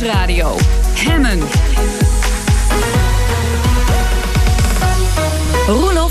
Nieuwsradio. Hemmen. Roelof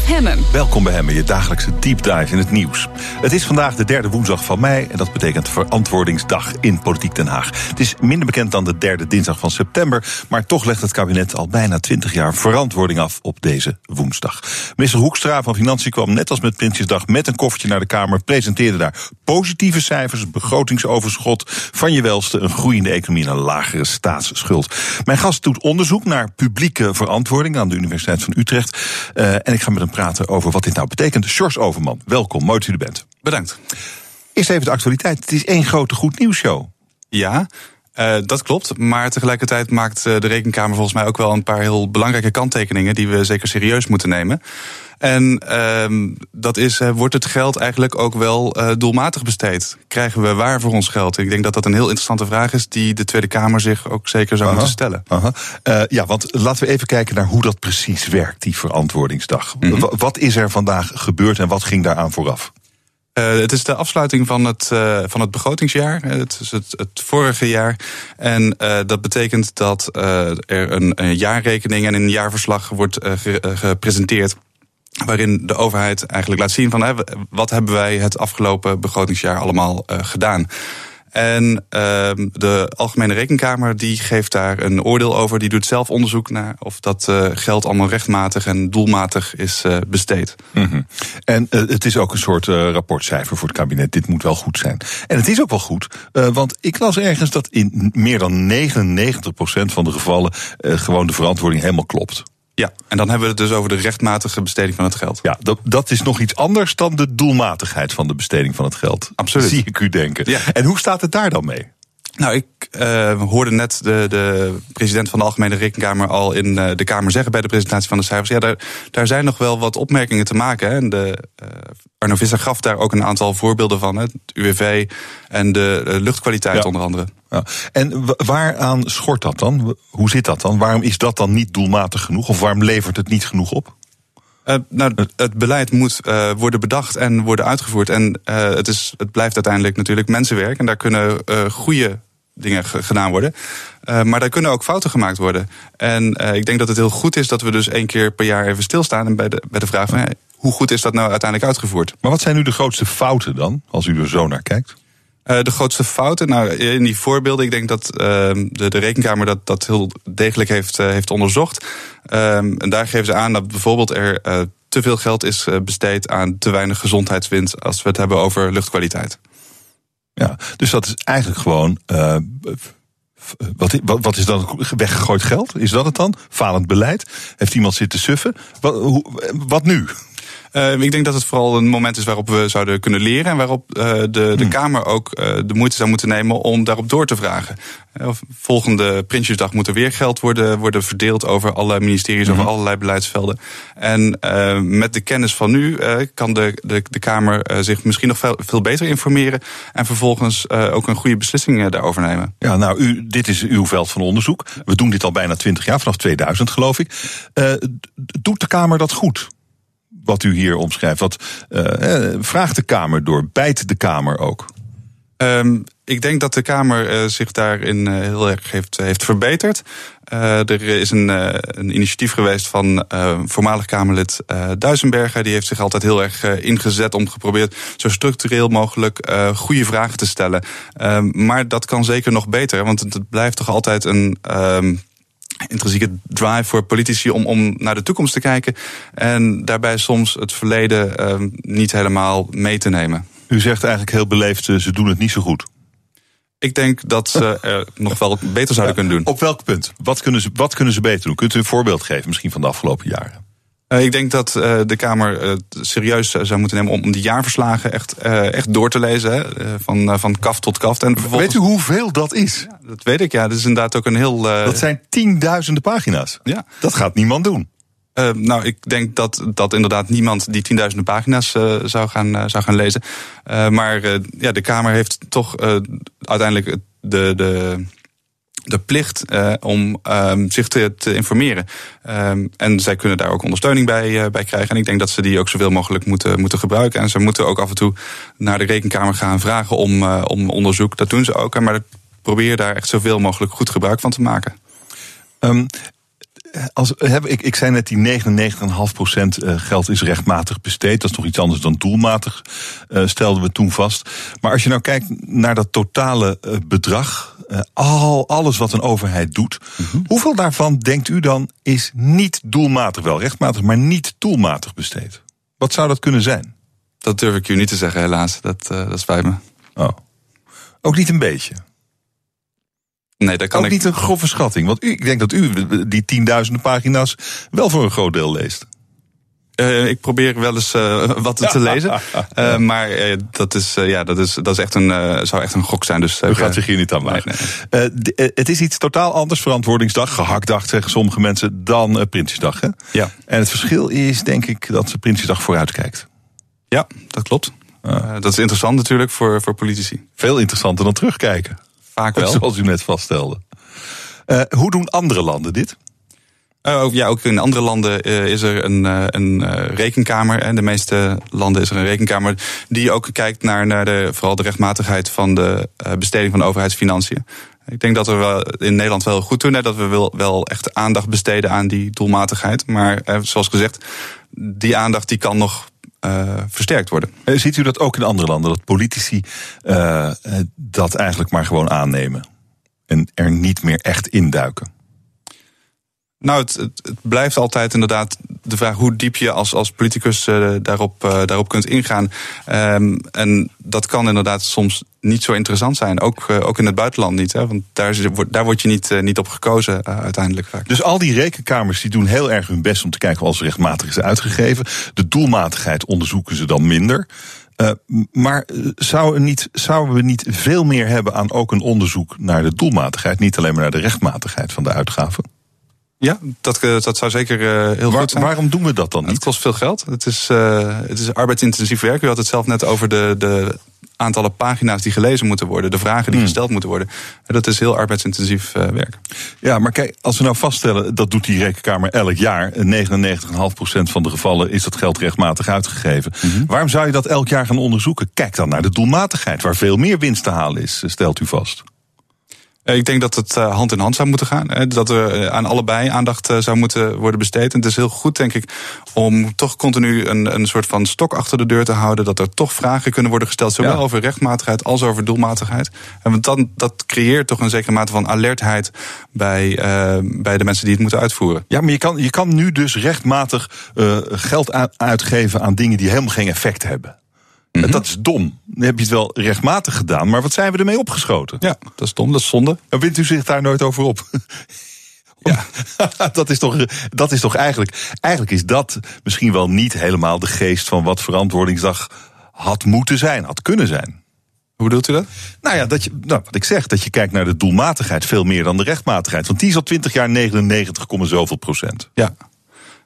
Welkom bij Hemmen, je dagelijkse deep dive in het nieuws. Het is vandaag de derde woensdag van mei en dat betekent Verantwoordingsdag in Politiek Den Haag. Het is minder bekend dan de derde dinsdag van september, maar toch legt het kabinet al bijna twintig jaar verantwoording af op deze woensdag. Minister Hoekstra van Financiën kwam net als met Prinsjesdag met een koffertje naar de Kamer, presenteerde daar positieve cijfers, begrotingsoverschot, van je welste, een groeiende economie en een lagere staatsschuld. Mijn gast doet onderzoek naar publieke verantwoording aan de Universiteit van Utrecht. Uh, en ik ga met hem praten over wat dit nou betekent. Sjors Overman, welkom, mooi dat u er bent. Bedankt. Eerst even de actualiteit. Het is één grote goed nieuws show. Ja, uh, dat klopt. Maar tegelijkertijd maakt de Rekenkamer volgens mij ook wel een paar heel belangrijke kanttekeningen die we zeker serieus moeten nemen. En uh, dat is, wordt het geld eigenlijk ook wel uh, doelmatig besteed? Krijgen we waar voor ons geld? Ik denk dat dat een heel interessante vraag is die de Tweede Kamer zich ook zeker zou aha, moeten stellen. Aha. Ja, want laten we even kijken naar hoe dat precies werkt, die verantwoordingsdag. Mm -hmm. Wat is er vandaag gebeurd en wat ging daaraan vooraf? Uh, het is de afsluiting van het, uh, van het begrotingsjaar. Het is het, het vorige jaar. En dat betekent dat er een, een, jaarrekening en een jaarverslag wordt ge, gepresenteerd waarin de overheid eigenlijk laat zien van wat hebben wij het afgelopen begrotingsjaar allemaal gedaan. En uh, de Algemene Rekenkamer die geeft daar een oordeel over. Die doet zelf onderzoek naar of dat uh, geld allemaal rechtmatig en doelmatig is uh, besteed. Mm -hmm. En uh, het is ook een soort rapportcijfer voor het kabinet. Dit moet wel goed zijn. En het is ook wel goed, want ik las ergens dat in meer dan 99% van de gevallen gewoon de verantwoording helemaal klopt. Ja, en dan hebben we het dus over de rechtmatige besteding van het geld. Ja, dat, dat is nog iets anders dan de doelmatigheid van de besteding van het geld. Absoluut. Zie ik u denken. Ja. En hoe staat het daar dan mee? Nou, ik uh, hoorde net de, de president van de Algemene Rekenkamer al in uh, de Kamer zeggen bij de presentatie van de cijfers. Ja, daar, daar zijn nog wel wat opmerkingen te maken. Hè. En de, uh, Arno Visser gaf daar ook een aantal voorbeelden van. Hè. Het UWV en de luchtkwaliteit ja. onder andere. Ja. En waaraan schort dat dan? Hoe zit dat dan? Waarom is dat dan niet doelmatig genoeg? Of waarom levert het niet genoeg op? Uh, nou, het beleid moet uh, worden bedacht en worden uitgevoerd. En uh, het, is, het blijft uiteindelijk natuurlijk mensenwerk. En daar kunnen goede dingen gedaan worden. Uh, maar daar kunnen ook fouten gemaakt worden. En uh, ik denk dat het heel goed is dat we dus één keer per jaar even stilstaan en bij de, bij de vraag van hey, hoe goed is dat nou uiteindelijk uitgevoerd. Maar wat zijn nu de grootste fouten dan, als u er zo naar kijkt? Uh, de grootste fouten, nou in die voorbeelden, ik denk dat de, de Rekenkamer dat, dat heel degelijk heeft, heeft onderzocht. en daar geven ze aan dat bijvoorbeeld er te veel geld is besteed aan te weinig gezondheidswinst als we het hebben over luchtkwaliteit. Ja, dus dat is eigenlijk gewoon. Wat, wat, wat, is dan weggegooid geld? Is dat het dan? Falend beleid? Heeft iemand zitten suffen? Wat, hoe, wat nu? Uh, ik denk dat het vooral een moment is waarop we zouden kunnen leren. En waarop uh, de, de hmm. Kamer ook uh, de moeite zou moeten nemen om daarop door te vragen. volgende Prinsjesdag moet er weer geld worden, worden verdeeld over alle ministeries, hmm. over allerlei beleidsvelden. En met de kennis van nu kan de, de, de Kamer zich misschien nog veel, veel beter informeren. En vervolgens ook een goede beslissing daarover nemen. Ja, nou, u, dit is uw veld van onderzoek. We doen dit al bijna twintig jaar, vanaf 2000 geloof ik. doet de Kamer dat goed? Wat u hier omschrijft? Wat uh, vraagt de Kamer door? Bijt de Kamer ook? Um, ik denk dat de Kamer uh, zich daarin heel erg heeft, heeft verbeterd. Er is een, een, initiatief geweest van voormalig Kamerlid Duisenberger. Die heeft zich altijd heel erg ingezet om geprobeerd zo structureel mogelijk goede vragen te stellen. Ehm, maar dat kan zeker nog beter, want het blijft toch altijd een. Um, intrinsieke drive voor politici om, om naar de toekomst te kijken. En daarbij soms het verleden uh, niet helemaal mee te nemen. U zegt eigenlijk heel beleefd, ze doen het niet zo goed. Ik denk dat ze er nog wel beter zouden kunnen doen. Op welk punt? Wat kunnen, ze, wat kunnen ze beter doen? Kunt u een voorbeeld geven, misschien van de afgelopen jaren? Uh, ik denk dat uh, de Kamer uh, serieus zou moeten nemen om die jaarverslagen echt, echt door te lezen. Hè, van, van kaf tot kaft. En Weet u hoeveel dat is? Ja, dat weet ik, ja. Dat is inderdaad ook een heel. dat zijn tienduizenden pagina's. Ja. Dat gaat niemand doen. nou, ik denk dat, dat inderdaad niemand die tienduizenden pagina's zou, gaan, zou gaan lezen. maar ja, de Kamer heeft toch uiteindelijk de. de de plicht uh, om um, zich te, informeren. Um, en zij kunnen daar ook ondersteuning bij, uh, bij krijgen. En ik denk dat ze die ook zoveel mogelijk moeten, moeten gebruiken. En ze moeten ook af en toe naar de rekenkamer gaan vragen om, uh, om onderzoek. Dat doen ze ook. Maar probeer daar echt zoveel mogelijk goed gebruik van te maken. Um, als, heb, ik, ik zei net, die 99,5% geld is rechtmatig besteed. Dat is toch iets anders dan doelmatig, uh, stelden we toen vast. Maar als je nou kijkt naar dat totale uh, bedrag, uh, al, alles wat een overheid doet, mm-hmm. hoeveel daarvan denkt u dan is niet doelmatig, wel rechtmatig, maar niet doelmatig besteed? Wat zou dat kunnen zijn? Dat durf ik u niet te zeggen, helaas. Dat, dat spijt me. Oh. Ook niet een beetje? Nee, dat kan ook ik... niet een grove schatting. Want u, ik denk dat u die tienduizenden pagina's wel voor een groot deel leest. Uh, ik probeer wel eens uh, wat te lezen. Uh, maar dat, is, ja, dat, is, dat is echt een, zou echt een gok zijn. Dus, U gaat zich hier niet aan wagen. Nee, nee. het is iets totaal anders, verantwoordingsdag, gehaktdag zeggen sommige mensen, dan Prinsjesdag. Hè? Ja. En het verschil is denk ik dat ze Prinsjesdag vooruit kijkt. Ja, dat klopt. dat is interessant natuurlijk voor, voor politici. Veel interessanter dan terugkijken. Vaak wel. Zoals u net vaststelde. Uh, hoe doen andere landen dit? Uh, ja, ook in andere landen uh, is er een, een rekenkamer. En de meeste landen is er een rekenkamer die ook kijkt naar, naar de, vooral de rechtmatigheid van de besteding van overheidsfinanciën. Ik denk dat we wel in Nederland wel goed doen. Hè, dat we wel, wel echt aandacht besteden aan die doelmatigheid. Maar zoals gezegd, die aandacht die kan nog uh, versterkt worden. Eh, ziet u dat ook in andere landen? Dat politici uh, dat eigenlijk maar gewoon aannemen en er niet meer echt induiken? Nou, het, blijft altijd inderdaad de vraag hoe diep je als, als politicus uh, daarop, uh, daarop kunt ingaan. Um, en dat kan inderdaad soms niet zo interessant zijn. Ook, uh, ook in het buitenland niet. Hè? Want daar, daar word je niet, niet op gekozen uiteindelijk vaak. Dus al die rekenkamers die doen heel erg hun best om te kijken of alles rechtmatig is uitgegeven. De doelmatigheid onderzoeken ze dan minder. maar zouden, niet, zouden we niet veel meer hebben aan ook een onderzoek naar de doelmatigheid? Niet alleen maar naar de rechtmatigheid van de uitgaven? Ja, dat, eh, dat zou zeker uh, heel Waar, goed zijn. Waarom doen we dat dan niet? Het kost veel geld. Het is, uh, het is arbeidsintensief werk. U had het zelf net over de, de aantallen pagina's die gelezen moeten worden. De vragen die hmm. gesteld moeten worden. Dat is heel arbeidsintensief uh, werk. Ja, maar kijk, als we nou vaststellen... dat doet die rekenkamer elk jaar. 99,5% van de gevallen is dat geld rechtmatig uitgegeven. Mm -hmm. Waarom zou je dat elk jaar gaan onderzoeken? Kijk dan naar de doelmatigheid, waar veel meer winst te halen is, stelt u vast. Ik denk dat het eh, hand in hand zou moeten gaan. Dat er eh, aan allebei aandacht eh, zou moeten worden besteed. En het is heel goed, denk ik, om toch continu een, een soort van stok achter de deur te houden. Dat er toch vragen kunnen worden gesteld, zowel ja. over rechtmatigheid als over doelmatigheid. En want dan, dat creëert toch een zekere mate van alertheid bij, uh, bij de mensen die het moeten uitvoeren. Ja, maar je kan, je kan nu dus rechtmatig uh, geld uitgeven aan dingen die helemaal geen effect hebben. Mm -hmm. Dat is dom. Dan heb je het wel rechtmatig gedaan, maar wat zijn we ermee opgeschoten? Ja, dat is dom, dat is zonde. En wint u zich daar nooit over op? Ja. dat is toch, dat is toch eigenlijk. Eigenlijk is dat misschien wel niet helemaal de geest van wat verantwoordingsdag had moeten zijn, had kunnen zijn. Hoe bedoelt u dat? Nou ja, dat je, nou, wat ik zeg, dat je kijkt naar de doelmatigheid veel meer dan de rechtmatigheid. Want die is al 20 jaar 99, zoveel procent. Ja.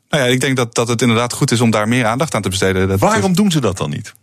Nou ja, ik denk dat, dat het inderdaad goed is om daar meer aandacht aan te besteden. Dat Waarom doen ze dat dan niet?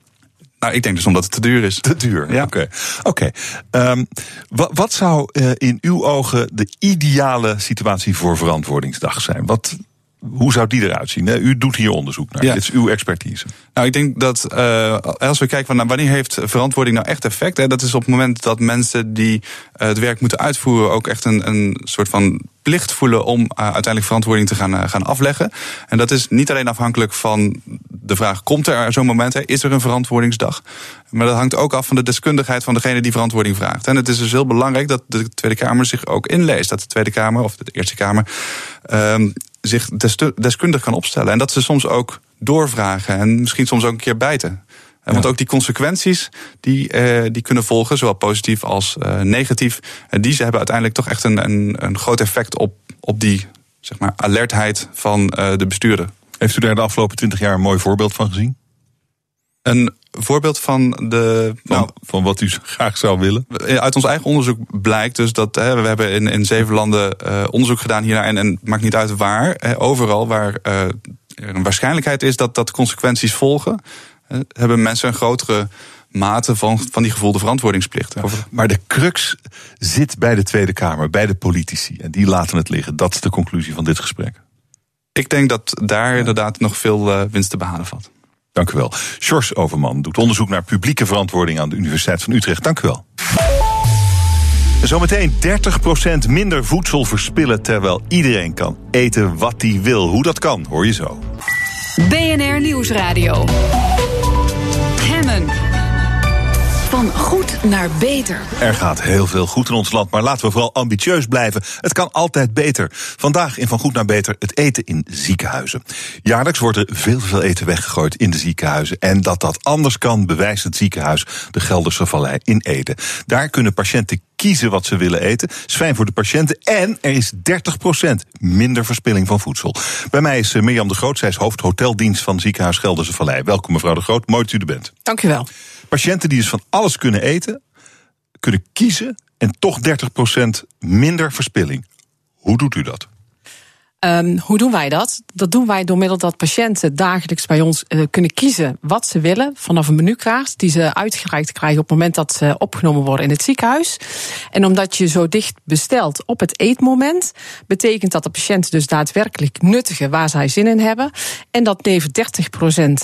Nou, ik denk dus omdat het te duur is. Te duur, ja. Oké. Okay. Okay. Um, wat, wat, zou uh, in uw ogen de ideale situatie voor verantwoordingsdag zijn? Wat, hoe zou die eruit zien? U doet hier onderzoek naar. Ja. Dit is uw expertise. Nou, ik denk dat uh, als we kijken van nou, wanneer heeft verantwoording nou echt effect? Hè, dat is op het moment dat mensen die uh, het werk moeten uitvoeren ook echt een, een soort van plicht voelen om uh, uiteindelijk verantwoording te gaan, gaan afleggen. En dat is niet alleen afhankelijk van de vraag: komt er zo'n moment? Hè, is er een verantwoordingsdag? Maar dat hangt ook af van de deskundigheid van degene die verantwoording vraagt. En het is dus heel belangrijk dat de Tweede Kamer zich ook inleest. Dat de Tweede Kamer of de Eerste Kamer um, zich deskundig kan opstellen. En dat ze soms ook doorvragen en misschien soms ook een keer bijten. Ja. Want ook die consequenties die, uh, die kunnen volgen, zowel positief als uh, negatief, uh, die ze hebben uiteindelijk toch echt een, een, een groot effect op, op die zeg maar, alertheid van de bestuurder. Heeft u daar de afgelopen twintig jaar een mooi voorbeeld van gezien? Een voorbeeld van de. Van, nou, van wat u graag zou willen? Uit ons eigen onderzoek blijkt dus dat hè, we hebben in, in zeven landen uh, onderzoek gedaan hiernaar. En, en het maakt niet uit waar, hè, overal waar uh, er een waarschijnlijkheid is dat, dat consequenties volgen, hè, hebben mensen een grotere mate van, van die gevoelde verantwoordingsplicht. Ja. Maar de crux zit bij de Tweede Kamer, bij de politici. En die laten het liggen. Dat is de conclusie van dit gesprek. Ik denk dat daar ja. inderdaad nog veel uh, winst te behalen valt. Dank u wel. Sjors Overman doet onderzoek naar publieke verantwoording aan de Universiteit van Utrecht. Dank u wel. Zometeen 30% minder voedsel verspillen terwijl iedereen kan eten wat hij wil. Hoe dat kan, hoor je zo. BNR Nieuwsradio. Van goed naar beter. Er gaat heel veel goed in ons land, maar laten we vooral ambitieus blijven. Het kan altijd beter. Vandaag in Van Goed naar Beter het eten in ziekenhuizen. Jaarlijks wordt er veel te veel eten weggegooid in de ziekenhuizen. En dat dat anders kan, bewijst het ziekenhuis de Gelderse Vallei in Ede. Daar kunnen patiënten kiezen wat ze willen eten. Is fijn voor de patiënten. En er is 30% minder verspilling van voedsel. Bij mij is eh, Mirjam de Groot. Zij is hoofdhoteldienst van ziekenhuis Gelderse Vallei. Welkom mevrouw de Groot. Mooi dat u er bent. Dank u wel. Patiënten die dus van alles kunnen eten, kunnen kiezen en toch 30% minder verspilling. Hoe doet u dat? Um, hoe doen wij dat? Dat doen wij door middel dat patiënten dagelijks bij ons uh, kunnen kiezen wat ze willen vanaf een menukaart die ze uitgereikt krijgen op het moment dat ze opgenomen worden in het ziekenhuis. En omdat je zo dicht bestelt op het eetmoment, betekent dat de patiënten dus daadwerkelijk nuttigen waar zij zin in hebben. En dat levert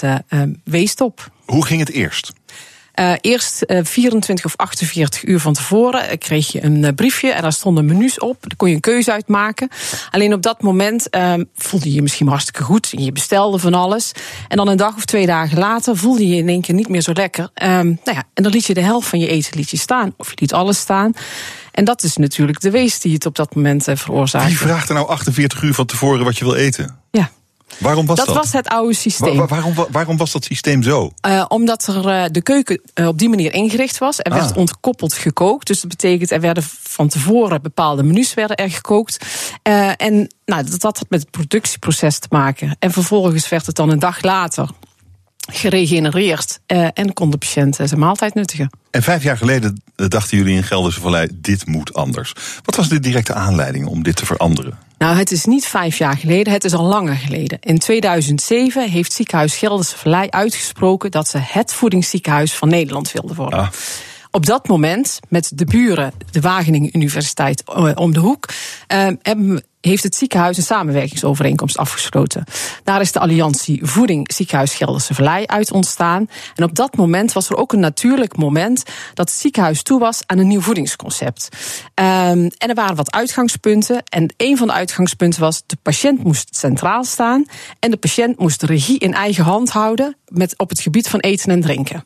30% uh, weest op. Hoe ging het eerst? Uh, eerst uh, 24 of 48 uur van tevoren kreeg je een briefje en daar stonden menus op. Daar kon je een keuze uitmaken. Alleen op dat moment voelde je je misschien hartstikke goed. Je bestelde van alles. En dan een dag of twee dagen later voelde je je in één keer niet meer zo lekker. nou ja, en dan liet je de helft van je eten liet je staan. Of je liet alles staan. En dat is natuurlijk de wees die het op dat moment veroorzaakt. Wie vraagt er nou 48 uur van tevoren wat je wil eten? Ja. Waarom was dat? Dat was het oude systeem. Waar, waarom, waarom, was dat systeem zo? Uh, omdat er uh, de keuken uh, op die manier ingericht was. Er werd Ah. ontkoppeld gekookt. Dus dat betekent er werden van tevoren bepaalde menus werden er gekookt. en nou, dat had met het productieproces te maken. En vervolgens werd het dan een dag later geregenereerd. en kon de patiënt zijn maaltijd nuttigen. En vijf jaar geleden dachten jullie in Gelderse Vallei, dit moet anders. Wat was de directe aanleiding om dit te veranderen? Nou, het is niet vijf jaar geleden, het is al langer geleden. In 2007 heeft ziekenhuis Gelderse Vallei uitgesproken dat ze het voedingsziekenhuis van Nederland wilden worden. Ah. Op dat moment, met de buren, de Wageningen Universiteit uh, om de hoek, uh, hebben heeft het ziekenhuis een samenwerkingsovereenkomst afgesloten. Daar is de alliantie Voeding Ziekenhuis Gelderse Vallei uit ontstaan. En op dat moment was er ook een natuurlijk moment dat het ziekenhuis toe was aan een nieuw voedingsconcept. Um, en er waren wat uitgangspunten. En een van de uitgangspunten was: de patiënt moest centraal staan. En de patiënt moest de regie in eigen hand houden met, op het gebied van eten en drinken.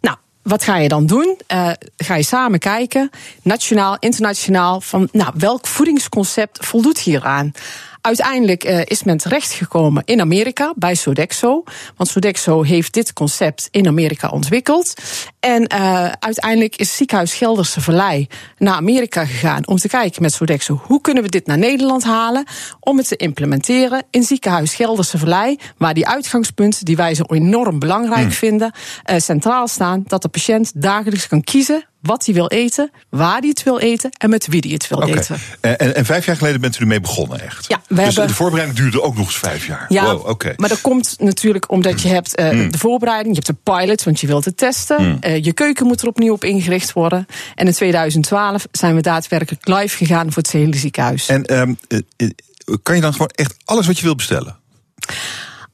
Nou, wat ga je dan doen? Uh, ga je samen kijken, nationaal, internationaal, van nou, welk voedingsconcept voldoet hieraan? Uiteindelijk uh, is men terechtgekomen in Amerika bij Sodexo. Want Sodexo heeft dit concept in Amerika ontwikkeld. En uh, uiteindelijk is ziekenhuis Gelderse Vallei naar Amerika gegaan om te kijken met Sodexo hoe kunnen we dit naar Nederland halen om het te implementeren in ziekenhuis Gelderse Vallei, waar die uitgangspunten die wij zo enorm belangrijk hmm. vinden, uh, centraal staan, dat de patiënt dagelijks kan kiezen wat hij wil eten, waar hij het wil eten en met wie hij het wil okay. eten. En, en, vijf jaar geleden bent u ermee begonnen, echt? Ja, we dus hebben... de voorbereiding duurde ook nog eens vijf jaar. Ja, wow, okay. maar dat komt natuurlijk omdat je hebt uh, mm. de voorbereiding, je hebt de pilot, want je wilt het testen. Mm. Uh, je keuken moet er opnieuw op ingericht worden. En in 2012 zijn we daadwerkelijk live gegaan voor het hele ziekenhuis. En um, uh, kan je dan gewoon echt alles wat je wilt bestellen?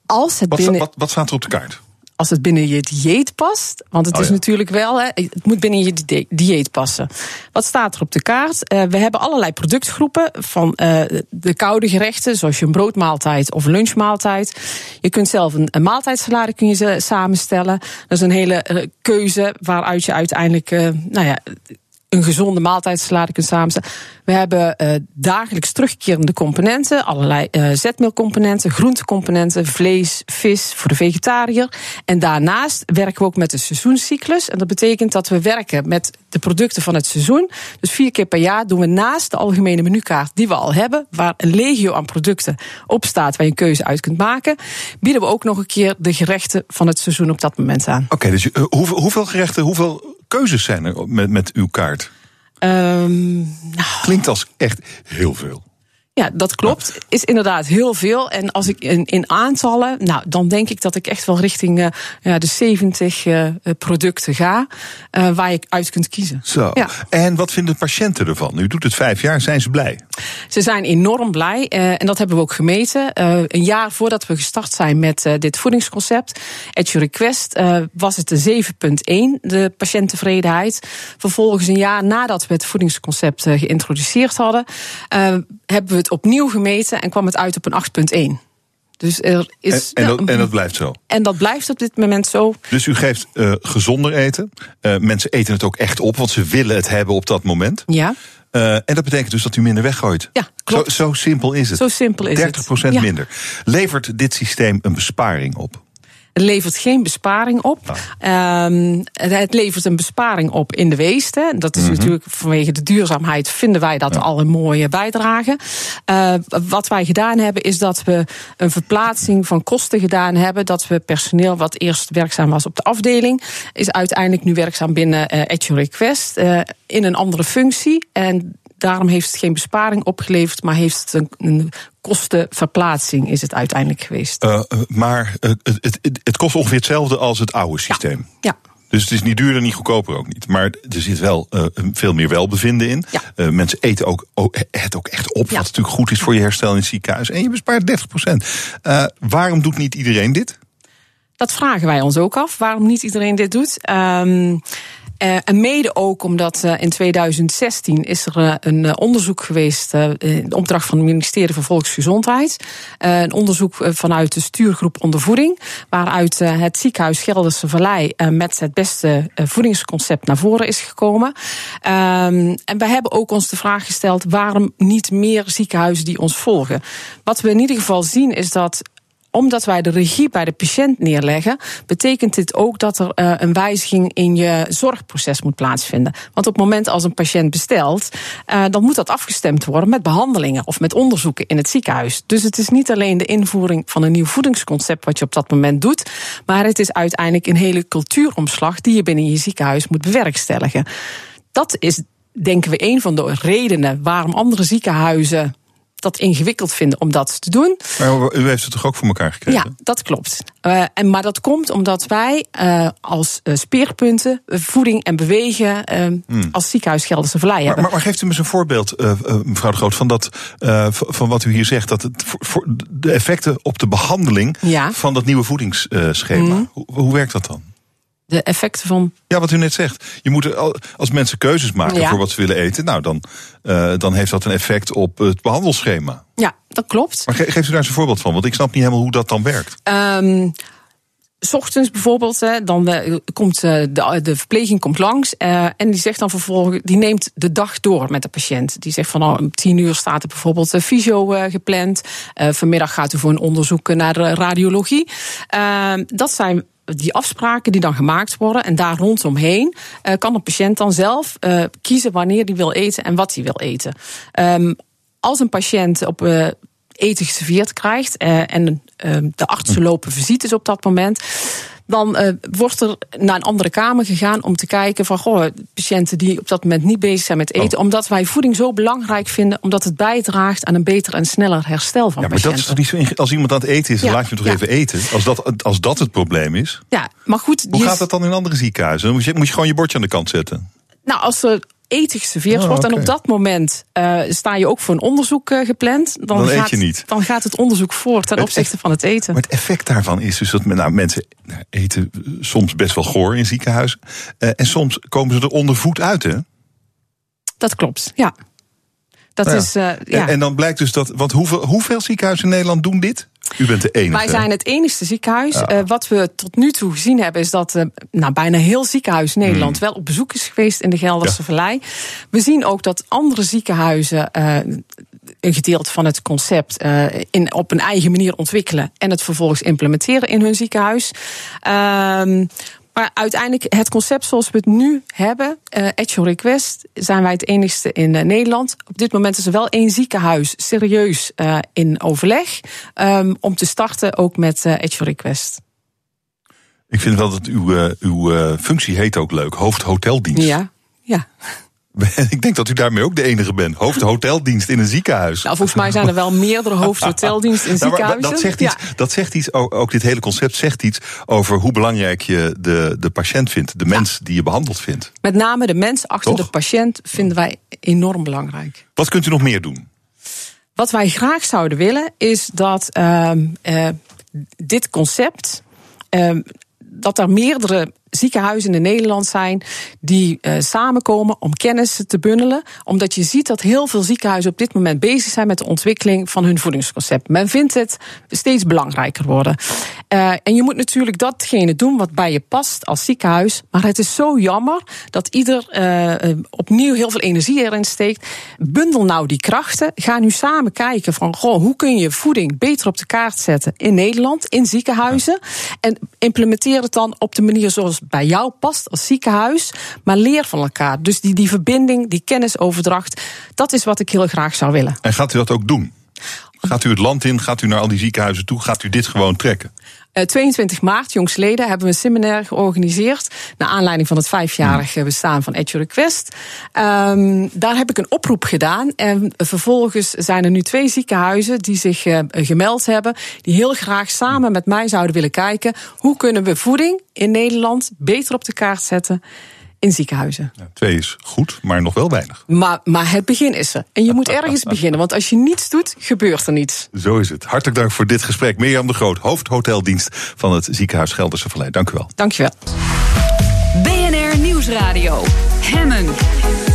Als het wat, binnen... wat, wat staat er op de kaart? Als het binnen je dieet past. Want het oh, is natuurlijk wel, hè, het moet binnen je dieet passen. Wat staat er op de kaart? Uh, we hebben allerlei productgroepen van uh, de koude gerechten, zoals je een broodmaaltijd of lunchmaaltijd. Je kunt zelf een, een maaltijdsalade kun je ze samenstellen. Dat is een hele uh, keuze waaruit je uiteindelijk, nou ja een gezonde maaltijdsalade kunt samenstellen. We hebben uh, dagelijks terugkerende componenten, allerlei uh, zetmeelcomponenten, groentecomponenten, vlees, vis voor de vegetariër. En daarnaast werken we ook met de seizoenscyclus. En dat betekent dat we werken met de producten van het seizoen. Dus vier keer per jaar doen we naast de algemene menukaart die we al hebben, waar een legio aan producten op staat waar je een keuze uit kunt maken, bieden we ook nog een keer de gerechten van het seizoen op dat moment aan. Oké, dus uh, hoeveel, hoeveel gerechten, hoeveel keuzes zijn er met, met uw kaart? Um, nou, Klinkt als echt heel veel. Ja, dat klopt. Is inderdaad heel veel. En als ik in, in aantallen, nou, dan denk ik dat ik echt wel richting uh, ja, de 70 uh, producten ga. Uh, waar je uit kunt kiezen. Zo. Ja. En wat vinden de patiënten ervan? U doet het vijf jaar, zijn ze blij? Ze zijn enorm blij. en dat hebben we ook gemeten. een jaar voordat we gestart zijn met dit voedingsconcept, at your request, was het de 7,1, de patiënttevredenheid. Vervolgens een jaar nadat we het voedingsconcept geïntroduceerd hadden, hebben we het opnieuw gemeten en kwam het uit op een 8,1. Dus er is. En, en, dat, en, dat, blijft zo. En dat blijft op dit moment zo. Dus u geeft uh, gezonder eten. Uh, mensen eten het ook echt op, want ze willen het hebben op dat moment. Ja. Uh, en dat betekent dus dat u minder weggooit. Ja, klopt. Zo, zo simpel is het. Zo simpel is 30 het. 30% ja. minder. Levert dit systeem een besparing op? Het levert geen besparing op. Um, het levert een besparing op in de weesten. Dat is mm -hmm. natuurlijk vanwege de duurzaamheid vinden wij dat ja. al een mooie bijdrage. Uh, wat wij gedaan hebben is dat we een verplaatsing van kosten gedaan hebben. Dat we personeel wat eerst werkzaam was op de afdeling, is uiteindelijk nu werkzaam binnen uh, At Your Request uh, in een andere functie. En daarom heeft het geen besparing opgeleverd, maar heeft het een, een kostenverplaatsing is het uiteindelijk geweest. Uh, maar uh, het, het, het, kost ongeveer hetzelfde als het oude systeem. Ja. ja. Dus het is niet duurder, niet goedkoper ook niet. Maar er zit wel uh, veel meer welbevinden in. Ja. mensen eten ook, ook, het ook echt op, ja. wat natuurlijk goed is voor je herstel in het ziekenhuis. En je bespaart 30 procent. waarom doet niet iedereen dit? Dat vragen wij ons ook af. Waarom niet iedereen dit doet? Um, uh, en mede ook omdat uh, in 2016 is er uh, een onderzoek geweest in opdracht van het ministerie van Volksgezondheid. een onderzoek vanuit de stuurgroep ondervoeding, waaruit het ziekenhuis Gelderse Vallei met het beste voedingsconcept naar voren is gekomen. Um, en wij hebben ook ons de vraag gesteld waarom niet meer ziekenhuizen die ons volgen. Wat we in ieder geval zien is dat omdat wij de regie bij de patiënt neerleggen, betekent dit ook dat er uh, een wijziging in je zorgproces moet plaatsvinden. Want op het moment als een patiënt bestelt, uh, dan moet dat afgestemd worden met behandelingen of met onderzoeken in het ziekenhuis. Dus het is niet alleen de invoering van een nieuw voedingsconcept wat je op dat moment doet, maar het is uiteindelijk een hele cultuuromslag die je binnen je ziekenhuis moet bewerkstelligen. Dat is, denken we, een van de redenen waarom andere ziekenhuizen dat ingewikkeld vinden om dat te doen. Maar u heeft het toch ook voor elkaar gekregen? Ja, dat klopt. Uh, en, maar dat komt omdat wij uh, als uh, speerpunten voeding en bewegen hmm. als ziekenhuis Gelderse maar, hebben. Maar, maar, geeft u me eens een voorbeeld, mevrouw de Groot, van, dat, van wat u hier zegt. Dat het voor, voor de effecten op de behandeling ja. van dat nieuwe voedingsschema. Hmm. Hoe, hoe werkt dat dan? De effecten van. Ja, wat u net zegt. Je moet als mensen keuzes maken ja. voor wat ze willen eten, nou dan, uh, dan heeft dat een effect op het behandelschema. Ja, dat klopt. Maar ge geeft u daar eens een voorbeeld van? Want ik snap niet helemaal hoe dat dan werkt. Um, S ochtends bijvoorbeeld, dan komt uh, de, de verpleging komt langs uh, en die zegt dan vervolgens, die neemt de dag door met de patiënt. Die zegt van oh, om tien uur staat er bijvoorbeeld fysio gepland. vanmiddag gaat u voor een onderzoek naar radiologie. Ehm, dat zijn die afspraken die dan gemaakt worden en daar rondomheen uh, kan de patiënt dan zelf uh, kiezen wanneer hij wil eten en wat hij wil eten. Um, als een patiënt op uh, eten geserveerd krijgt en de artsen lopen visites op dat moment dan uh, wordt er naar een andere kamer gegaan om te kijken van goh, patiënten die op dat moment niet bezig zijn met eten, oh. omdat wij voeding zo belangrijk vinden, omdat het bijdraagt aan een beter en sneller herstel van ja, maar patiënten. Dat is niet zo als iemand aan het eten is, dan laat je hem toch ja. even eten. Als dat, als dat het probleem is. Ja, maar goed. Hoe gaat dat dan in andere ziekenhuizen? Moet je, moet je gewoon je bordje aan de kant zetten? Nou, als er eten geserveerd oh, wordt. Okay. En op dat moment uh, sta je ook voor een onderzoek uh, gepland. Dan, dan gaat, eet je niet. Dan gaat het onderzoek voor ten opzichte van het eten. Maar het effect daarvan is dus dat nou, mensen eten soms best wel goor in ziekenhuizen. Uh, en soms komen ze er onder voet uit, hè? Dat klopt, ja. Dat nou is, uh, ja. En, en, dan blijkt dus dat. Want hoeveel, hoeveel ziekenhuizen in Nederland doen dit? U bent de enige. Wij zijn het enigste ziekenhuis. Ja. Uh, wat we tot nu toe gezien hebben, is dat uh, nou, bijna heel ziekenhuis Nederland hmm. wel op bezoek is geweest in de Gelderse ja. Vallei. We zien ook dat andere ziekenhuizen uh, een gedeelte van het concept in, op een eigen manier ontwikkelen en het vervolgens implementeren in hun ziekenhuis. Ehm, maar uiteindelijk, het concept zoals we het nu hebben, uh, request, zijn wij het enigste in uh, Nederland. Op dit moment is er wel één ziekenhuis serieus uh, in overleg um, om te starten ook met your request. Ik vind wel dat uw, uw functie heet ook leuk, hoofdhoteldienst. Ja, ja. Ik denk dat u daarmee ook de enige bent. Hoofdhoteldienst in een ziekenhuis. Nou, volgens mij zijn er wel meerdere hoofdhoteldiensten in Nou, maar ziekenhuizen. dat zegt iets, Ja. dat zegt iets ook, ook dit hele concept zegt iets over hoe belangrijk je de, de patiënt vindt. De mens die je behandeld vindt. Met name de mens achter Toch? de patiënt vinden wij enorm belangrijk. Wat kunt u nog meer doen? Wat wij graag zouden willen is dat ehm, eh, dit concept. ehm, dat er meerdere ziekenhuizen in Nederland zijn die eh, samenkomen om kennis te bundelen. Omdat je ziet dat heel veel ziekenhuizen op dit moment bezig zijn met de ontwikkeling van hun voedingsconcept. Men vindt het steeds belangrijker worden. Eh, en je moet natuurlijk datgene doen wat bij je past als ziekenhuis. Maar het is zo jammer dat ieder eh, opnieuw heel veel energie erin steekt. Bundel nou die krachten. Ga nu samen kijken van goh, hoe kun je voeding beter op de kaart zetten in Nederland, in ziekenhuizen. En implementeer het dan op de manier zoals bij jou past als ziekenhuis. Maar leer van elkaar. Dus die, die verbinding, die kennisoverdracht, dat is wat ik heel graag zou willen. En gaat u dat ook doen? Gaat u het land in? Gaat u naar al die ziekenhuizen toe? Gaat u dit gewoon trekken? Eh, 22 maart, jongsleden, hebben we een seminar georganiseerd. Naar aanleiding van het vijfjarige bestaan van EduRequest. Ehm daar heb ik een oproep gedaan. En vervolgens zijn er nu twee ziekenhuizen die zich eh, gemeld hebben. Die heel graag samen met mij zouden willen kijken. Hoe kunnen we voeding in Nederland beter op de kaart zetten in ziekenhuizen? Ja, twee is goed, maar nog wel weinig. Maar, maar het begin is er. En je moet ergens beginnen. Want als je niets doet, gebeurt er niets. Zo is het. Hartelijk dank voor dit gesprek. Mirjam de Groot, hoofdhoteldienst van het ziekenhuis Gelderse Vallei. Dank u wel. Dankjewel. BNR Nieuwsradio. Hemmen.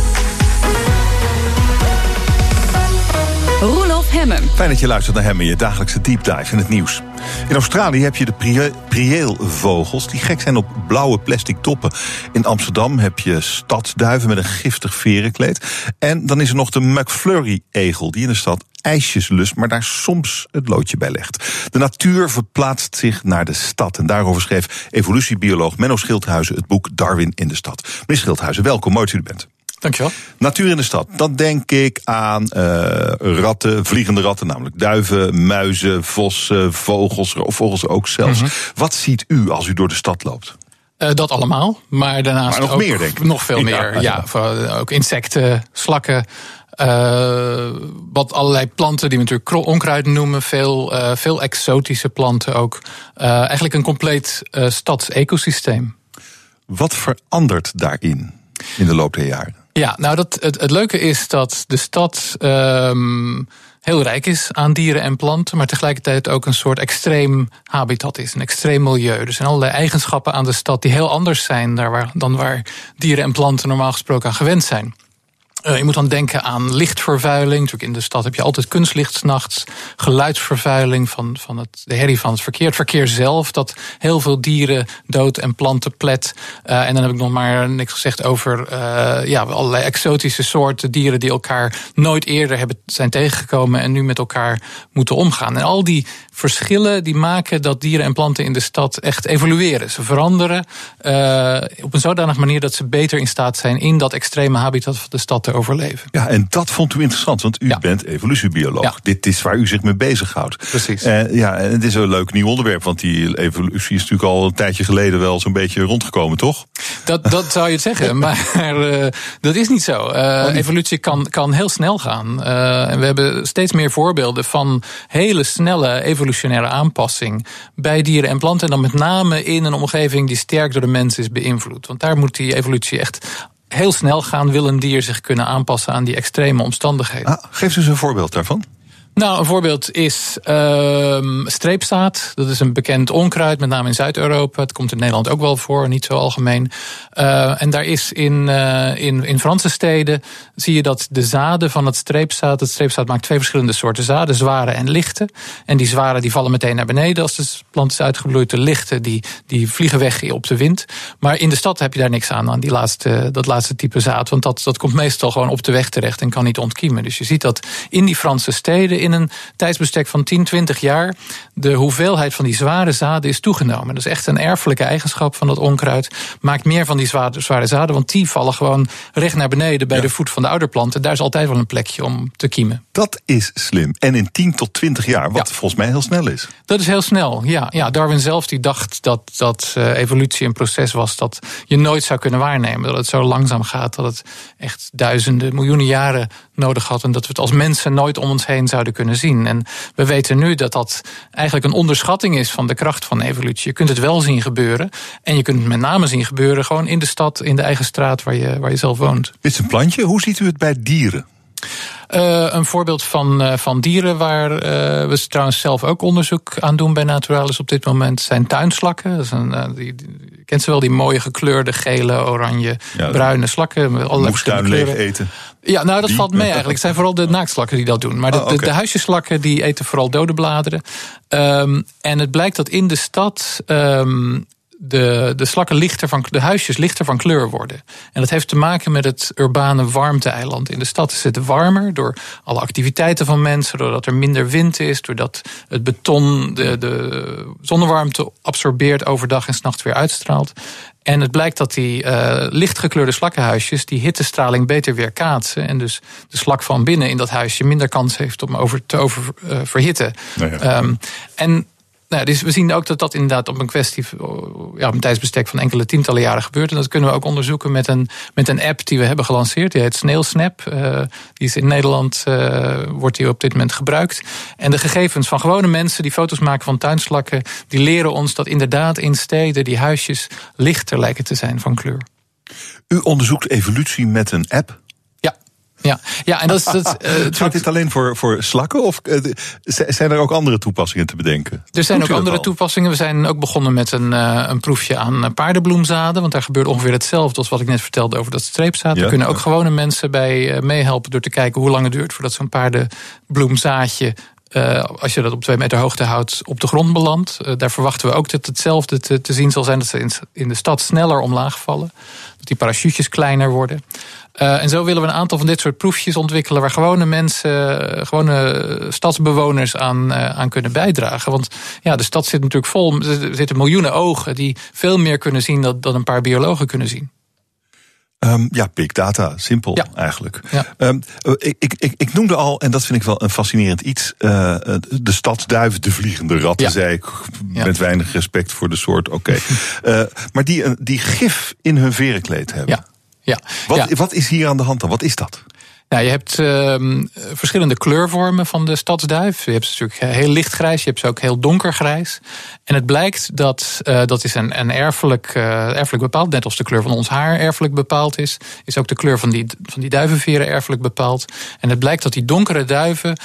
Hemmen. Fijn dat je luistert naar hem in je dagelijkse deep dive in het nieuws. In Australië heb je de prie- prieelvogels die gek zijn op blauwe plastic toppen. In Amsterdam heb je stadsduiven met een giftig verenkleed. En dan is er nog de McFlurry-egel die in de stad ijsjes lust, maar daar soms het loodje bij legt. De natuur verplaatst zich naar de stad. En daarover schreef evolutiebioloog Menno Schildhuizen het boek Darwin in de stad. Meneer Schildhuizen, welkom, mooi dat u er bent. Dankjewel. Natuur in de stad. Dan denk ik aan eh, ratten, vliegende ratten, namelijk duiven, muizen, vossen, vogels, vogels ook zelfs. Mhm. Wat ziet u als u door de stad loopt? Eh, dat allemaal, maar daarnaast Maar nog ook meer, denk ik. nog veel Ja, meer. ja. Ja, voor- ook insecten, slakken. eh, wat allerlei planten die we natuurlijk onkruid noemen. Veel, eh, veel exotische planten ook. Eh, eigenlijk een compleet eh stadsecosysteem. Wat verandert daarin in de loop der jaren? Ja, nou dat, het, leuke is dat de stad ehm, heel rijk is aan dieren en planten, maar tegelijkertijd ook een soort extreem habitat is, een extreem milieu. Er zijn allerlei eigenschappen aan de stad die heel anders zijn waar, dan waar dieren en planten normaal gesproken aan gewend zijn. Eh, je moet dan denken aan lichtvervuiling. Natuurlijk in de stad heb je altijd kunstlicht 's nachts. Geluidsvervuiling van, van het, de herrie van het verkeer. Het verkeer zelf, dat heel veel dieren dood en planten plet. Eh, en dan heb ik nog maar niks gezegd over eh, ja, allerlei exotische soorten dieren die elkaar nooit eerder hebben, zijn tegengekomen en nu met elkaar moeten omgaan. En al die verschillen die maken dat dieren en planten in de stad echt evolueren. Ze veranderen eh, op een zodanige manier dat ze beter in staat zijn in dat extreme habitat van de stad te overleven. Ja, en dat vond u interessant, want u Ja. bent evolutiebioloog. Ja. Dit is waar u zich mee bezighoudt. Precies. Eh, ja, en het is een leuk nieuw onderwerp, want die evolutie is natuurlijk al een tijdje geleden wel zo'n beetje rondgekomen, toch? Dat, dat zou je het zeggen, maar eh, dat is niet zo. Eh, evolutie kan, kan heel snel gaan. En we hebben steeds meer voorbeelden van hele snelle evolutionaire aanpassing bij dieren en planten. En dan met name in een omgeving die sterk door de mens is beïnvloed. Want daar moet die evolutie echt heel snel gaan. Wil een dier zich kunnen aanpassen aan die extreme omstandigheden. Ah, geef eens een voorbeeld daarvan. Nou, een voorbeeld is ehm streepzaad. Dat is een bekend onkruid, met name in Zuid-Europa. Het komt in Nederland ook wel voor, niet zo algemeen. Eh, en daar is in, eh, in, in Franse steden zie je dat de zaden van het streepzaad. Het streepzaad maakt twee verschillende soorten zaden, zware en lichte. En die zware die vallen meteen naar beneden als de plant is uitgebloeid. De lichte die, die vliegen weg op de wind. Maar in de stad heb je daar niks aan, aan die laatste, dat laatste type zaad. Want dat, dat komt meestal gewoon op de weg terecht en kan niet ontkiemen. Dus je ziet dat in die Franse steden in een tijdsbestek van 10, 20 jaar de hoeveelheid van die zware zaden is toegenomen. Dat is echt een erfelijke eigenschap van dat onkruid. Maakt meer van die zware, zware zaden, want die vallen gewoon recht naar beneden bij Ja. de voet van de ouderplant. En daar is altijd wel een plekje om te kiemen. Dat is slim. En in 10 tot 20 jaar, wat volgens mij heel snel is. Dat is heel snel, ja. ja Darwin zelf die dacht dat, dat uh, evolutie een proces was dat je nooit zou kunnen waarnemen. Dat het zo langzaam gaat, dat het echt duizenden, miljoenen jaren nodig had. En dat we het als mensen nooit om ons heen zouden kunnen zien. En we weten nu dat dat eigenlijk een onderschatting is van de kracht van evolutie. Je kunt het wel zien gebeuren. En je kunt het met name zien gebeuren gewoon in de stad, in de eigen straat waar je, waar je zelf woont. Dit is een plantje. Hoe ziet u het bij dieren? Uh, een voorbeeld van, uh, van dieren waar uh, we trouwens zelf ook onderzoek aan doen bij Naturalis op dit moment zijn tuinslakken. Dat is een, die, kent ze wel, die mooie gekleurde gele, oranje, ja, bruine slakken. Moestuin leeg eten. Ja, nou dat die? valt mee eigenlijk. Het zijn vooral de naaktslakken die dat doen. Maar de, oh, okay. de, de huisjeslakken die eten vooral dode bladeren. Um, en het blijkt dat in de stad um, de, de slakken lichter van de huisjes lichter van kleur worden. En dat heeft te maken met het urbane warmte-eiland. In de stad is het warmer door alle activiteiten van mensen, doordat er minder wind is, doordat het beton de, de zonnewarmte absorbeert overdag en s'nachts weer uitstraalt. En het blijkt dat die uh, lichtgekleurde slakkenhuisjes die hittestraling beter weerkaatsen. En dus de slak van binnen in dat huisje minder kans heeft om over te oververhitten. Uh, nou ja. um, en nou, dus we zien ook dat dat inderdaad op een kwestie, ja, op een tijdsbestek van enkele tientallen jaren gebeurt. En dat kunnen we ook onderzoeken met een, met een app die we hebben gelanceerd. Die heet Snailsnap. Uh, die is in Nederland, uh, wordt die op dit moment gebruikt. En de gegevens van gewone mensen die foto's maken van tuinslakken, die leren ons dat inderdaad in steden die huisjes lichter lijken te zijn van kleur. U onderzoekt evolutie met een app? Ja, ja en dat is. Dat, uh, Gaat dit alleen voor, voor slakken of uh, zijn er ook andere toepassingen te bedenken? Er zijn ook andere toepassingen. We zijn ook begonnen met een, uh, een proefje aan paardenbloemzaden. Want daar gebeurt ongeveer hetzelfde als wat ik net vertelde over dat streepzaad. Ja, er kunnen ook ja. gewone mensen bij meehelpen door te kijken hoe lang het duurt voordat zo'n paardenbloemzaadje uh, als je dat op twee meter hoogte houdt, op de grond belandt. Uh, daar verwachten we ook dat hetzelfde te, te, zien zal zijn. Dat ze in, in de stad sneller omlaag vallen. Dat die parachutes kleiner worden. Uh, en zo willen we een aantal van dit soort proefjes ontwikkelen... waar gewone mensen, gewone stadsbewoners aan, aan kunnen bijdragen. Want ja, de stad zit natuurlijk vol. Er zitten miljoenen ogen die veel meer kunnen zien... dan, dan een paar biologen kunnen zien. Um, ja, big data, simpel ja. eigenlijk. Ja. Um, ik, ik, ik noemde al, en dat vind ik wel een fascinerend iets, uh, de stadsduiven, de vliegende ratten, ja. zei ik, met weinig respect voor de soort, oké. Okay. uh, maar die, die gif in hun verenkleed hebben. Ja. Ja. Wat, wat is hier aan de hand dan? Wat is dat? Nou, je hebt uh, verschillende kleurvormen van de stadsduif. Je hebt ze natuurlijk heel lichtgrijs, je hebt ze ook heel donkergrijs. En het blijkt dat, uh, dat is een, een erfelijk, uh, erfelijk bepaald. Net als de kleur van ons haar erfelijk bepaald is, is ook de kleur van die, van die duivenveren erfelijk bepaald. En het blijkt dat die donkere duiven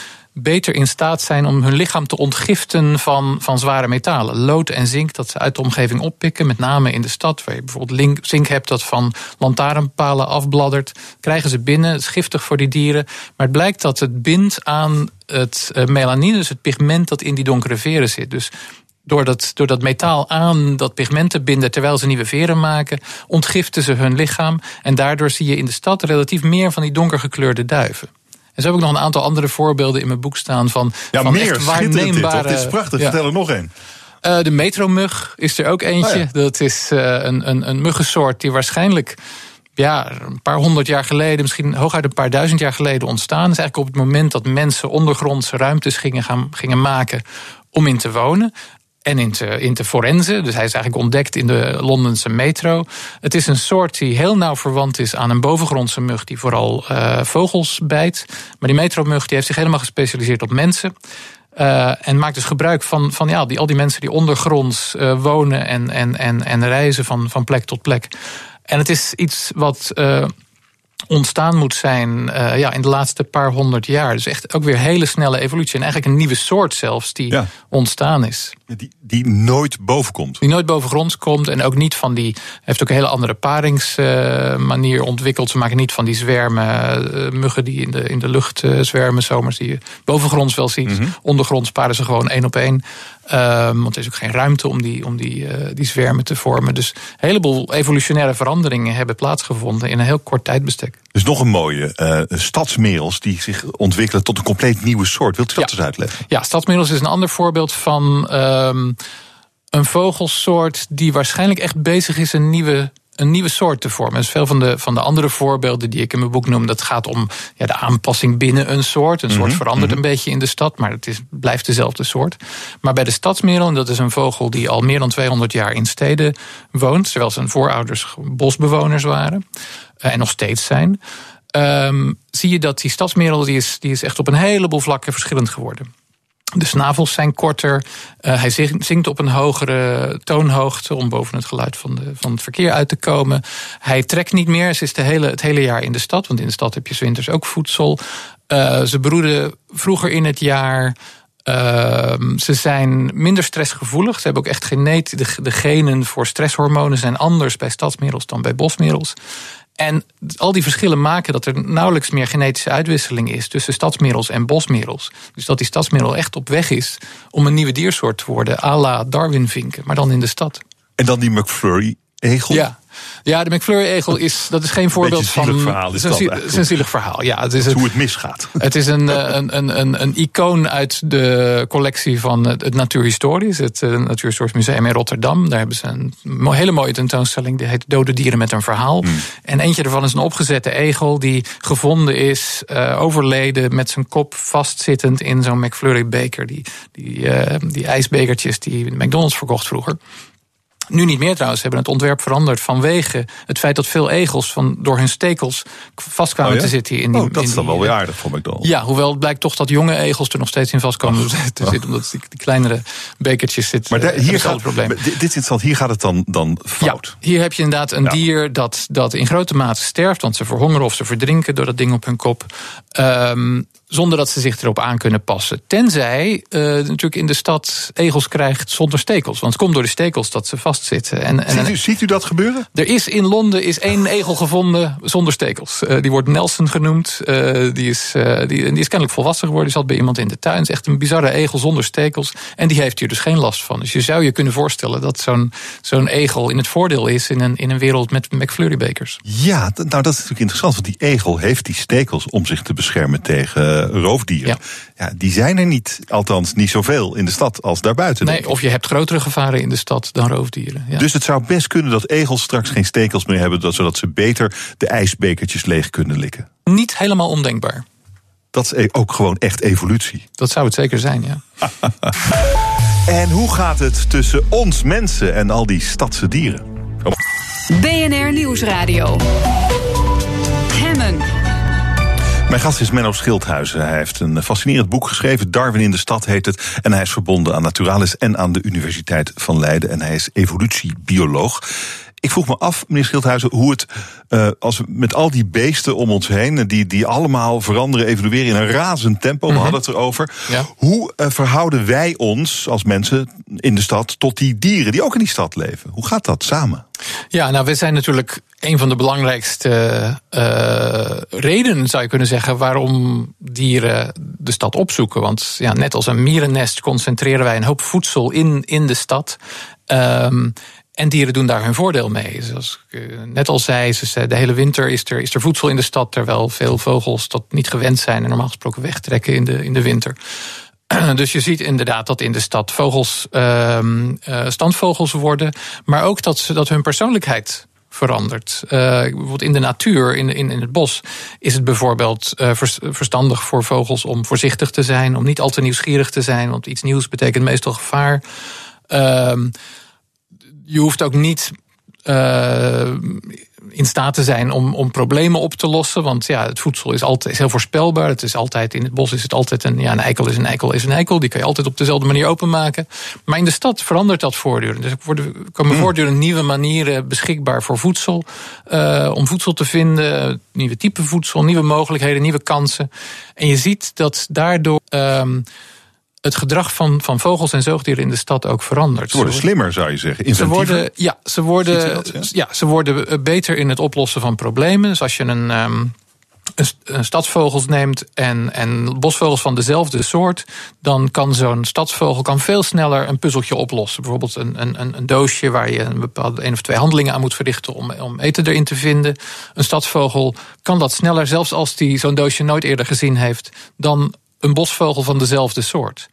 beter in staat zijn om hun lichaam te ontgiften van, van zware metalen. Lood en zink dat ze uit de omgeving oppikken, met name in de stad, waar je bijvoorbeeld zink hebt dat van lantaarnpalen afbladdert, krijgen ze binnen. Het is giftig voor die dieren. Maar het blijkt dat het bindt aan het eh, melanine, dus het pigment dat in die donkere veren zit. Dus door dat, door dat metaal aan dat pigment te binden terwijl ze nieuwe veren maken, ontgiften ze hun lichaam. En daardoor zie je in de stad relatief meer van die donkergekleurde duiven. En zo heb ik nog een aantal andere voorbeelden in mijn boek staan van, ja, van meer, echt waarneembare... Dit, dit is prachtig, ja. vertel er nog één. Uh, de metromug is er ook eentje. Oh ja. Dat is uh, een, een, een muggensoort die waarschijnlijk ja, een paar honderd jaar geleden, misschien hooguit een paar duizend jaar geleden ontstaan. Is eigenlijk op het moment dat mensen ondergrondse ruimtes gingen, gaan, gingen maken om in te wonen en in forensen. Dus hij is eigenlijk ontdekt in de Londense metro. Het is een soort die heel nauw verwant is aan een bovengrondse mug... die vooral uh, vogels bijt. Maar die metromug die heeft zich helemaal gespecialiseerd op mensen... Uh, en maakt dus gebruik van, van ja, die, al die mensen die ondergronds uh, wonen en, en, en, en reizen van, van plek tot plek. En het is iets wat ontstaan moet zijn uh, ja, in de laatste paar honderd jaar. Dus echt ook weer hele snelle evolutie. En eigenlijk een nieuwe soort zelfs die ja. ontstaan is. Die, die nooit boven komt. Die nooit bovengronds komt. En ook niet van die. heeft ook een hele andere paringsmanier uh, ontwikkeld. Ze maken niet van die zwermen, uh, muggen die in de, in de lucht zwermen, zomers, die je bovengronds wel ziet. Mm -hmm. Ondergronds paren ze gewoon één op één. Um, want er is ook geen ruimte om die, om die, uh, die zwermen te vormen. Dus een heleboel evolutionaire veranderingen hebben plaatsgevonden in een heel kort tijdbestek. Dus nog een mooie uh, stadsmerels die zich ontwikkelen tot een compleet nieuwe soort. Wilt u dat ja. eens uitleggen? Ja, stadsmerels is een ander voorbeeld van um, een vogelsoort die waarschijnlijk echt bezig is een nieuwe een nieuwe soort te vormen. Dus veel van de, van de andere voorbeelden die ik in mijn boek noem, dat gaat om ja, de aanpassing binnen een soort. Een soort Mhm, verandert een beetje in de stad, maar het is, blijft dezelfde soort. Maar bij de stadsmerel, en dat is een vogel die al meer dan 200 jaar in steden woont, terwijl zijn voorouders bosbewoners waren eh, en nog steeds zijn. ehm, zie je dat die stadsmerel die is, die is echt op een heleboel vlakken verschillend geworden. De snavels zijn korter. eh, hij zing- zingt op een hogere toonhoogte om boven het geluid van, de, van het verkeer uit te komen. Hij trekt niet meer. Ze is de hele, het hele jaar in de stad, want in de stad heb je winters ook voedsel. Eh, ze broeden vroeger in het jaar. Ehm, ze zijn minder stressgevoelig. Ze hebben ook echt genet. De, de genen voor stresshormonen zijn anders bij stadsmerels dan bij bosmerels. En al die verschillen maken dat er nauwelijks meer genetische uitwisseling is tussen stadsmerels en bosmerels. Dus dat die stadsmerel echt op weg is om een nieuwe diersoort te worden, à la Darwinvinken, maar dan in de stad. En dan die McFlurry-egel. Ja. Ja, de McFlurry-egel is, dat is geen voorbeeld Beetje van. verhaal is het een dat het is een zielig verhaal. Ja, het is Hoe een, het misgaat. het is een, eh, een, een, een, een icoon uit de collectie van het het Natuurhistorisch, het eh, Natuurhistorisch Museum in Rotterdam. Daar hebben ze een hele mooie tentoonstelling, die heet Dode Dieren met een Verhaal. Hmm. En eentje daarvan is een opgezette egel die gevonden is, eh, overleden, met zijn kop vastzittend in zo'n McFlurry-beker. Die, die, die ijsbekertjes die McDonald's verkocht vroeger. Nu niet meer trouwens, hebben het ontwerp veranderd vanwege het feit dat veel egels van, door hun stekels vastkwamen Oh ja? te zitten in die. Oh, dat is dan wel weer eh, aardig voor McDonald's. ja, hoewel het blijkt toch dat jonge egels er nog steeds in vast komen te zitten. Omdat die, die kleinere bekertjes zitten. Maar daar- hier gaat, probleem. dit dit. Hier gaat het dan, dan fout. Ja, hier heb je inderdaad een Ja. dier dat, dat in grote mate sterft. Want ze verhongeren of ze verdrinken door dat ding op hun kop. Ehm, zonder dat ze zich erop aan kunnen passen. Tenzij eh, natuurlijk in de stad egels krijgt zonder stekels. Want het komt door de stekels dat ze vastzitten. En, en, Ziet, u, ziet u dat gebeuren? er is in Londen is één egel gevonden zonder stekels. Eh, die wordt Nelson genoemd. Eh, die, is, die, die is kennelijk volwassen geworden. Die zat bij iemand in de tuin. Het is echt een bizarre egel zonder stekels. En die heeft hier dus geen last van. Dus je zou je kunnen voorstellen dat zo'n zo'n egel in het voordeel is... in een, in een wereld met McFlurry-bekers. Ja, nou dat is natuurlijk interessant. Want die egel heeft die stekels om zich te beschermen tegen roofdieren. Ja. Ja. die zijn er niet, althans niet zoveel in de stad als daarbuiten. Nee, of je hebt grotere gevaren in de stad dan roofdieren. Ja. Dus het zou best kunnen dat egels straks geen stekels meer hebben, dat- zodat ze beter de ijsbekertjes leeg kunnen likken. Niet helemaal ondenkbaar. Dat is e- ook gewoon echt evolutie. Dat zou het zeker zijn, ja. En hoe gaat het tussen ons mensen en al die stadse dieren? BNR Nieuwsradio. Mijn gast is Menno Schildhuizen. Hij heeft een fascinerend boek geschreven. Darwin in de stad heet het. En hij is verbonden aan Naturalis en aan de Universiteit van Leiden. En hij is evolutiebioloog. Ik vroeg me af, meneer Schildhuizen, hoe het uh, als we met al die beesten om ons heen, die, die allemaal veranderen, evolueren in een razend tempo, we Mhm. hadden het erover. Ja. Hoe uh, verhouden wij ons als mensen in de stad tot die dieren die ook in die stad leven? Hoe gaat dat samen? Ja, nou, we zijn natuurlijk een van de belangrijkste uh, redenen, zou je kunnen zeggen, waarom dieren de stad opzoeken. Want ja, net als een mierennest concentreren wij een hoop voedsel in, in de stad. Um, en dieren doen daar hun voordeel mee. Zoals ik net al zei, ze de hele winter is er, is er voedsel in de stad, terwijl veel vogels dat niet gewend zijn en normaal gesproken wegtrekken in de, in de winter. Dus je ziet inderdaad dat in de stad vogels uh, standvogels worden, maar ook dat, ze, dat hun persoonlijkheid verandert. Uh, bijvoorbeeld in de natuur, in, in, in het bos, is het bijvoorbeeld verstandig voor vogels om voorzichtig te zijn, om niet al te nieuwsgierig te zijn, want iets nieuws betekent meestal gevaar. Uh, je hoeft ook niet uh, in staat te zijn om, om problemen op te lossen. Want ja, het voedsel is altijd is heel voorspelbaar. Het is altijd, in het bos is het altijd een, ja, een eikel is een eikel is een eikel. Die kan je altijd op dezelfde manier openmaken. Maar in de stad verandert dat voortdurend. Dus er komen Hmm. voortdurend nieuwe manieren beschikbaar voor voedsel. Uh, om voedsel te vinden, nieuwe type voedsel, nieuwe mogelijkheden, nieuwe kansen. En je ziet dat daardoor. Um, het gedrag van, van vogels en zoogdieren in de stad ook verandert. Ze worden slimmer, zou je zeggen. Ze worden, ja, ze worden, dat, ja? ja? ze worden beter in het oplossen van problemen. Dus als je een, um, een, een stadsvogels neemt en, en bosvogels van dezelfde soort, dan kan zo'n stadsvogel kan veel sneller een puzzeltje oplossen. Bijvoorbeeld een, een, een doosje waar je een bepaalde een of twee handelingen aan moet verrichten om, om eten erin te vinden. Een stadsvogel kan dat sneller, zelfs als die zo'n doosje nooit eerder gezien heeft, dan een bosvogel van dezelfde soort.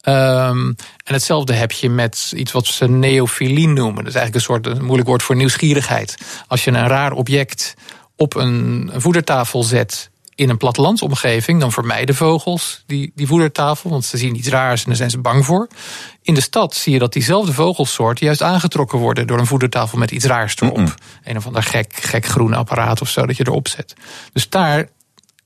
Ehm, en hetzelfde heb je met iets wat ze neofilie noemen. Dat is eigenlijk een soort een moeilijk woord voor nieuwsgierigheid. Als je een raar object op een voedertafel zet in een plattelandsomgeving, dan vermijden vogels die, die voedertafel, want ze zien iets raars en daar zijn ze bang voor. In de stad zie je dat diezelfde vogelsoorten juist aangetrokken worden door een voedertafel met iets raars erop. Een of ander gek, gek groen apparaat of zo dat je erop zet. Dus daar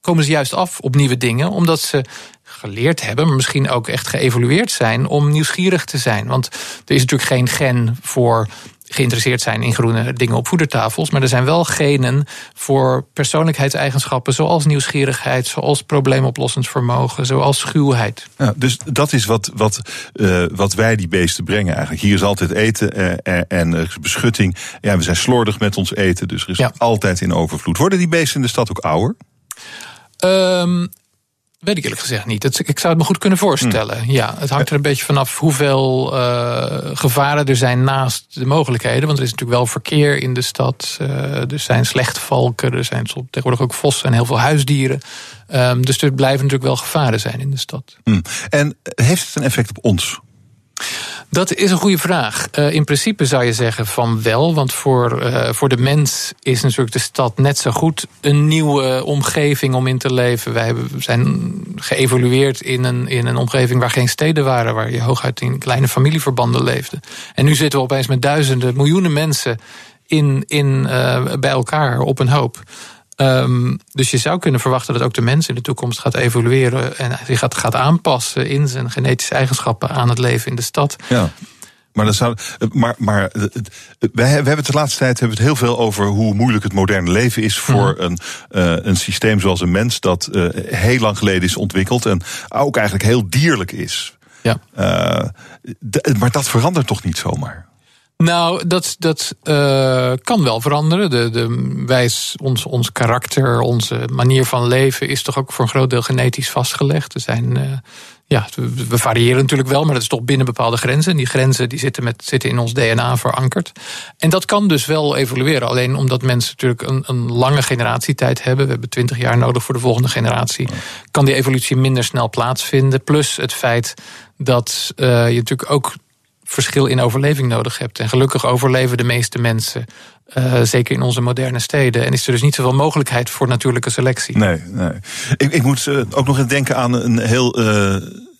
komen ze juist af op nieuwe dingen, omdat ze geleerd hebben, maar misschien ook echt geëvolueerd zijn om nieuwsgierig te zijn. Want er is natuurlijk geen gen voor geïnteresseerd zijn in groene dingen op voedertafels. Maar er zijn wel genen voor persoonlijkheidseigenschappen zoals nieuwsgierigheid, zoals probleemoplossend vermogen, zoals schuwheid. Ja, dus dat is wat, wat, uh, wat wij die beesten brengen eigenlijk. Hier is altijd eten uh, en uh, beschutting. Ja, we zijn slordig met ons eten, dus er is ja. altijd in overvloed. Worden die beesten in de stad ook ouder? Um, Weet ik eerlijk gezegd niet. ik zou het me goed kunnen voorstellen. Hmm. Ja, het hangt er een beetje vanaf hoeveel uh, gevaren er zijn naast de mogelijkheden. Want er is natuurlijk wel verkeer in de stad. Uh, er zijn slechtvalken, er zijn tegenwoordig ook vossen en heel veel huisdieren. Um, dus er blijven natuurlijk wel gevaren zijn in de stad. Hmm. En heeft het een effect op ons? Dat is een goede vraag. Uh, in principe zou je zeggen van wel. Want voor, uh, voor de mens is natuurlijk de stad net zo goed een nieuwe omgeving om in te leven. Wij zijn geëvolueerd in een, in een omgeving waar geen steden waren. Waar je hooguit in kleine familieverbanden leefde. En nu zitten we opeens met duizenden, miljoenen mensen in, in, uh, bij elkaar op een hoop. Um, dus je zou kunnen verwachten dat ook de mens in de toekomst gaat evolueren en zich gaat, gaat aanpassen in zijn genetische eigenschappen aan het leven in de stad. Ja. Maar, dat zou, maar, maar we hebben het de laatste tijd hebben we het heel veel over hoe moeilijk het moderne leven is voor mm. een, uh, een systeem zoals een mens dat uh, heel lang geleden is ontwikkeld en ook eigenlijk heel dierlijk is. Ja. Uh, maar dat verandert toch niet zomaar? Nou, dat, dat uh, kan wel veranderen. De, de, wijs, ons, ons karakter, onze manier van leven is toch ook voor een groot deel genetisch vastgelegd. Er zijn, uh, ja, we, variëren natuurlijk wel, maar dat is toch binnen bepaalde grenzen. En die grenzen die zitten, met, zitten in ons DNA verankerd. En dat kan dus wel evolueren. Alleen omdat mensen natuurlijk een, een lange generatietijd hebben. We hebben twintig jaar nodig voor de volgende generatie. Kan die evolutie minder snel plaatsvinden. Plus het feit dat uh, je natuurlijk ook verschil in overleving nodig hebt. En gelukkig overleven de meeste mensen, uh, zeker in onze moderne steden. En is er dus niet zoveel mogelijkheid voor natuurlijke selectie. Nee, nee. Ik, ik moet uh, ook nog eens denken aan een heel. Uh,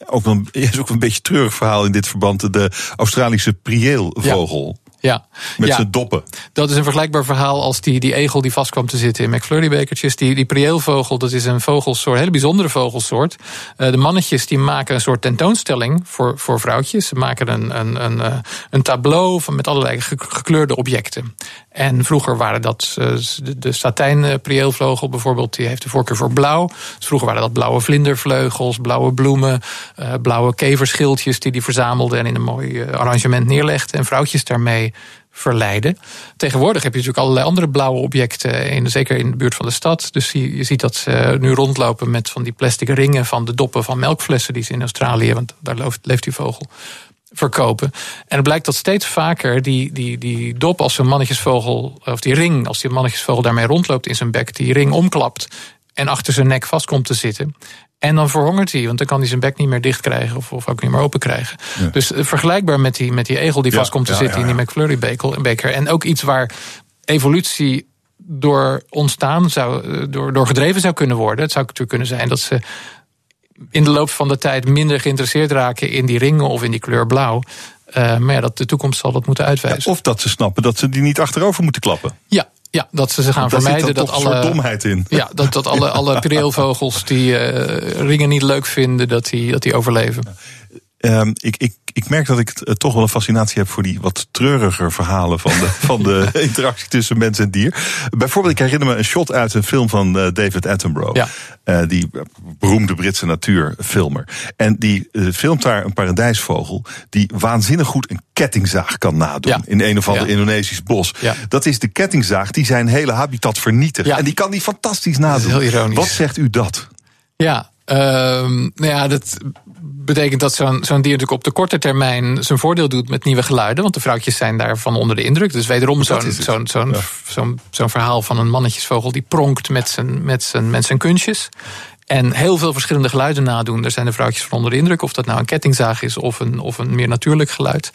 ook een, is ook een beetje treurig verhaal in dit verband. De Australische prieelvogel. Ja. Ja. Met ja. zijn doppen. Dat is een vergelijkbaar verhaal als die, die egel die vast kwam te zitten in McFlurry-bekertjes. Die, die prieelvogel, dat is een vogelsoort, een hele bijzondere vogelsoort. Uh, de mannetjes die maken een soort tentoonstelling voor, voor vrouwtjes. Ze maken een, een, een, uh, een tableau van, met allerlei gekleurde objecten. En vroeger waren dat uh, de, de satijn-prieelvogel bijvoorbeeld, die heeft de voorkeur voor blauw. Dus vroeger waren dat blauwe vlindervleugels, blauwe bloemen, blauwe keverschildjes die die verzamelde en in een mooi arrangement neerlegde. En vrouwtjes daarmee verleiden. Tegenwoordig heb je natuurlijk allerlei andere blauwe objecten, in, zeker in de buurt van de stad. Dus je, je ziet dat ze nu rondlopen met van die plastic ringen van de doppen van melkflessen die ze in Australië, want daar leeft, die vogel, verkopen. En het blijkt dat steeds vaker die, die, die dop als een mannetjesvogel, of die ring, als die mannetjesvogel daarmee rondloopt in zijn bek, die ring omklapt en achter zijn nek vast komt te zitten. En dan verhongert hij, want dan kan hij zijn bek niet meer dicht krijgen of, of ook niet meer open krijgen. Ja. Dus uh, vergelijkbaar met die, met die egel die vast komt te ja, zitten in die McFlurry-beker. En ook iets waar evolutie door ontstaan zou, door, door gedreven zou kunnen worden. Het zou natuurlijk kunnen zijn dat ze in de loop van de tijd minder geïnteresseerd raken in die ringen of in die kleur blauw. Uh, maar ja, dat de toekomst zal dat moeten uitwijzen. of dat ze snappen dat ze die niet achterover moeten klappen. Ja, ja, dat ze ze gaan vermijden dat alle. domheid in. Ja, dat, dat alle, alle prieelvogels die uh, ringen niet leuk vinden, dat die, dat die overleven. Um, ik, ik, ik merk dat ik uh, toch wel een fascinatie heb voor die wat treuriger verhalen van de, van de interactie tussen mens en dier. Bijvoorbeeld, ik herinner me een shot uit een film van uh, David Attenborough. Ja. Uh, die beroemde Britse natuurfilmer. En die filmt daar een paradijsvogel die waanzinnig goed een kettingzaag kan nadoen. Ja. In een of ander. Indonesisch bos. Dat is de kettingzaag die zijn hele habitat vernietigt. En die kan die fantastisch nadoen. heel ironisch. Wat zegt u dat? Ja, nou ja, dat betekent dat zo'n zo'n dier natuurlijk op de korte termijn zijn voordeel doet met nieuwe geluiden. Want de vrouwtjes zijn daarvan onder de indruk. Dus wederom zo'n zo'n zo'n Ja. zo'n zo'n verhaal van een mannetjesvogel die pronkt met zijn, met zijn, met zijn kunstjes. En heel veel verschillende geluiden nadoen. Daar zijn de vrouwtjes van onder de indruk. Of dat nou een kettingzaag is of een, of een meer natuurlijk geluid.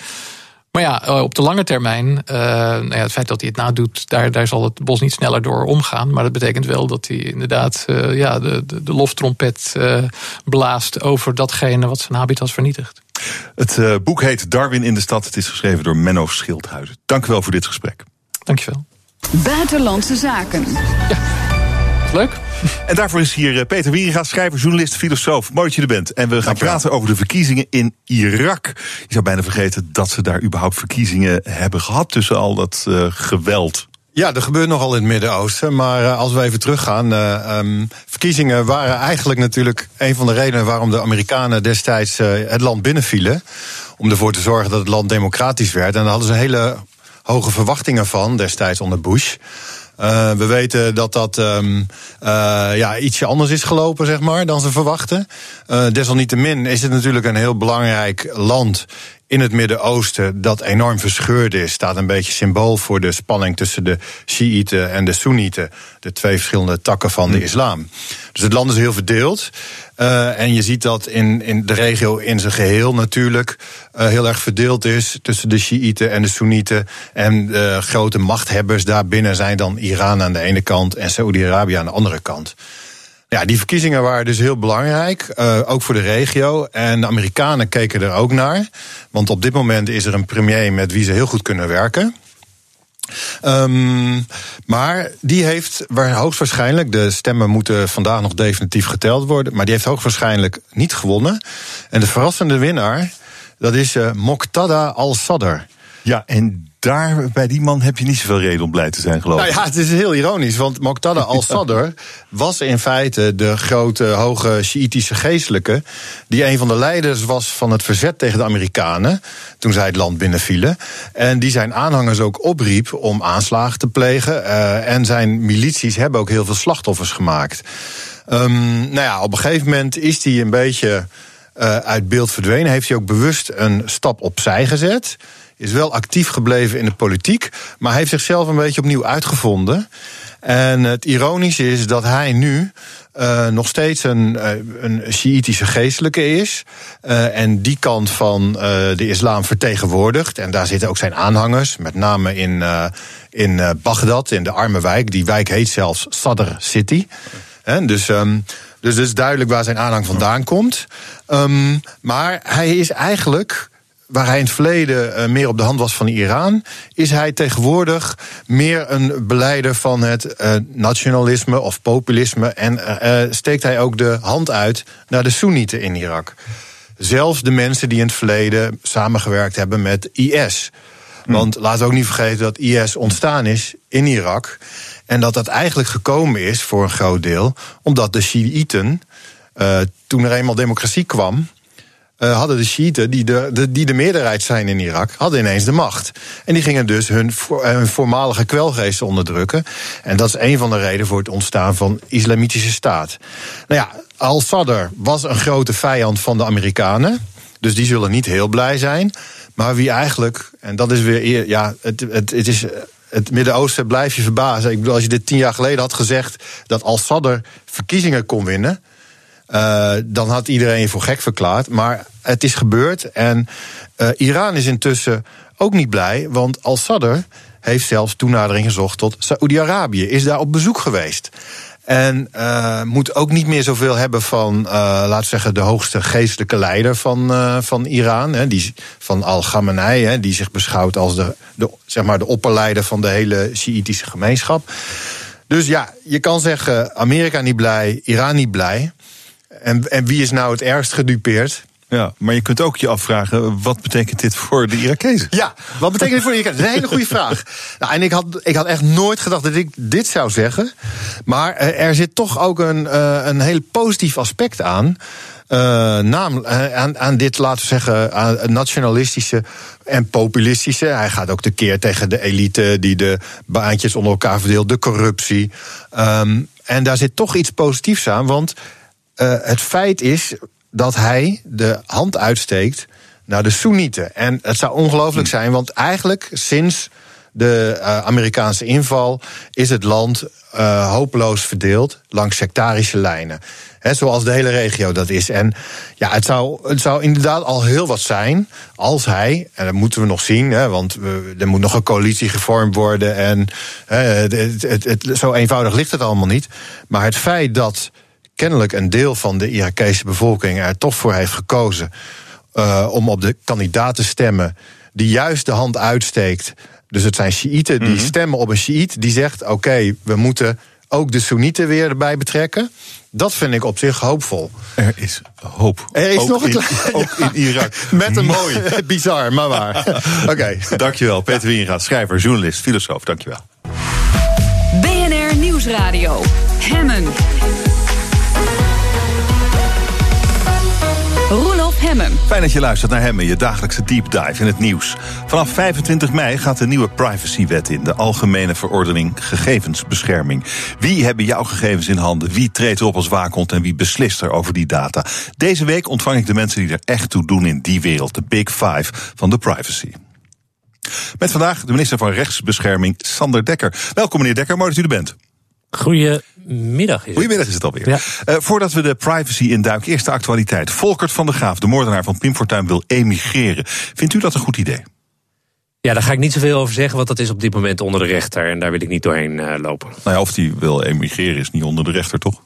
Maar ja, eh, op de lange termijn, uh, nou ja, het feit dat hij het nadoet, daar, daar zal het bos niet sneller door omgaan. Maar dat betekent wel dat hij inderdaad uh, ja, de, de, de loftrompet uh, blaast over datgene wat zijn habitat vernietigt. Het boek heet Darwin in de stad. Het is geschreven door Menno Schildhuizen. Dank u wel voor dit gesprek. Dankjewel. Buitenlandse zaken. Ja, leuk. En daarvoor is hier Peter Wieringa, schrijver, journalist, filosoof. Mooi dat je er bent. En we gaan praten over de verkiezingen in Irak. Je zou bijna vergeten dat ze daar überhaupt verkiezingen hebben gehad tussen al dat uh, geweld. Ja, er gebeurt nogal in het Midden-Oosten. Maar uh, als we even teruggaan. Uh, um, verkiezingen waren eigenlijk natuurlijk een van de redenen waarom de Amerikanen destijds het land binnenvielen. Om ervoor te zorgen dat het land democratisch werd. En daar hadden ze hele hoge verwachtingen van destijds onder Bush. Uh, we weten dat dat um, uh, ja, ietsje anders is gelopen, zeg maar, dan ze verwachten. Uh, desalniettemin is het natuurlijk een heel belangrijk land in het Midden-Oosten dat enorm verscheurd is. Staat een beetje symbool voor de spanning tussen de Shiiten en de Soenieten. De twee verschillende takken van de islam. Dus het land is heel verdeeld. Uh, en je ziet dat in, in de regio in zijn geheel natuurlijk uh, heel erg verdeeld is tussen de Shiiten en de Soenieten. En de grote machthebbers daarbinnen zijn dan Iran aan de ene kant en Saoedi-Arabië aan de andere kant. Ja, die verkiezingen waren dus heel belangrijk, uh, ook voor de regio. En de Amerikanen keken er ook naar. Want op dit moment is er een premier met wie ze heel goed kunnen werken. Um, maar die heeft waar hoogstwaarschijnlijk, de stemmen moeten vandaag nog definitief geteld worden, maar die heeft hoogstwaarschijnlijk niet gewonnen. En de verrassende winnaar, dat is uh, Moqtada al-Sadr. Ja, en daar, bij die man heb je niet zoveel reden om blij te zijn, geloof ik. Nou ja, het is heel ironisch, want Moqtada al-Sadr was in feite de grote, hoge Sjiitische geestelijke. die een van de leiders was van het verzet tegen de Amerikanen. toen zij het land binnenvielen. En die zijn aanhangers ook opriep om aanslagen te plegen. Uh, en zijn milities hebben ook heel veel slachtoffers gemaakt. Um, nou ja, op een gegeven moment is hij een beetje uh, uit beeld verdwenen. Heeft hij ook bewust een stap opzij gezet is wel actief gebleven in de politiek, maar heeft zichzelf een beetje opnieuw uitgevonden. En het ironische is dat hij nu uh, nog steeds een, uh, een Sjiitische geestelijke is. Uh, en die kant van de islam vertegenwoordigt. En daar zitten ook zijn aanhangers, met name in, in Bagdad, in de arme wijk. Die wijk heet zelfs Sadr City. Dus. Um, dus het is duidelijk waar zijn aanhang vandaan komt. Um, maar hij is eigenlijk waar hij in het verleden uh, meer op de hand was van Iran, is hij tegenwoordig meer een beleider van het uh, nationalisme of populisme. En uh, steekt hij ook de hand uit naar de Soenieten in Irak. Zelfs de mensen die in het verleden samengewerkt hebben met IS. Hmm. Want laten we ook niet vergeten dat IS ontstaan is in Irak. En dat dat eigenlijk gekomen is voor een groot deel omdat de Shiiten, toen er eenmaal democratie kwam, uh, hadden de Shiiten, die de, die de meerderheid zijn in Irak, hadden ineens de macht. En die gingen dus hun, hun voormalige kwelgeesten onderdrukken. En dat is een van de redenen voor het ontstaan van islamitische staat. Nou ja, al-Sadr was een grote vijand van de Amerikanen. Dus die zullen niet heel blij zijn. Maar wie eigenlijk, en dat is weer, ja, het, het, het is het Midden-Oosten blijf je verbazen. Ik bedoel, als je dit tien jaar geleden had gezegd dat al-Sadr verkiezingen kon winnen. Uh, dan had iedereen je voor gek verklaard. Maar het is gebeurd. En uh, Iran is intussen ook niet blij. Want al-Sadr heeft zelfs toenadering gezocht tot Saoedi-Arabië. Is daar op bezoek geweest. En uh, moet ook niet meer zoveel hebben van, uh, laten we zeggen, de hoogste geestelijke leider van, van Iran. Hè, die, van Al-Khamenei, die zich beschouwt als de, de, zeg maar de opperleider van de hele Sjiitische gemeenschap. Dus ja, je kan zeggen, Amerika niet blij, Iran niet blij. En, en wie is nou het ergst gedupeerd? Ja, maar je kunt ook je afvragen, wat betekent dit voor de Irakezen? Ja, wat betekent dit voor de Irakezen? Dat is een hele goede vraag. Nou, en ik had, ik had echt nooit gedacht dat ik dit zou zeggen. Maar er zit toch ook een, uh, een heel positief aspect aan. Uh, naam, uh, aan, aan dit, laten we zeggen, aan nationalistische en populistische. Hij gaat ook tekeer tegen de elite die de baantjes onder elkaar verdeelt, de corruptie. Um, en daar zit toch iets positiefs aan, want uh, het feit is dat hij de hand uitsteekt naar de Soenieten. En het zou ongelooflijk zijn, want eigenlijk sinds de uh, Amerikaanse inval is het land uh, hopeloos verdeeld langs sectarische lijnen. Zoals de hele regio dat is. En ja, het zou, het zou inderdaad al heel wat zijn als hij, en dat moeten we nog zien, hè, want er moet nog een coalitie gevormd worden. En hè, het, het, het, zo eenvoudig ligt het allemaal niet. Maar het feit dat kennelijk een deel van de Irakese bevolking er toch voor heeft gekozen uh, om op de kandidaat te stemmen die juist de hand uitsteekt. Dus het zijn Shiiten die mm -hmm. stemmen op een Shiït die zegt: oké, okay, we moeten ook de Soenieten weer erbij betrekken. Dat vind ik op zich hoopvol. Er is hoop. Er is ook nog een in, klein- Ook in Irak. Met een Mooi. Bizar, maar waar. Oké. Dankjewel, Peter Wieringa, schrijver, journalist, filosoof. Dankjewel. BNR Nieuwsradio. Hemmen. Hemmen. Fijn dat je luistert naar Hemmen, je dagelijkse deep dive in het nieuws. Vanaf 25 mei gaat de nieuwe privacywet in, de Algemene Verordening Gegevensbescherming. Wie hebben jouw gegevens in handen? Wie treedt erop als waakhond en wie beslist er over die data? Deze week ontvang ik de mensen die er echt toe doen in die wereld, de Big Five van de privacy. Met vandaag de minister van Rechtsbescherming, Sander Dekker. Welkom meneer Dekker, mooi dat u er bent. Goedemiddag. Is het. Goedemiddag is het alweer. Ja. Uh, voordat we de privacy induiken, eerst de actualiteit. Volkert van der Graaf, de moordenaar van Pim Fortuyn, wil emigreren. Vindt u dat een goed idee? Ja, daar ga ik niet zoveel over zeggen, want dat is op dit moment onder de rechter en daar wil ik niet doorheen uh, lopen. Nou ja, of hij wil emigreren is niet onder de rechter, toch?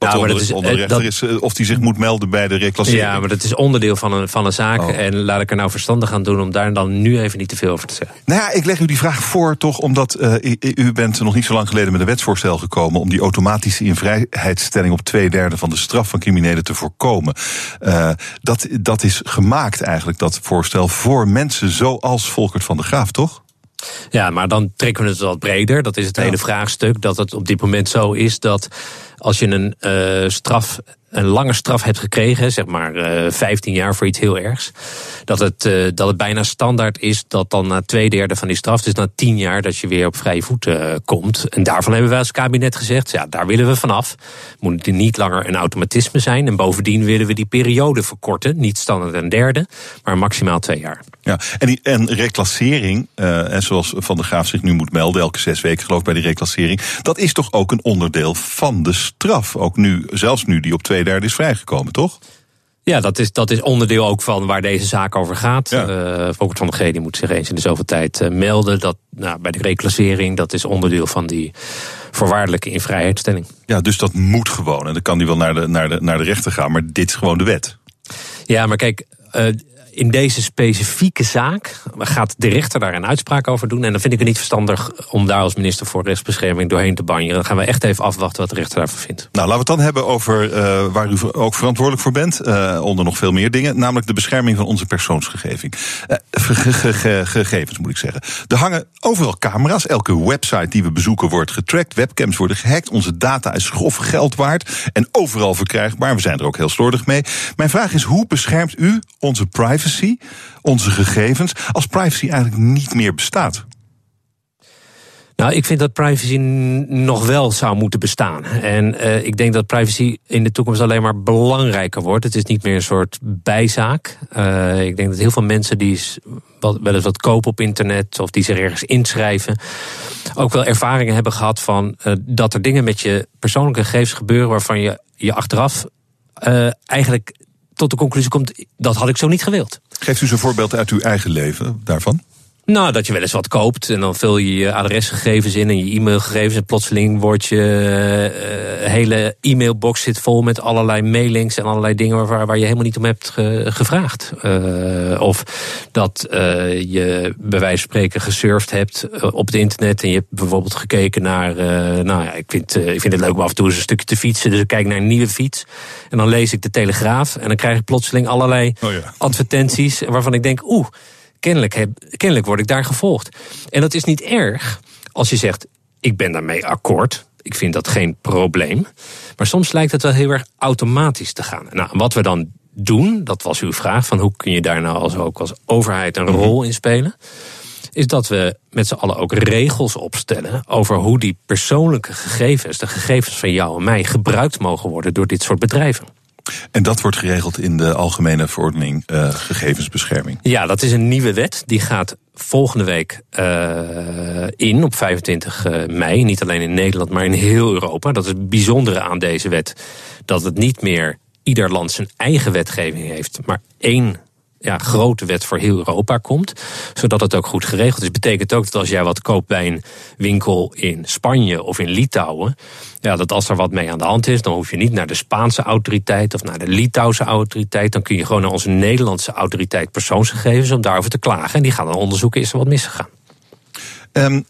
Wat Nou, onder, dat is- onder de eh, rechter dat- is uh, of hij zich moet melden bij de reclassering. Ja, maar dat is onderdeel van een, van een zaak Oh. en laat ik er nou verstandig aan doen om daar dan nu even niet te veel over te zeggen. Nou ja, ik leg u die vraag voor toch omdat uh, u, u bent nog niet zo lang geleden met een wetsvoorstel gekomen om die automatische invrijheidstelling op twee derde van de straf van criminelen te voorkomen. Uh, dat, dat is gemaakt eigenlijk, dat voorstel, voor mensen zoals Volkert van der Graaf, toch? Ja, maar dan trekken we het wat breder. Dat is het Ja. hele vraagstuk. Dat het op dit moment zo is dat als je een uh, straf, een lange straf hebt gekregen, zeg maar uh, 15 jaar voor iets heel ergs, dat het, uh, dat het bijna standaard is dat dan na twee derde van die straf, dus na 10 jaar, dat je weer op vrije voeten uh, komt. En daarvan hebben wij als kabinet gezegd, ja, daar willen we vanaf. Moet het niet langer een automatisme zijn. En bovendien willen we die periode verkorten. Niet standaard een derde, maar maximaal twee jaar. Ja, en, en reclassering, en zoals Van der Graaf zich nu moet melden, elke zes weken geloof ik bij die reclassering, dat is toch ook een onderdeel van de straf. Ook nu, zelfs nu die op twee derde is vrijgekomen, toch? Ja, dat is, dat is onderdeel ook van waar deze zaak over gaat. Ja. Uh, Volkert van der G die moet zich eens in de zoveel tijd uh, melden. Dat, nou, bij de reclassering, dat is onderdeel van die voorwaardelijke invrijheidstelling. Ja, dus dat moet gewoon. En dan kan die wel naar de, naar de, naar de rechter gaan, maar dit is gewoon de wet. Ja, maar kijk, uh, in deze specifieke zaak gaat de rechter daar een uitspraak over doen. En dan vind ik het niet verstandig om daar als minister voor rechtsbescherming doorheen te banjeren. Dan gaan we echt even afwachten wat de rechter daarvan vindt. Nou, laten we het dan hebben over uh, waar u ook verantwoordelijk voor bent. Uh, onder nog veel meer dingen. Namelijk de bescherming van onze persoonsgegevens. Uh, gegevens moet ik zeggen. Er hangen overal camera's. Elke website die we bezoeken wordt getrackt. Webcams worden gehackt. Onze data is grof geld waard. En overal verkrijgbaar. We zijn er ook heel slordig mee. Mijn vraag is, hoe beschermt u onze privacy, onze gegevens, als privacy eigenlijk niet meer bestaat? Nou, ik vind dat privacy nog wel zou moeten bestaan. En uh, ik denk dat privacy in de toekomst alleen maar belangrijker wordt. Het is niet meer een soort bijzaak. Uh, ik denk dat heel veel mensen die wel eens wat kopen op internet of die zich ergens inschrijven, ook wel ervaringen hebben gehad van uh, dat er dingen met je persoonlijke gegevens gebeuren waarvan je je achteraf eigenlijk tot de conclusie komt, dat had ik zo niet gewild. Geeft u eens een voorbeeld uit uw eigen leven daarvan? Nou, dat je wel eens wat koopt en dan vul je je adresgegevens in en je e-mailgegevens en plotseling wordt je uh, hele e-mailbox zit vol met allerlei mailings en allerlei dingen waar, waar je helemaal niet om hebt ge, gevraagd. Uh, of dat uh, je bij wijze van spreken gesurfd hebt op het internet en je hebt bijvoorbeeld gekeken naar, nou ja, ik vind, ik vind het leuk om af en toe eens een stukje te fietsen, dus ik kijk naar een nieuwe fiets en dan lees ik de Telegraaf en dan krijg ik plotseling allerlei oh ja. advertenties waarvan ik denk, oeh, kennelijk, heb, kennelijk word ik daar gevolgd. En dat is niet erg als je zegt, ik ben daarmee akkoord. Ik vind dat geen probleem. Maar soms lijkt het wel heel erg automatisch te gaan. Nou, wat we dan doen, dat was uw vraag, van hoe kun je daar nou als, ook als overheid een rol in spelen? Is dat we met z'n allen ook regels opstellen over hoe die persoonlijke gegevens, de gegevens van jou en mij, gebruikt mogen worden door dit soort bedrijven. En dat wordt geregeld in de Algemene Verordening uh, Gegevensbescherming. Ja, dat is een nieuwe wet. Die gaat volgende week uh, in op 25 mei. Niet alleen in Nederland, maar in heel Europa. Dat is het bijzondere aan deze wet. Dat het niet meer ieder land zijn eigen wetgeving heeft, maar één ja, grote wet voor heel Europa komt. Zodat het ook goed geregeld is. Betekent ook dat als jij wat koopt bij een winkel in Spanje of in Litouwen. Ja, dat als er wat mee aan de hand is, dan hoef je niet naar de Spaanse autoriteit of naar de Litouwse autoriteit. Dan kun je gewoon naar onze Nederlandse autoriteit persoonsgegevens om daarover te klagen. En die gaan dan onderzoeken, is er wat misgegaan. Um,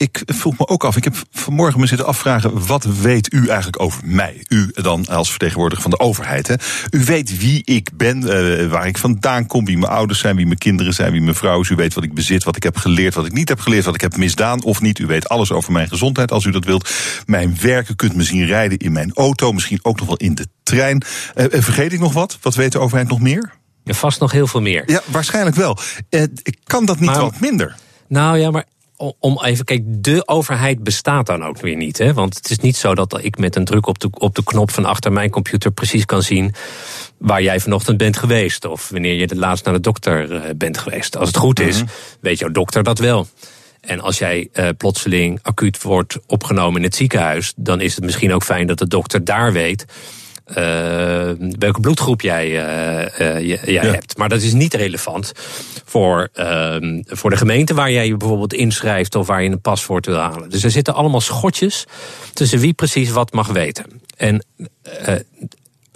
ik vroeg me ook af, ik heb vanmorgen me zitten afvragen... wat weet u eigenlijk over mij? U dan als vertegenwoordiger van de overheid. Hè? U weet wie ik ben, uh, waar ik vandaan kom... wie mijn ouders zijn, wie mijn kinderen zijn, wie mijn vrouw is. U weet wat ik bezit, wat ik heb geleerd, wat ik niet heb geleerd... wat ik heb misdaan of niet. U weet alles over mijn gezondheid als u dat wilt. Mijn werken kunt me zien rijden in mijn auto. Misschien ook nog wel in de trein. Uh, vergeet ik nog wat? Wat weet de overheid nog meer? Ja, vast nog heel veel meer. Ja, waarschijnlijk wel. Uh, kan dat niet maar, wat minder? Nou ja, maar om even, kijk, de overheid bestaat dan ook weer niet. Hè? Want het is niet zo dat ik met een druk op de, op de knop van achter mijn computer precies kan zien waar jij vanochtend bent geweest. Of wanneer je de laatst naar de dokter uh, bent geweest. Als het goed is, mhm. weet jouw dokter dat wel. En als jij uh, plotseling acuut wordt opgenomen in het ziekenhuis, dan is het misschien ook fijn dat de dokter daar weet welke bloedgroep jij, uh, jij ja. hebt. Maar dat is niet relevant voor, uh, voor de gemeente waar jij je bijvoorbeeld inschrijft of waar je een paspoort wil halen. Dus er zitten allemaal schotjes tussen wie precies wat mag weten. En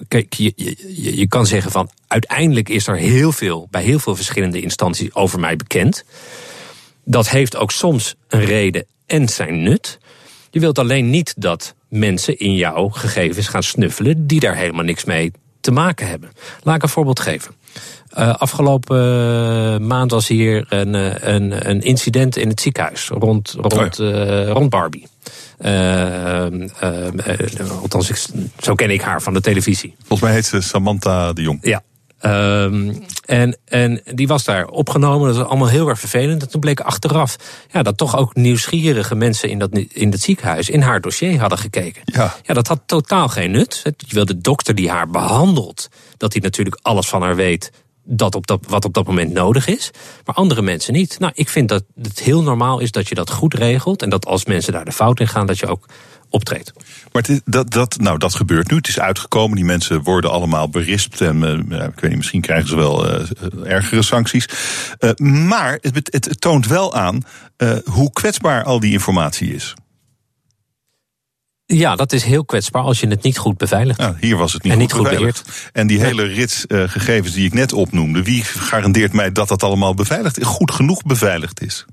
kijk, je, je, je kan zeggen van uiteindelijk is er heel veel bij heel veel verschillende instanties over mij bekend. Dat heeft ook soms een reden en zijn nut. Je wilt alleen niet dat mensen in jouw gegevens gaan snuffelen die daar helemaal niks mee te maken hebben. Laat ik een voorbeeld geven. Uh, afgelopen uh, maand was hier een, eh, een, een, incident in het ziekenhuis rond, rond, oh ja. rond Barbie. althans, ik, zo ken ik haar van de televisie. Volgens mij heet ze Samantha de Jong. Ja, Um, en, en die was daar opgenomen. Dat was allemaal heel erg vervelend. En toen bleek achteraf ja, dat toch ook nieuwsgierige mensen in dat, in dat ziekenhuis in haar dossier hadden gekeken. Ja. ja, dat had totaal geen nut. Je wil de dokter die haar behandelt, dat hij natuurlijk alles van haar weet. Dat op dat, wat op dat moment nodig is. Maar andere mensen niet. Nou, ik vind dat het heel normaal is dat je dat goed regelt. En dat als mensen daar de fout in gaan, dat je ook optreedt. Maar het, dat, dat, nou, dat gebeurt nu. Het is uitgekomen. Die mensen worden allemaal berispt. En uh, ik weet niet, misschien krijgen ze wel uh, ergere sancties. Uh, maar het, het, het, toont wel aan hoe kwetsbaar al die informatie is. Ja, dat is heel kwetsbaar als je het niet goed beveiligt. Ja, hier was het niet, en goed, niet goed beheerd. En die hele rits gegevens die ik net opnoemde, wie garandeert mij dat dat allemaal beveiligd, goed genoeg beveiligd is?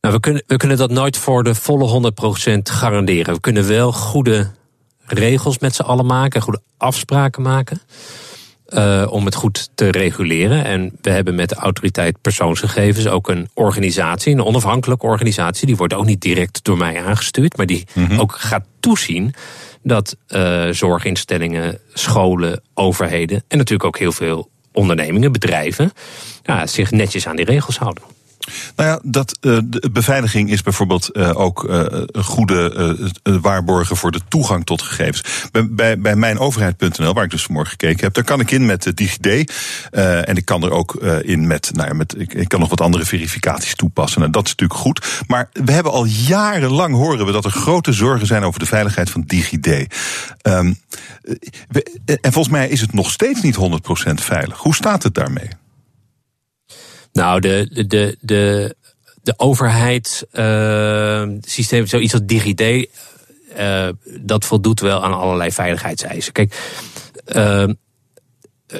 Nou, we kunnen, we kunnen dat nooit voor de volle 100% garanderen. We kunnen wel goede regels met z'n allen maken, goede afspraken maken. Uh, om het goed te reguleren. En we hebben met de autoriteit persoonsgegevens ook een organisatie, een onafhankelijke organisatie. Die wordt ook niet direct door mij aangestuurd, maar die mm-hmm. ook gaat toezien dat uh, zorginstellingen, scholen, overheden en natuurlijk ook heel veel ondernemingen, bedrijven, ja, zich netjes aan die regels houden. Nou ja, dat, uh, de beveiliging is bijvoorbeeld uh, ook uh, een goede waarborgen voor de toegang tot gegevens. Bij, bij, mijnoverheid.nl, waar ik dus vanmorgen gekeken heb, daar kan ik in met DigiD. en ik kan er ook in met, nou ja, met ik, kan nog wat andere verificaties toepassen. En dat is natuurlijk goed. Maar we hebben al jarenlang horen we dat er grote zorgen zijn over de veiligheid van DigiD. Um, en volgens mij is het nog steeds niet 100% veilig. Hoe staat het daarmee? Nou, de, de, de, de overheidssysteem, uh, zoiets als DigiD, uh, dat voldoet wel aan allerlei veiligheidseisen. Kijk, uh,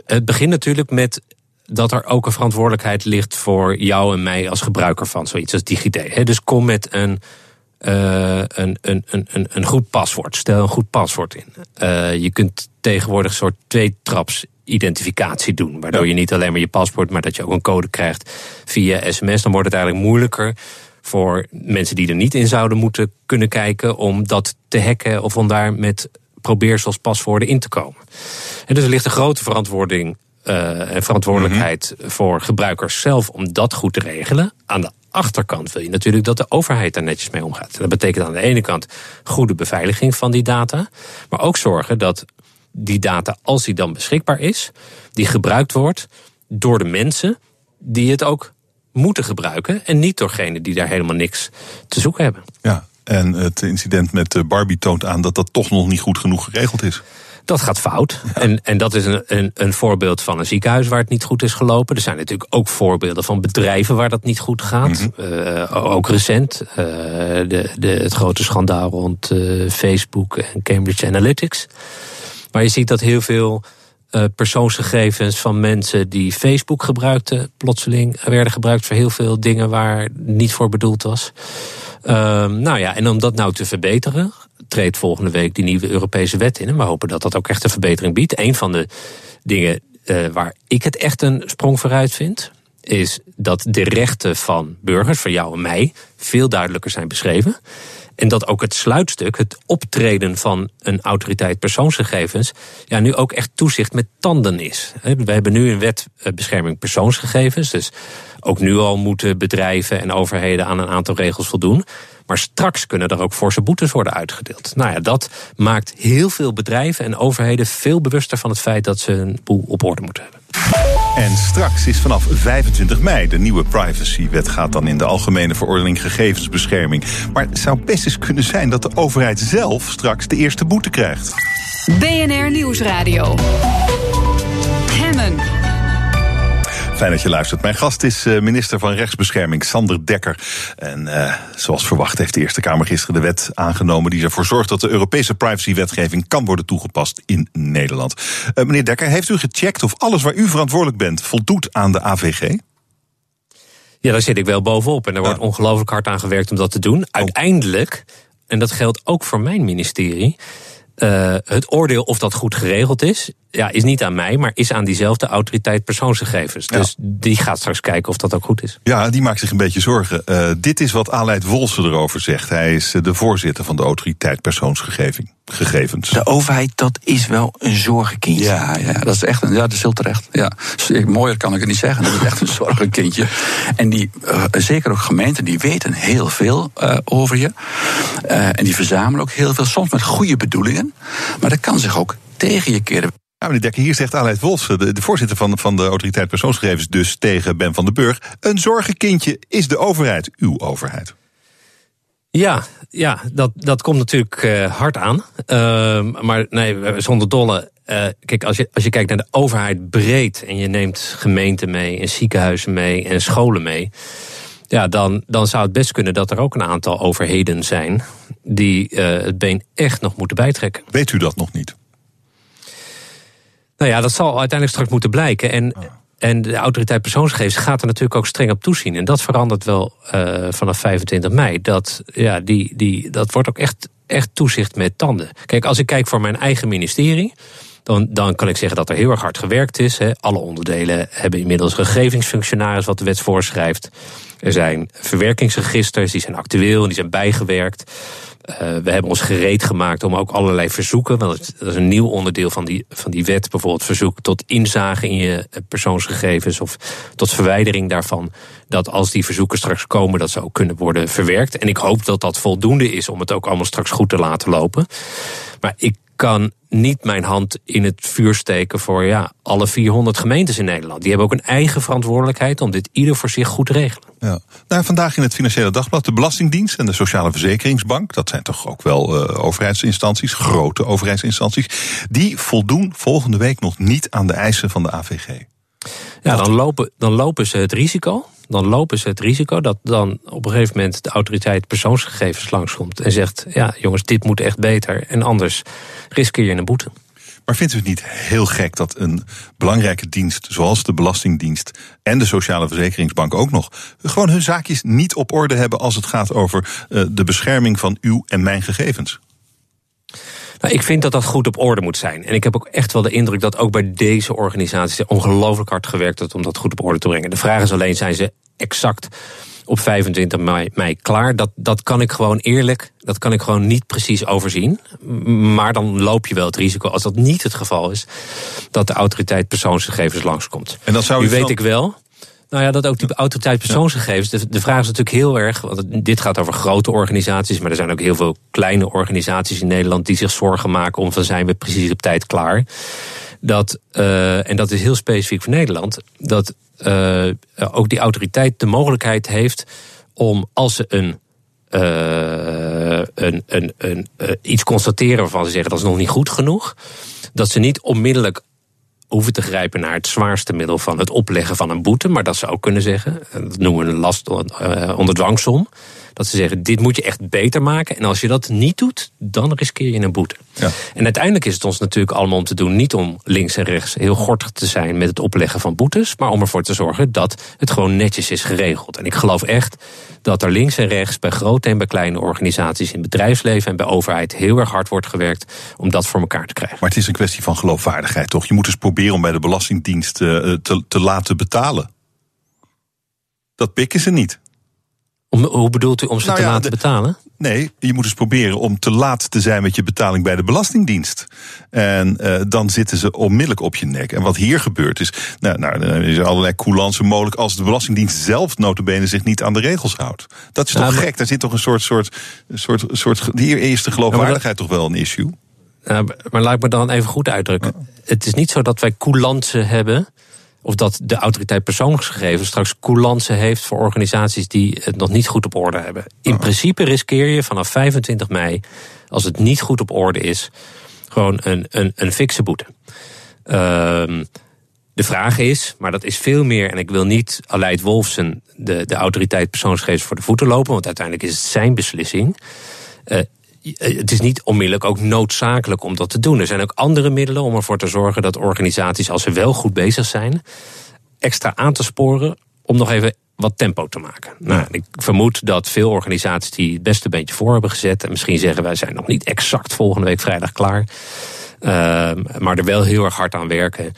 het begint natuurlijk met dat er ook een verantwoordelijkheid ligt voor jou en mij als gebruiker van zoiets als DigiD. Dus kom met een, uh, een, een, een, een goed paswoord. Stel een goed paswoord in. Uh, je kunt tegenwoordig soort twee-traps identificatie doen. Waardoor je niet alleen maar je paspoort, maar dat je ook een code krijgt via sms. Dan wordt het eigenlijk moeilijker voor mensen die er niet in zouden moeten kunnen kijken om dat te hacken of om daar met probeersels paswoorden in te komen. En dus er ligt een grote verantwoording uh, en verantwoordelijkheid mhm. voor gebruikers zelf om dat goed te regelen. Aan de achterkant wil je natuurlijk dat de overheid daar netjes mee omgaat. Dat betekent aan de ene kant goede beveiliging van die data, maar ook zorgen dat die data, als die dan beschikbaar is, die gebruikt wordt door de mensen die het ook moeten gebruiken. En niet doorgenen die daar helemaal niks te zoeken hebben. Ja, en het incident met eh, Barbie toont aan dat dat toch nog niet goed genoeg geregeld is. Dat gaat fout. En, en dat is een, een, een voorbeeld van een ziekenhuis waar het niet goed is gelopen. Er zijn natuurlijk ook voorbeelden van bedrijven waar dat niet goed gaat. Mhm. Uh, ook recent. Uh, de, de, het grote schandaal rond uh, Facebook en Cambridge Analytics. Maar je ziet dat heel veel uh, persoonsgegevens van mensen die Facebook gebruikten, plotseling werden gebruikt voor heel veel dingen waar niet voor bedoeld was. Uh, nou ja, en om dat nou te verbeteren, treedt volgende week die nieuwe Europese wet in. En we hopen dat dat ook echt een verbetering biedt. Een van de dingen uh, waar ik het echt een sprong vooruit vind, is dat de rechten van burgers, van jou en mij, veel duidelijker zijn beschreven. En dat ook het sluitstuk, het optreden van een autoriteit persoonsgegevens, ja, nu ook echt toezicht met tanden is. We hebben nu een wet bescherming persoonsgegevens. Dus ook nu al moeten bedrijven en overheden aan een aantal regels voldoen. Maar straks kunnen er ook forse boetes worden uitgedeeld. Nou ja, dat maakt heel veel bedrijven en overheden veel bewuster van het feit dat ze een boel op orde moeten hebben. En straks is vanaf 25 mei de nieuwe privacywet gaat dan in de Algemene Verordening Gegevensbescherming. Maar het zou best eens kunnen zijn dat de overheid zelf straks de eerste boete krijgt. BNR Nieuwsradio. Fijn dat je luistert. Mijn gast is eh, minister van Rechtsbescherming Sander Dekker. En uh, zoals verwacht heeft de Eerste Kamer gisteren de wet aangenomen die ervoor zorgt dat de Europese privacywetgeving kan worden toegepast in Nederland. Uh, meneer Dekker, heeft u gecheckt of alles waar u verantwoordelijk bent voldoet aan de AVG? Ja, daar zit ik wel bovenop. En er wordt ja. ongelooflijk hard aan gewerkt om dat te doen. Uiteindelijk, en dat geldt ook voor mijn ministerie. Uh, het oordeel of dat goed geregeld is, ja, is niet aan mij, maar is aan diezelfde autoriteit persoonsgegevens. Ja. Dus die gaat straks kijken of dat ook goed is. Ja, die maakt zich een beetje zorgen. Uh, dit is wat Aleid Wolse erover zegt. Hij is de voorzitter van de autoriteit persoonsgegevens. Gegevens. De overheid, dat is wel een zorgenkindje. Ja, ja, dat is echt een, ja, dat is heel terecht. Ja. Mooier kan ik het niet zeggen. Dat is echt een zorgenkindje. En die, uh, zeker ook gemeenten, die weten heel veel uh, over je. Uh, en die verzamelen ook heel veel, soms met goede bedoelingen. Maar dat kan zich ook tegen je keren. Ja, meneer Dekker, hier zegt Aleid Wolfs, de, de, voorzitter van, van de autoriteit persoonsgegevens, dus tegen Ben van den Burg. Een zorgenkindje is de overheid, uw overheid. Ja, ja dat, dat komt natuurlijk uh, hard aan. Uh, maar nee, zonder dolle. Uh, kijk, als je, als je kijkt naar de overheid breed en je neemt gemeenten mee en ziekenhuizen mee en scholen mee. Ja, dan, dan zou het best kunnen dat er ook een aantal overheden zijn die het been echt nog moeten bijtrekken. Weet u dat nog niet? Nou ja, dat zal uiteindelijk straks moeten blijken. En, oh. En de autoriteit persoonsgegevens gaat er natuurlijk ook streng op toezien. En dat verandert wel uh, vanaf 25 mei. Dat, ja, die, die, dat wordt ook echt, echt toezicht met tanden. Kijk, als ik kijk voor mijn eigen ministerie. Dan, dan kan ik zeggen dat er heel erg hard gewerkt is. Hè. Alle onderdelen hebben inmiddels gegevensfunctionaris wat de wet voorschrijft. Er zijn verwerkingsregisters, die zijn actueel en die zijn bijgewerkt. Uh, we hebben ons gereed gemaakt om ook allerlei verzoeken, want dat is een nieuw onderdeel van die, van die wet, bijvoorbeeld verzoek tot inzage in je persoonsgegevens of tot verwijdering daarvan. Dat als die verzoeken straks komen, dat ze ook kunnen worden verwerkt. En ik hoop dat dat voldoende is om het ook allemaal straks goed te laten lopen. Maar ik kan niet mijn hand in het vuur steken voor ja, alle 400 gemeentes in Nederland. Die hebben ook een eigen verantwoordelijkheid om dit ieder voor zich goed te regelen. Ja. Nou, vandaag in het Financiële Dagblad de Belastingdienst en de Sociale Verzekeringsbank. Dat zijn toch ook wel uh, overheidsinstanties, grote overheidsinstanties. Die voldoen volgende week nog niet aan de eisen van de AVG. Ja, dan lopen, dan lopen ze het risico. Dan lopen ze het risico dat dan op een gegeven moment de autoriteit persoonsgegevens langskomt en zegt: Ja, jongens, dit moet echt beter. En anders riskeer je een boete. Maar vindt u het niet heel gek dat een belangrijke dienst, zoals de Belastingdienst en de Sociale Verzekeringsbank ook nog, gewoon hun zaakjes niet op orde hebben als het gaat over de bescherming van uw en mijn gegevens? Nou, ik vind dat dat goed op orde moet zijn. En ik heb ook echt wel de indruk dat ook bij deze organisaties ongelooflijk hard gewerkt wordt om dat goed op orde te brengen. De vraag is alleen, zijn ze exact op 25 mei, mei, klaar? Dat, dat kan ik gewoon eerlijk, dat kan ik gewoon niet precies overzien. Maar dan loop je wel het risico, als dat niet het geval is, dat de autoriteit persoonsgegevens langskomt. En dan zou u weet ik wel Nou ja, dat ook die autoriteit persoonsgegevens. De, de vraag is natuurlijk heel erg. Want dit gaat over grote organisaties. Maar er zijn ook heel veel kleine organisaties in Nederland. die zich zorgen maken om van zijn we precies op tijd klaar. Dat, uh, en dat is heel specifiek voor Nederland. Dat uh, ook die autoriteit de mogelijkheid heeft om als ze een uh, een, een, een, uh, iets constateren waarvan ze zeggen dat is nog niet goed genoeg. Dat ze niet onmiddellijk hoeven te grijpen naar het zwaarste middel van het opleggen van een boete. Maar dat ze ook kunnen zeggen, dat noemen we een last uh, onder dwangsom. Dat ze zeggen, dit moet je echt beter maken. En als je dat niet doet, dan riskeer je een boete. Ja. En uiteindelijk is het ons natuurlijk allemaal om te doen... niet om links en rechts heel gortig te zijn met het opleggen van boetes... maar om ervoor te zorgen dat het gewoon netjes is geregeld. En ik geloof echt dat er links en rechts bij grote en bij kleine organisaties... in bedrijfsleven en bij overheid heel erg hard wordt gewerkt... om dat voor elkaar te krijgen. Maar het is een kwestie van geloofwaardigheid, toch? Je moet dus proberen om bij de Belastingdienst uh, te, te laten betalen. Dat pikken ze niet. Om, hoe bedoelt u om ze nou te ja, laten de, betalen? Nee, je moet dus proberen om te laat te zijn met je betaling bij de Belastingdienst. En uh, dan zitten ze onmiddellijk op je nek. En wat hier gebeurt is, nou, nou er is allerlei coulance mogelijk als de Belastingdienst zelf notabene zich niet aan de regels houdt. Dat is toch nou, gek? Daar zit toch een soort, soort, soort, soort hier is de geloofwaardigheid toch wel een issue? Maar laat ik me dan even goed uitdrukken. Het is niet zo dat wij coulance hebben of dat de autoriteit persoonsgegevens straks coulance heeft voor organisaties die het nog niet goed op orde hebben. In oh. principe riskeer je vanaf 25 mei, als het niet goed op orde is, gewoon een, een, een fikse boete. Um, de vraag is, maar dat is veel meer, en ik wil niet Aleid Wolfsen, de, de autoriteit persoonsgegevens, voor de voeten lopen, want uiteindelijk is het zijn beslissing. Uh, het is niet onmiddellijk ook noodzakelijk om dat te doen. Er zijn ook andere middelen om ervoor te zorgen dat organisaties, als ze wel goed bezig zijn, extra aan te sporen om nog even wat tempo te maken. Nou, ik vermoed dat veel organisaties die het beste beentje voor hebben gezet, en misschien zeggen wij zijn nog niet exact volgende week vrijdag klaar, uh, maar er wel heel erg hard aan werken.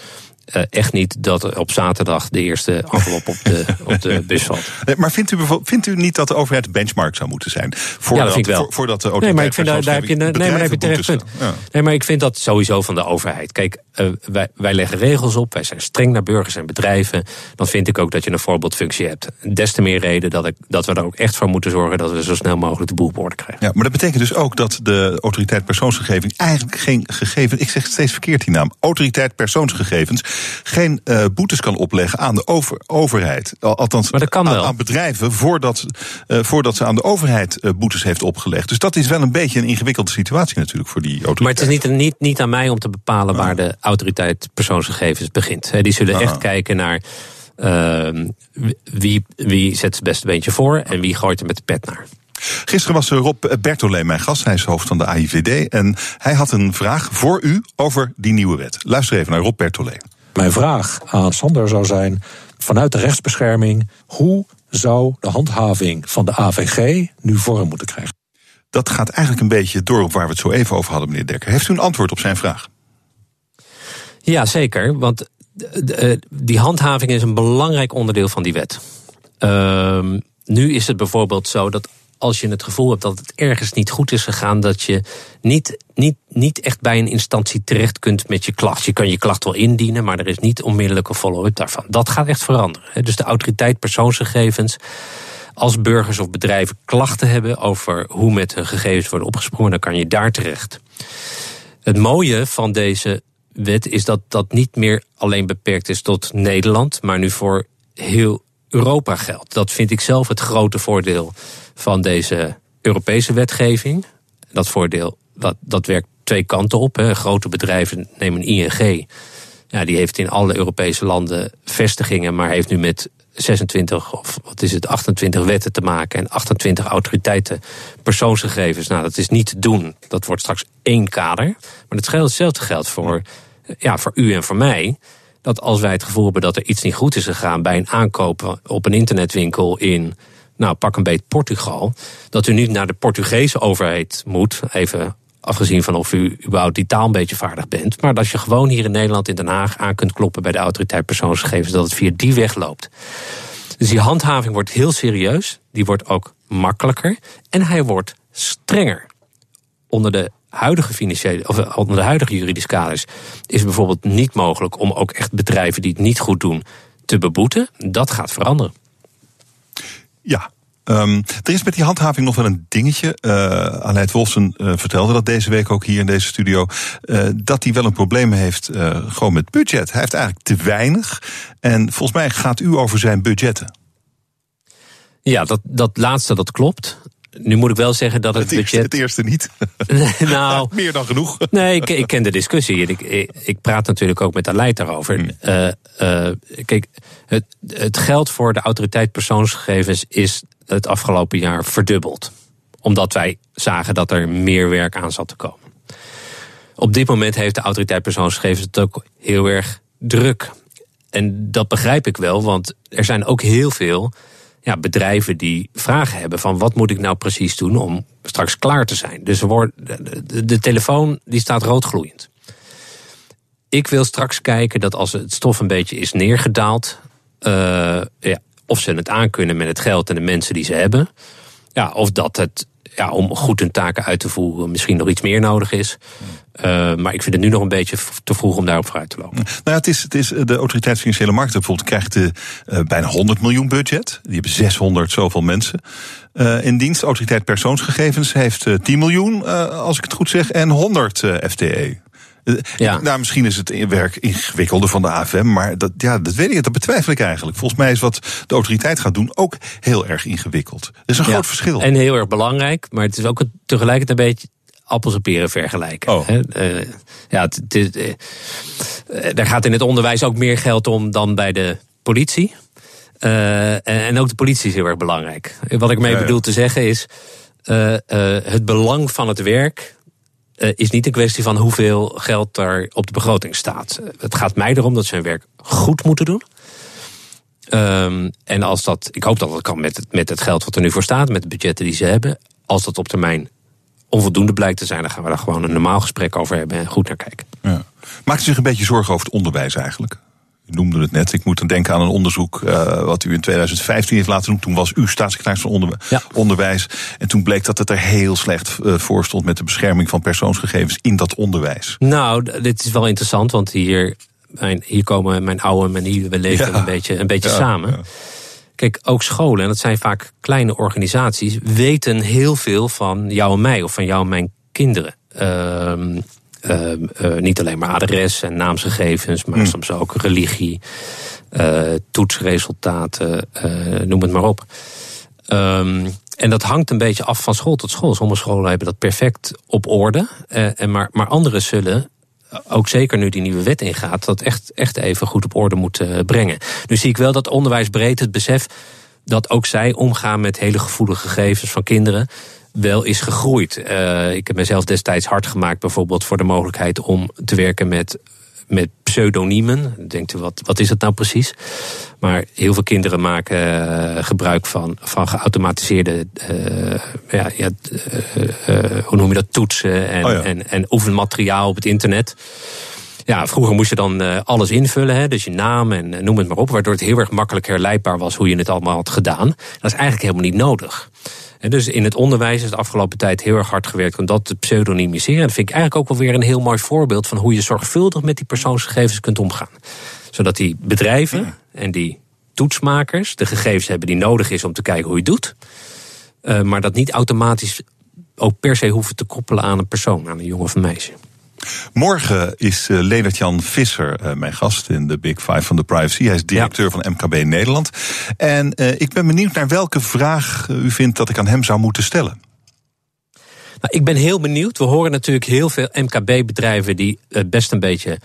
Uh, echt niet dat op zaterdag de eerste envelop op de, op de bus valt. Nee, maar vindt u, vindt u niet dat de overheid benchmark zou moeten zijn? Voordat, ja, dat vind ik wel. Voor, voordat de nee, maar ik vind daar, daar heb je, nee, maar daar heb je terecht punt. Ja. Nee, maar ik vind dat sowieso van de overheid. Kijk, uh, wij, wij leggen regels op, wij zijn streng naar burgers en bedrijven. Dan vind ik ook dat je een voorbeeldfunctie hebt. Des te meer reden dat, ik, dat we er ook echt voor moeten zorgen dat we zo snel mogelijk de boel op orde krijgen. Ja, maar dat betekent dus ook dat de autoriteit persoonsgegevens eigenlijk geen gegevens, ik zeg het steeds verkeerd die naam, autoriteit persoonsgegevens, geen uh, boetes kan opleggen aan de over, overheid. Althans, maar dat kan aan, wel. aan bedrijven voordat, uh, voordat ze aan de overheid boetes heeft opgelegd. Dus dat is wel een beetje een ingewikkelde situatie natuurlijk voor die autoriteit. Maar het is niet, niet, niet aan mij om te bepalen waar de autoriteit persoonsgegevens begint. Die zullen echt kijken naar. Uh, wie, wie zet het beste beentje voor en wie gooit er met de pet naar. Gisteren was Rob Bertolé mijn gast. Hij is hoofd van de AIVD. En hij had een vraag voor u over die nieuwe wet. Luister even naar Rob Bertolé. Mijn vraag aan Sander zou zijn: vanuit de rechtsbescherming, hoe zou de handhaving van de AVG nu vorm moeten krijgen? Dat gaat eigenlijk een beetje door op waar we het zo even over hadden, meneer Dekker. Heeft u een antwoord op zijn vraag? Ja, zeker. Want die handhaving is een belangrijk onderdeel van die wet. Uh, nu is het bijvoorbeeld zo dat als je het gevoel hebt dat het ergens niet goed is gegaan, dat je niet, niet, niet echt bij een instantie terecht kunt met je klacht. Je kan je klacht wel indienen, maar er is niet onmiddellijke follow-up daarvan. Dat gaat echt veranderen. Dus de autoriteit persoonsgegevens. Als burgers of bedrijven klachten hebben over hoe met hun gegevens worden opgesprongen, dan kan je daar terecht. Het mooie van deze wet is dat dat niet meer alleen beperkt is tot Nederland, maar nu voor heel Europa geldt. Dat vind ik zelf het grote voordeel van deze Europese wetgeving. Dat voordeel dat, dat werkt twee kanten op. Hè. Grote bedrijven nemen ING. Ja, die heeft in alle Europese landen vestigingen, maar heeft nu met 26 of wat is het, 28 wetten te maken en 28 autoriteiten persoonsgegevens. Nou, dat is niet te doen. Dat wordt straks één kader. Maar geldt, hetzelfde geldt voor, ja, voor u en voor mij. Dat als wij het gevoel hebben dat er iets niet goed is gegaan bij een aankoop op een internetwinkel in nou pak een beetje Portugal, dat u niet naar de Portugese overheid moet, even afgezien van of u überhaupt die taal een beetje vaardig bent, maar dat je gewoon hier in Nederland in Den Haag aan kunt kloppen bij de autoriteit persoonsgegevens, dat het via die weg loopt. Dus die handhaving wordt heel serieus, die wordt ook makkelijker en hij wordt strenger. Onder de huidige financiële, of onder de huidige juridische kaders is bijvoorbeeld niet mogelijk om ook echt bedrijven die het niet goed doen te beboeten. Dat gaat veranderen. Ja, Um, er is met die handhaving nog wel een dingetje. Uh, Aleid Wolfsen uh, vertelde dat deze week ook hier in deze studio. Uh, dat hij wel een probleem heeft gewoon met budget. Hij heeft eigenlijk te weinig. En volgens mij gaat u over zijn budgetten. Ja, dat, dat laatste dat klopt. Nu moet ik wel zeggen dat het, het eerste, budget. Het eerste niet. nou, meer dan genoeg. Nee, ik, ik ken de discussie. Ik, ik, ik, praat natuurlijk ook met Aleid daarover. Hmm. Uh, uh, kijk, het, het geld voor de autoriteit persoonsgegevens is het afgelopen jaar verdubbeld. Omdat wij zagen dat er meer werk aan zat te komen. Op dit moment heeft de autoriteit persoonsgegevens het ook heel erg druk. En dat begrijp ik wel, want er zijn ook heel veel ja, bedrijven die vragen hebben van wat moet ik nou precies doen om straks klaar te zijn. Dus de, telefoon die staat roodgloeiend. Ik wil straks kijken dat als het stof een beetje is neergedaald, uh, ja, of ze het aankunnen met het geld en de mensen die ze hebben. Ja, of dat het ja, om goed hun taken uit te voeren misschien nog iets meer nodig is. Uh, maar ik vind het nu nog een beetje te vroeg om daarop vooruit te lopen. Nou, ja, het is, het is de autoriteit financiële markten bijvoorbeeld krijgt de, uh, bijna 100 miljoen budget. Die hebben 600 zoveel mensen uh, in dienst. De autoriteit persoonsgegevens heeft 10 miljoen, als ik het goed zeg, en 100 FTE. Ja. Nou, misschien is het werk ingewikkelder van de AFM, maar dat, ja, dat weet ik, dat betwijfel ik eigenlijk. Volgens mij is wat de autoriteit gaat doen ook heel erg ingewikkeld. Er is een groot verschil. En heel erg belangrijk, maar het is ook tegelijkertijd een beetje appels en peren vergelijken. Oh. Uh, ja, uh, er gaat in het onderwijs ook meer geld om dan bij de politie. Uh, en ook de politie is heel erg belangrijk. Wat ik mee bedoel te zeggen is. het belang van het werk uh, is niet een kwestie van hoeveel geld er op de begroting staat. Het gaat mij erom dat ze hun werk goed moeten doen. Um, en als dat, ik hoop dat dat kan met het, met het geld wat er nu voor staat, met de budgetten die ze hebben. Als dat op termijn onvoldoende blijkt te zijn, dan gaan we daar gewoon een normaal gesprek over hebben en goed naar kijken. Ja. Maakt u zich een beetje zorgen over het onderwijs eigenlijk? U noemde het net. Ik moet dan denken aan een onderzoek uh, wat u in 2015 heeft laten doen. Toen was u staatssecretaris van onder ja. Onderwijs. En toen bleek dat het er heel slecht uh, voor stond met de bescherming van persoonsgegevens in dat onderwijs. Nou, dit is wel interessant, want hier, mijn, hier komen mijn oude en mijn nieuwe leven ja. een beetje, een beetje ja, samen. Kijk, ook scholen, en dat zijn vaak kleine organisaties, weten heel veel van jou en mij of van jou en mijn kinderen. Uh, uh, uh, niet alleen maar adres en naamsgegevens, maar Hmm. mm. soms ook religie, uh, toetsresultaten, noem het maar op. Um, en dat hangt een beetje af van school tot school. Sommige scholen hebben dat perfect op orde. en maar, maar andere zullen, ook zeker nu die nieuwe wet ingaat, dat echt, echt even goed op orde moeten brengen. Nu zie ik wel dat onderwijsbreed het besef dat ook zij omgaan met hele gevoelige gegevens van kinderen wel is gegroeid. Uh, ik heb mezelf destijds hard gemaakt, bijvoorbeeld voor de mogelijkheid om te werken met, met pseudoniemen. Denkt u, wat, wat is het nou precies? Maar heel veel kinderen maken uh, gebruik van, van geautomatiseerde uh, ja, ja, hoe noem je dat, toetsen en, oh ja. en, en oefenmateriaal op het internet. Ja, vroeger moest je dan alles invullen, hè, dus je naam en noem het maar op, waardoor het heel erg makkelijk herleidbaar was hoe je het allemaal had gedaan. Dat is eigenlijk helemaal niet nodig. En dus in het onderwijs is de afgelopen tijd heel erg hard gewerkt om dat te pseudonymiseren. En dat vind ik eigenlijk ook wel weer een heel mooi voorbeeld van hoe je zorgvuldig met die persoonsgegevens kunt omgaan. Zodat die bedrijven en die toetsmakers de gegevens hebben die nodig is om te kijken hoe je het doet. Uh, maar dat niet automatisch ook per se hoeven te koppelen aan een persoon, aan een jongen of een meisje. Morgen is uh, Leonard-Jan Visser uh, mijn gast in de Big Five van de Privacy. Hij is directeur ja. van MKB Nederland. En uh, ik ben benieuwd naar welke vraag u vindt dat ik aan hem zou moeten stellen. Nou, ik ben heel benieuwd. We horen natuurlijk heel veel MKB-bedrijven die best een beetje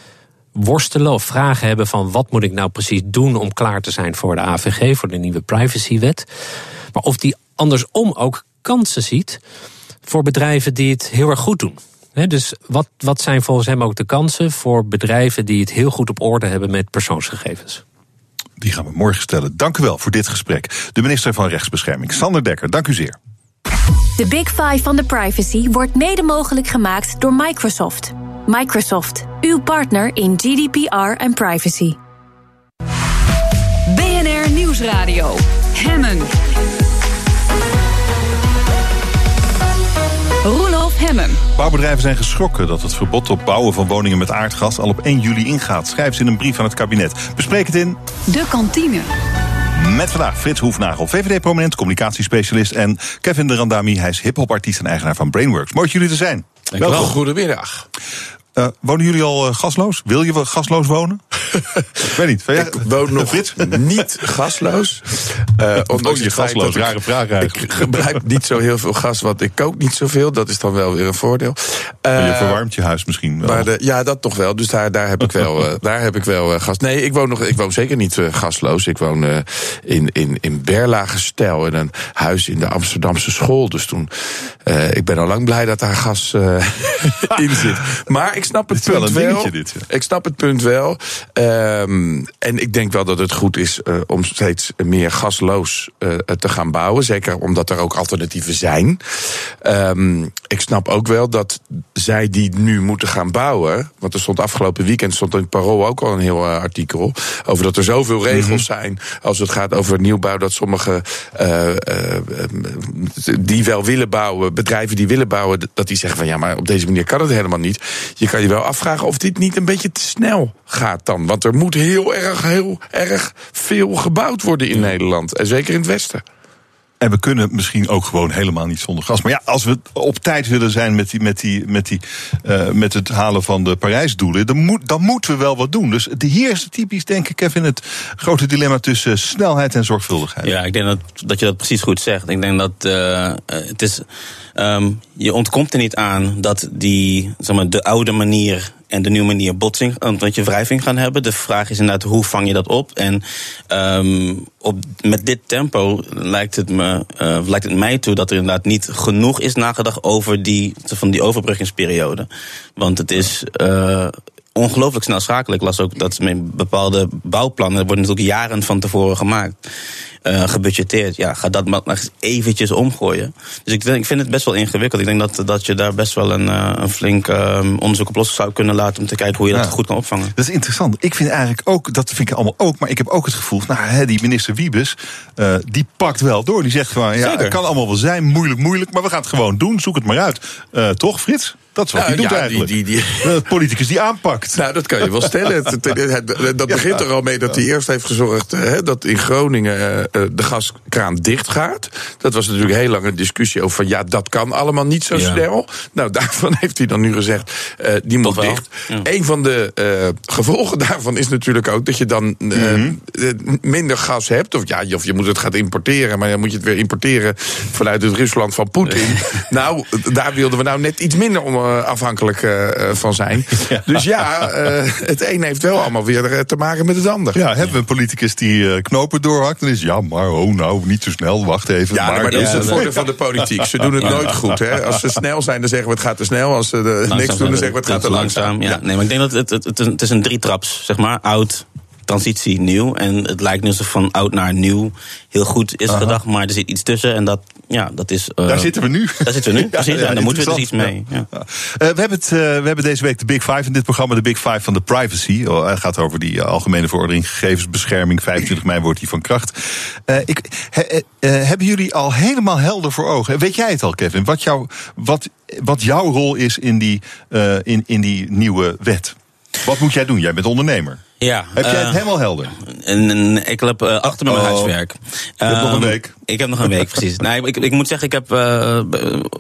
worstelen of vragen hebben van wat moet ik nou precies doen om klaar te zijn voor de AVG, voor de nieuwe privacywet. Maar of die andersom ook kansen ziet voor bedrijven die het heel erg goed doen. He, dus wat, wat zijn volgens hem ook de kansen voor bedrijven die het heel goed op orde hebben met persoonsgegevens? Die gaan we morgen stellen. Dank u wel voor dit gesprek. De minister van Rechtsbescherming, Sander Dekker, dank u zeer. De Big Five van de privacy wordt mede mogelijk gemaakt door Microsoft. Microsoft, uw partner in GDPR en privacy. BNR Nieuwsradio. Hemmen. Hemmen. Bouwbedrijven zijn geschrokken dat het verbod op bouwen van woningen met aardgas al op 1 juli ingaat. Schrijven ze in een brief aan het kabinet. Bespreek het in De kantine. met vandaag Frits Hoefnagel, VVD-prominent, communicatiespecialist. En Kevin de Randami, hij is hip-hop-artiest en eigenaar van Brainworks. Mooi dat jullie er zijn. Welkom. Goedemiddag. Uh, wonen jullie al uh, gasloos? Wil je wel gasloos wonen? ik weet niet. Ik woon nog niet gasloos. Uh, omdat je gasloos, ik, rare vraag eigenlijk. Ik gebruik niet zo heel veel gas, want ik kook niet zoveel. Dat is dan wel weer een voordeel. je verwarmt je huis misschien wel. Maar de, ja, dat toch wel. Dus daar, daar heb ik wel, daar heb ik wel gas. Nee, ik woon, nog, ik woon zeker niet gasloos. Ik woon in, in, in Berlage Stijl in een huis in de Amsterdamse school. Dus toen, ik ben al lang blij dat daar gas in zit. Maar ik snap het punt wel. Dit, ja. Ik snap het punt wel. Um, en ik denk wel dat het goed is uh, om steeds meer gasloos uh, te gaan bouwen. Zeker omdat er ook alternatieven zijn. Um, ik snap ook wel dat zij die nu moeten gaan bouwen. Want er stond afgelopen weekend stond in Parool ook al een heel uh, artikel. Over dat er zoveel regels mm -hmm. zijn. Als het gaat over nieuwbouw. Dat sommige die wel willen bouwen. Bedrijven die willen bouwen. Dat die zeggen van ja, maar op deze manier kan het helemaal niet. Je kan je wel afvragen of dit niet een beetje te snel gaat dan. Want er moet heel erg, heel erg veel gebouwd worden in Nederland. En zeker in het Westen. En we kunnen misschien ook gewoon helemaal niet zonder gas. Maar ja, als we op tijd willen zijn met, die, met, die, met, die, uh, met het halen van de Parijsdoelen, dan, moet, dan moeten we wel wat doen. Dus hier is typisch, denk ik, Kevin, het grote dilemma tussen snelheid en zorgvuldigheid. Ja, ik denk dat, dat je dat precies goed zegt. Ik denk dat uh, het is. Um, je ontkomt er niet aan dat die, zeg maar, de oude manier en de nieuwe manier botsing, dat je wrijving gaan hebben. De vraag is inderdaad, hoe vang je dat op? En um, op, met dit tempo lijkt het, me, uh, lijkt het mij toe dat er inderdaad niet genoeg is nagedacht over die, van die overbruggingsperiode. Want het is. Uh, ongelooflijk snel schakelen. Ik las ook dat met bepaalde bouwplannen, er worden natuurlijk jaren van tevoren gemaakt. Uh, gebudgeteerd. Ja, ga dat maar eens eventjes omgooien. Dus ik, denk, ik vind het best wel ingewikkeld. Ik denk dat, dat je daar best wel een, uh, een flink uh, onderzoek op los zou kunnen laten om te kijken hoe je ja. dat goed kan opvangen. Dat is interessant. Ik vind eigenlijk ook, dat vind ik allemaal ook, maar ik heb ook het gevoel, nou, hè, die minister Wiebes, die pakt wel door. Die zegt gewoon, ja, het kan allemaal wel zijn, moeilijk, moeilijk, maar we gaan het gewoon doen. Zoek het maar uit. toch, Frits? Dat is wat hij nou, doet ja, eigenlijk. Die, die, die... politicus die aanpakt. Nou, dat kan je wel stellen. dat begint er al mee dat hij eerst heeft gezorgd hè, dat in Groningen uh, de gaskraan dicht gaat. Dat was natuurlijk heel lang een discussie over van ja, dat kan allemaal niet zo ja. snel. Nou, daarvan heeft hij dan nu gezegd, uh, die moet dicht. Ja. Een van de uh, gevolgen daarvan is natuurlijk ook dat je dan mm -hmm. minder gas hebt. Of ja, of je moet het gaan importeren, maar dan moet je het weer importeren vanuit het Rusland van Poetin. nou, daar wilden we nou net iets minder om afhankelijk uh, van zijn. Ja. Dus ja, uh, het een heeft wel allemaal weer te maken met het ander. Ja, hebben we een politicus die uh, knopen doorhakt, dan is ja, maar oh nou, niet zo snel, wacht even. Ja, maar, maar dat is het voordeel van de politiek. Ze doen het nooit goed. Hè. Als ze snel zijn, dan zeggen we het gaat te snel. Als ze de, niks doen, dan zeggen we het gaat te langzaam. langzaam. Ja. Nee, maar ik denk dat het, het, het, het is een drietraps, zeg maar, oud, transitie nieuw. En het lijkt nu alsof van oud naar nieuw heel goed is Aha. gedacht. Maar er zit iets tussen. En dat, ja, dat is. Uh, daar zitten we nu. Daar zitten we nu. Precies. ja, ja, en daar moeten we dus iets mee. Ja. Uh, we, hebben het, uh, we hebben deze week de Big Five in dit programma. De Big Five van de privacy. Oh, het gaat over die algemene verordening gegevensbescherming. 25 mei wordt die van kracht. ik, he, hebben jullie al helemaal helder voor ogen? Weet jij het al, Kevin? Wat, jou, wat, wat jouw rol is in die, in, in die nieuwe wet? Wat moet jij doen? Jij bent ondernemer. Ja, heb jij het uh, helemaal helder? En, en, ik heb uh, achter mijn oh. huiswerk. Je hebt um, nog een week. Ik heb nog een week, precies. Nee, ik, ik, moet zeggen, ik heb, uh,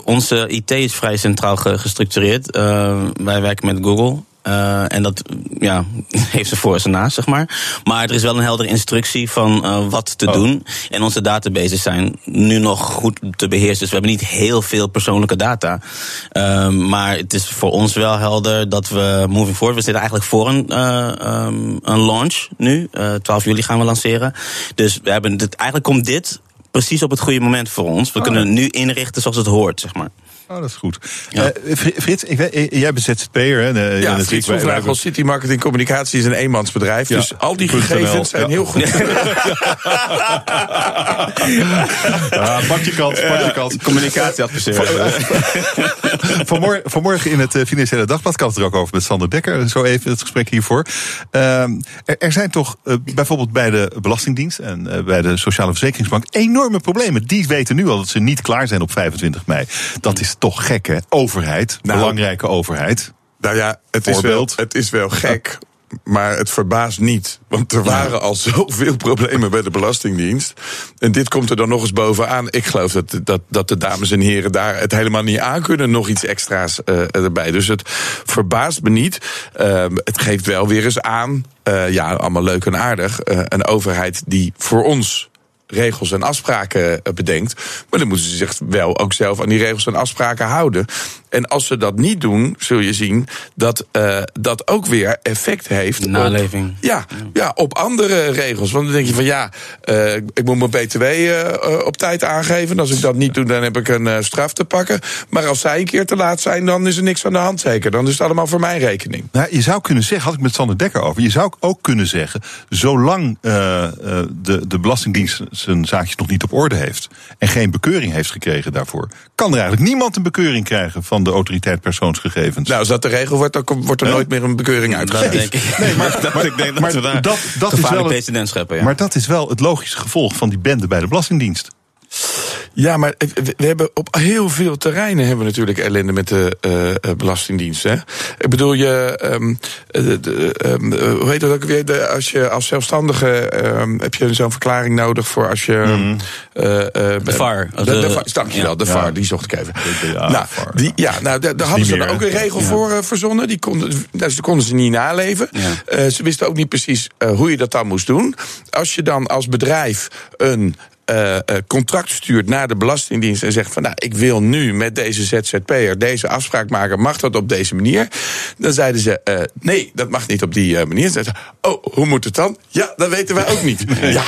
onze IT is vrij centraal gestructureerd. wij werken met Google. Uh, en dat ja, heeft ze voor en naast, zeg maar. Maar er is wel een heldere instructie van uh, wat te oh. doen. En onze databases zijn nu nog goed te beheersen. Dus we hebben niet heel veel persoonlijke data. Uh, maar het is voor ons wel helder dat we moving forward... we zitten eigenlijk voor een, um, een launch nu. 12 juli gaan we lanceren. Dus we hebben dit, eigenlijk komt dit precies op het goede moment voor ons. We oh. kunnen nu inrichten zoals het hoort, zeg maar. Oh, dat is goed. Ja. Uh, Frits, ik weet, jij bent ZZP'er. Hè? De, ja, Frits van Vrijgel City Marketing Communicatie is een eenmansbedrijf. Ja. Dus al die gegevens zijn ja. heel goed. ja, pak je kant, pak je kant. Communicatieadviseur. vanmorgen, vanmorgen in het Financiële Dagblad kan het er ook over met Sander Dekker. Zo even het gesprek hiervoor. Uh, er, er, zijn toch uh, bijvoorbeeld bij de Belastingdienst en uh, bij de Sociale Verzekeringsbank enorme problemen. Die weten nu al dat ze niet klaar zijn op 25 mei. Dat is toch gek, hè? Overheid, Nou, belangrijke overheid. Nou ja, het is, wel, het is wel gek. Maar het verbaast niet. Want er waren al zoveel problemen bij de Belastingdienst. En dit komt er dan nog eens bovenaan. Ik geloof dat, dat, dat de dames en heren daar het helemaal niet aan kunnen. Nog iets extra's eh, erbij. Dus het verbaast me niet. Ehm, het geeft wel weer eens aan. eh, ja, allemaal leuk en aardig. eh, een overheid die voor ons regels en afspraken eh, bedenkt. Maar dan moeten ze zich wel ook zelf aan die regels en afspraken houden. En als ze dat niet doen, zul je zien dat eh, dat ook weer effect heeft. Naleving. Op, ja, ja, op andere regels. Want dan denk je van ja, eh, ik moet mijn BTW eh, op tijd aangeven. En als ik dat niet doe, dan heb ik een eh, straf te pakken. Maar als zij een keer te laat zijn, dan is er niks aan de hand zeker. Dan is het allemaal voor mijn rekening. Nou, je zou kunnen zeggen, had ik met Sander Dekker over, je zou ook kunnen zeggen, zolang eh, eh, de, de Belastingdienst zijn zaakjes nog niet op orde heeft en geen bekeuring heeft gekregen daarvoor, kan er eigenlijk niemand een bekeuring krijgen van de autoriteit persoonsgegevens. Nou, als dat de regel wordt, dan wordt er nooit meer een bekeuring uitgegeven. Nee, maar, maar, ik denk dat maar dat, dat is wel het. Ja. maar dat is wel het logische gevolg van die bende bij de Belastingdienst. Ja, maar we hebben op heel veel terreinen hebben we natuurlijk ellende met de eh, eh, Belastingdienst. Hè? Ik bedoel, je, ehm, eh, de, de, ehm, eh, hoe heet dat ook weer? De, als je als zelfstandige ehm, heb je zo'n verklaring nodig voor als je. eh, eh, De VAR. De, de, De- VAR, dankjewel, ja. de Ja. VAR, die zocht ik even. ja, nou, VAR, die, ja, nou, daar, hadden ze meer, ook een regel Ja. voor verzonnen. Die konden, nou, ze konden ze niet naleven. Ja. Eh, ze wisten ook niet precies hoe je dat dan moest doen. Als je dan als bedrijf een eh, eh, contract stuurt naar de Belastingdienst en zegt van nou, ik wil nu met deze ZZP'er deze afspraak maken, mag dat op deze manier? Dan zeiden ze eh, nee, dat mag niet op die eh, manier. Zeiden ze, oh, hoe moet het dan? Ja, dat weten wij ook niet. Ja.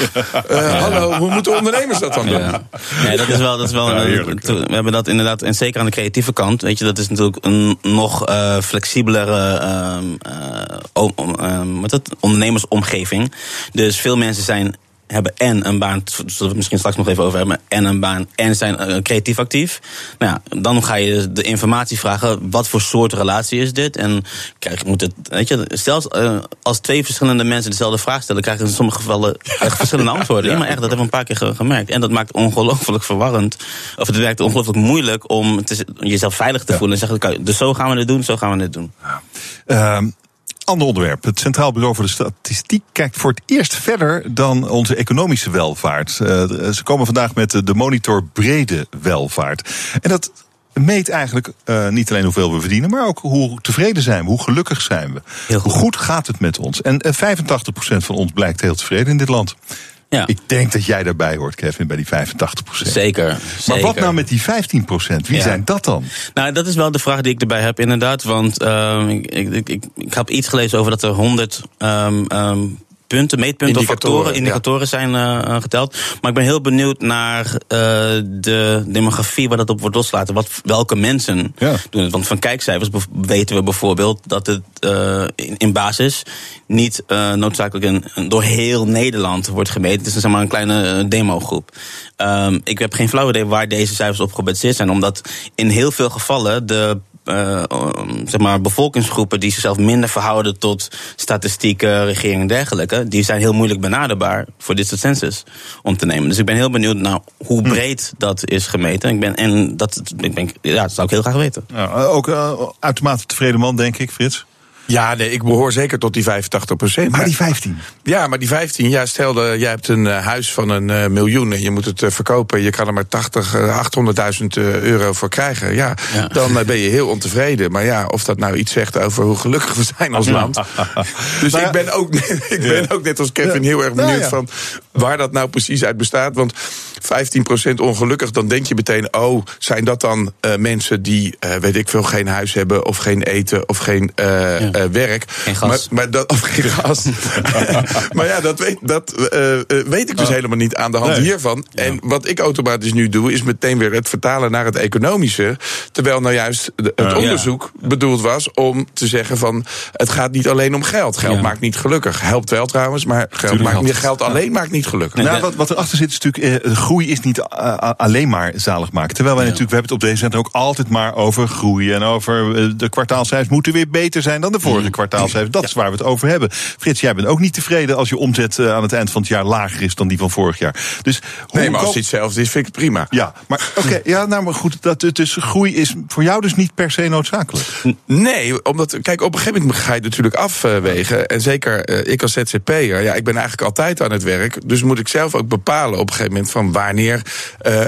Eh, hallo, hoe moeten ondernemers dat dan doen? Ja. Nee, dat is wel. Dat is wel Ja, we hebben dat inderdaad, en zeker aan de creatieve kant, weet je, dat is natuurlijk een nog eh, flexibelere ehm, eh, o- om- ehm, wat is het? ondernemersomgeving. Dus veel mensen zijn hebben en een baan, zullen we het misschien straks nog even over hebben, en een baan en zijn eh, creatief actief. Nou ja, dan ga je de informatie vragen, wat voor soort relatie is dit? En kijk, moet het, weet je, zelfs eh, als twee verschillende mensen dezelfde vraag stellen, krijgen ze in sommige gevallen echt verschillende antwoorden. Ja, maar echt, dat hebben we een paar keer ge- gemerkt. En dat maakt ongelooflijk verwarrend. Of het werkt ongelooflijk moeilijk om te, jezelf veilig te voelen. En zeggen, dus zo gaan we het doen, zo gaan we het doen. Ehm, ander onderwerp. Het Centraal Bureau voor de Statistiek kijkt voor het eerst verder dan onze economische welvaart. Eh, ze komen vandaag met de- monitor brede welvaart. En dat meet eigenlijk eh, niet alleen hoeveel we verdienen, maar ook hoe tevreden zijn we, hoe gelukkig zijn we. Goed. Hoe goed gaat het met ons? En eh, 85% van ons blijkt heel tevreden in dit land. Ja, Ik denk dat jij daarbij hoort, Kevin, bij die 85%. zeker. Maar zeker. wat nou met die 15%? Wie Ja. zijn dat dan? Nou, dat is wel de vraag die ik erbij heb, inderdaad. Want ehm, ik, ik, ik, ik, heb iets gelezen over dat er 100 ehm, ehm, punten, meetpunten of Indicatoren, factoren, indicatoren zijn eh, eh, geteld. Maar ik ben heel benieuwd naar eh, de demografie waar dat op wordt losgelaten. Wat, welke mensen Ja. doen het. Want van kijkcijfers weten we bijvoorbeeld dat het in, in basis niet noodzakelijk een, door heel Nederland wordt gemeten. Het is zeg maar een kleine demogroep. Ehm, ik heb geen flauw idee waar deze cijfers op gebaseerd zijn. Omdat in heel veel gevallen de eh, um, zeg maar bevolkingsgroepen die zichzelf minder verhouden tot statistieken, regering en dergelijke, die zijn heel moeilijk benaderbaar voor dit soort census om te nemen. Dus ik ben heel benieuwd naar hoe breed dat is gemeten. Ik ben, en dat, ik ben, ja, dat zou ik heel graag weten. Ook uh, uitermate tevreden man, denk ik, Frits. Ja, nee, ik behoor zeker tot die 85 procent. Maar die 15. Ja, maar die 15, ja, stel jij hebt een uh, huis van een uh, miljoen en je moet het uh, verkopen. Je kan er maar 80, uh, 800.000 euro voor krijgen. Ja, Ja. dan ben je heel ontevreden. Maar ja, of dat nou iets zegt over hoe gelukkig we zijn als land. Dus ik ben ook, ik ben ook net als Kevin heel erg benieuwd van waar dat nou precies uit bestaat. Want 15% ongelukkig, dan denk je meteen, oh, zijn dat dan eh, mensen die, eh, weet ik veel, geen huis hebben of geen eten of geen eh, Eh, werk. Geen gas. Maar, maar dat, of geen gas. maar ja, dat weet, dat, eh, eh, weet ik dus helemaal niet aan de hand Nee. hiervan. En wat ik automatisch nu doe, is meteen weer het vertalen naar het economische. Terwijl nou juist de- het onderzoek bedoeld was om te zeggen van... het gaat niet alleen om geld. Geld Ja. maakt niet gelukkig. Helpt wel trouwens, maar geld, maakt, niet- geld alleen maakt niet gelukkig. Nou, wat, wat erachter zit is natuurlijk, eh, groei is niet alleen maar zalig maken. Terwijl wij natuurlijk, we hebben het op deze zender ook altijd maar over groei en over de kwartaalcijfers moeten weer beter zijn dan de vorige kwartaalcijfers. Dat is waar we het over hebben. Frits, jij bent ook niet tevreden als je omzet eh, aan het eind van het jaar lager is dan die van vorig jaar. Dus hoe Nee, maar als het hetzelfde is, vind ik het prima. Ja, maar oké, ja, nou maar goed. Dat, dus groei is voor jou dus niet per se noodzakelijk. Nee, omdat, kijk, op een gegeven moment ga je natuurlijk afwegen. En zeker eh, ik als ZZP'er, ja, ik ben eigenlijk altijd aan het werk. Dus moet ik zelf ook bepalen op een gegeven moment van wanneer, eh,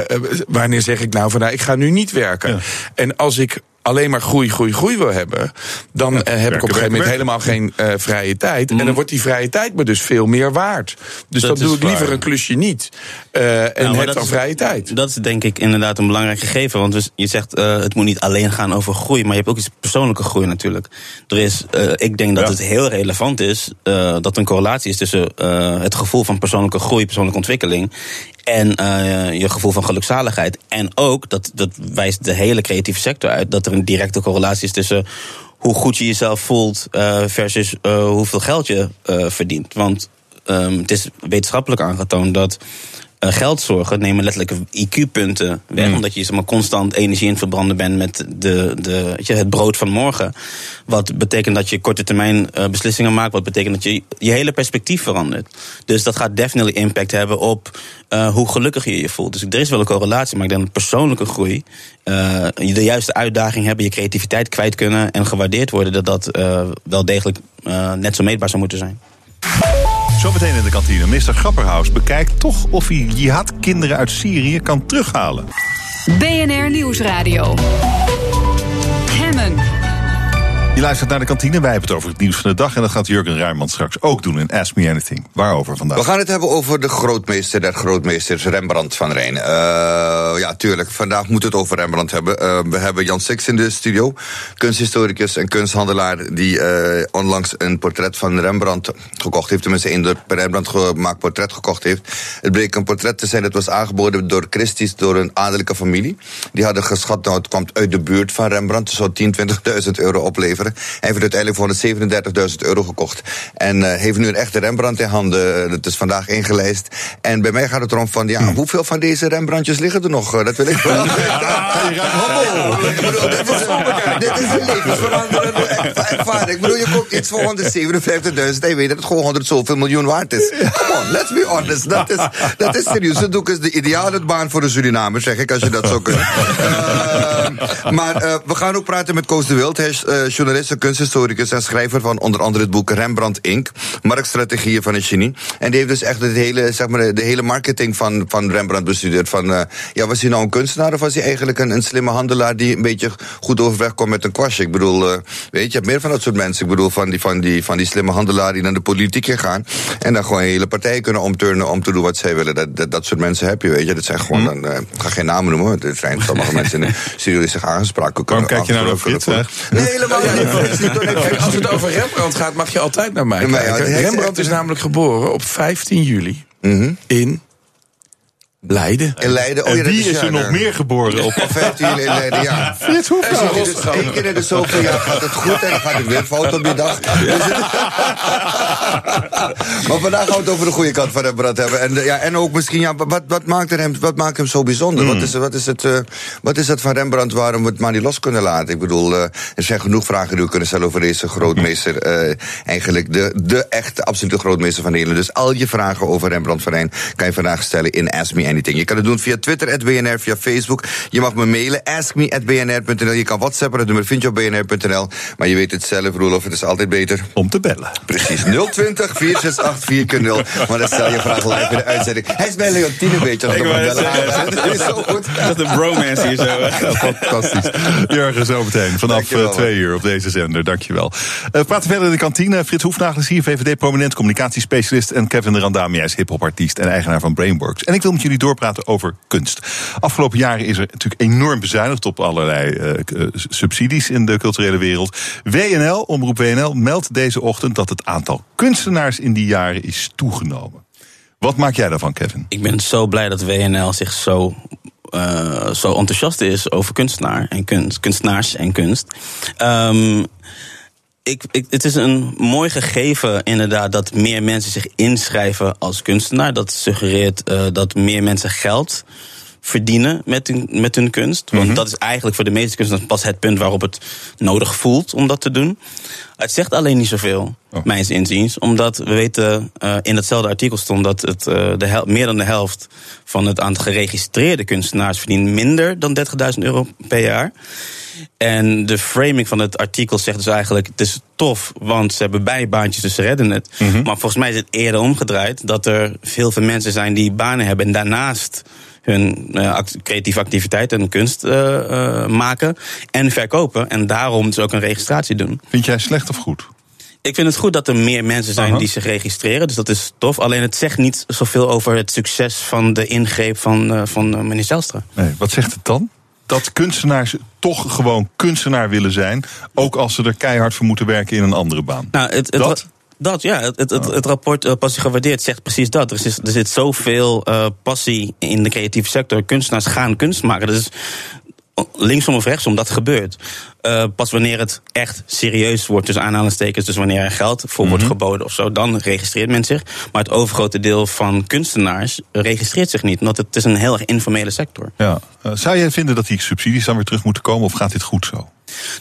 wanneer zeg ik nou van nou, ik ga nu niet werken. En als ik alleen maar groei, groei, groei wil hebben, dan eh, heb ik op een gegeven moment helemaal geen eh, vrije tijd. En dan wordt die vrije tijd me dus veel meer waard. Dus Dat dan doe ik liever waar. een klusje niet. eh, en Nou, heb dan is- vrije tijd. Dat is denk ik inderdaad een belangrijk gegeven. Want je zegt eh, het moet niet alleen gaan over groei, maar je hebt ook iets persoonlijke groei natuurlijk. Er is, eh, ik denk dat Ja. het heel relevant is eh, dat er een correlatie is tussen eh, het gevoel van persoonlijke groei, persoonlijke ontwikkeling. En eh, je gevoel van gelukzaligheid. En ook, dat, dat wijst de hele creatieve sector uit, dat er een directe correlatie is tussen hoe goed je jezelf voelt eh, versus eh, hoeveel geld je verdient. Want ehm, het is wetenschappelijk aangetoond dat eh, geldzorgen nemen letterlijk IQ-punten weg. Mm. Omdat je zeg maar, constant energie in het verbranden bent met de, de, je, het brood van morgen. Wat betekent dat je korte termijn eh, beslissingen maakt. Wat betekent dat je je hele perspectief verandert. Dus dat gaat definitely impact hebben op eh, hoe gelukkig je je voelt. Dus er is wel een correlatie, maar ik denk dat persoonlijke groei, je de juiste uitdaging hebben, je creativiteit kwijt kunnen en gewaardeerd worden, dat dat wel degelijk net zo meetbaar zou moeten zijn. Zometeen in de kantine. Minister Grapperhaus bekijkt toch of hij jihadkinderen uit Syrië kan terughalen. BNR Nieuwsradio. Je luistert naar de kantine. Wij hebben het over het nieuws van de dag. En dat gaat Jurgen Ruijman straks ook doen in Ask Me Anything. Waarover vandaag? We gaan het hebben over de grootmeester der grootmeesters, Rembrandt van Rijn. Eh, ja, tuurlijk. Vandaag moet het over Rembrandt hebben. Eh, we hebben Jan Six in de studio, kunsthistoricus en kunsthandelaar... die eh, onlangs een portret van Rembrandt gekocht heeft. Tenminste, een door Rembrandt gemaakt portret gekocht heeft. Het bleek een portret te zijn dat was aangeboden door Christie's... door een adellijke familie. Die hadden geschat, nou, het kwam uit de buurt van Rembrandt. Zou 10.000, 20.000 euro opleveren. Hij heeft het uiteindelijk voor 137.000 euro gekocht. En eh, heeft nu een echte Rembrandt in handen. Dat is vandaag ingelijst. En bij mij gaat het erom van, ja, hoeveel van deze Rembrandtjes liggen er nog? Eh, Dat wil ik wel dit is, dit is een levensveranderende ervaring. Ik bedoel, je koopt iets voor 157.000 en je weet dat het gewoon 100 zoveel miljoen waard is. Come on, let's be honest. Dat is, dat is serieus. Dat doe ik is de ideale baan voor de Surinamers, zeg ik, als je dat zou kunnen. Eh, maar eh, we gaan ook praten met Koos de Wild. Hij is eh, journalist en kunsthistoricus en schrijver van onder andere het boek Rembrandt Inc. Marktstrategieën van een genie. En die heeft dus echt het hele, zeg maar, de hele marketing van, van Rembrandt bestudeerd. Van, eh, ja, was hij nou een kunstenaar of was hij eigenlijk een, een slimme handelaar die een beetje goed overweg komt met een kwastje? Ik bedoel, eh, weet je, je hebt meer van dat soort mensen. Ik bedoel, van die, van die, van die slimme handelaren die naar de politiek in gaan. En dan gewoon hele partijen kunnen omturnen om te doen wat zij willen. Dat, dat, dat soort mensen heb je, weet je. Dat zijn gewoon, dan, eh, ik ga geen namen noemen. Er zijn sommige mensen in de studio die zich aangesproken kunnen. kijk je nou naar. Nee, helemaal niet. Als het over Rembrandt gaat, mag je altijd naar mij kijken. Rembrandt is namelijk geboren op 15 juli in Leiden. In Leiden. Oh, en ja, wie is er nog meer geboren op? Op 15 juli in Leiden, ja. Frits Hoefkouw. dus één keer in de zoveel jaar gaat het goed en dan gaat het weer fout op die dag. Dus het- maar vandaag gaan we het over de goede kant van Rembrandt hebben. En, eh, ja, en ook misschien, ja, wat, wat, maakt er hem, wat maakt hem zo bijzonder? Wat, is, wat, is het, eh, wat is het van Rembrandt waarom we het maar niet los kunnen laten? Ik bedoel, eh, er zijn genoeg vragen die we kunnen stellen over deze grootmeester. eh, eigenlijk de, de echte, absolute grootmeester van Nederland. Dus al je vragen over Rembrandt van Rijn kan je vandaag stellen in Ask Me Anything. Je kan het doen via Twitter, at BNR, via Facebook. Je mag me mailen, askme.bnr.nl. Je kan whatsappen, het nummer vind je op bnr.nl. Maar je weet het zelf, Roelof, het is altijd beter. Om te bellen. Precies, 020 468 4 Maar dan stel je vraag live in de uitzending. Hij is bij Leontine een beetje Ik bellen. zeggen, Dat is zo goed. Dat is een bromance hier zo. Fantastisch. Jurgen, zometeen vanaf Dankjewel, eh, twee uur op deze zender. Dankjewel. Eh, we praten verder in de kantine. Frits Hoefnagel is hier, VVD-prominent, communicatiespecialist. En Kevin de Randami, hij is hiphopartiest en eigenaar van Brainworks. En ik wil met jullie doorpraten over kunst. Afgelopen jaren is er natuurlijk enorm bezuinigd op allerlei eh, eh, subsidies in de culturele wereld. WNL, Omroep WNL, meldt deze ochtend dat het aantal kunstenaars in die jaren is toegenomen. Wat maak jij daarvan, Kevin? Ik ben zo blij dat WNL zich zo, eh, zo enthousiast is over kunstenaar en kunst, kunstenaars en kunst. Ehm, ik, het is een mooi gegeven inderdaad dat meer mensen zich inschrijven als kunstenaar. Dat suggereert eh, dat meer mensen geld verdienen met hun, met hun kunst. Want Mhm. dat is eigenlijk voor de meeste kunstenaars pas het punt waarop het nodig voelt om dat te doen. Het zegt alleen niet zoveel, Oh. mijns inziens. Omdat we weten, eh, in hetzelfde artikel stond dat het, eh, de hel- meer dan de helft van het aantal geregistreerde kunstenaars verdient minder dan 30.000 euro per jaar. En de framing van het artikel zegt dus eigenlijk: het is tof, want ze hebben bijbaantjes, dus ze redden het. Maar volgens mij is het eerder omgedraaid dat er veel veel mensen zijn die banen hebben en daarnaast hun eh, act- creatieve activiteit en kunst eh, eh, maken en verkopen. En daarom dus ook een registratie doen. Vind jij slecht of goed? Ik vind het goed dat er meer mensen zijn die zich registreren. Dus dat is tof. Alleen het zegt niet zoveel over het succes van de ingreep van, eh, van eh, meneer Zelstra. Nee, wat zegt het dan? Dat kunstenaars toch gewoon kunstenaar willen zijn, ook als ze er keihard voor moeten werken in een andere baan. Nou, het, het, Dat? Dat, ja, het, het, het, het rapport uh, Passie Gewaardeerd zegt precies dat. Er, is, er zit zoveel uh, passie in de creatieve sector. Kunstenaars gaan kunst maken. Dus linksom of rechtsom, dat gebeurt. Uh, pas wanneer het echt serieus wordt, tussen aanhalingstekens, dus wanneer er geld voor wordt geboden of zo, dan registreert men zich. Maar het overgrote deel van kunstenaars registreert zich niet, omdat het is een heel erg informele sector. Ja. Uh, zou jij vinden dat die subsidies dan weer terug moeten komen, of gaat dit goed zo?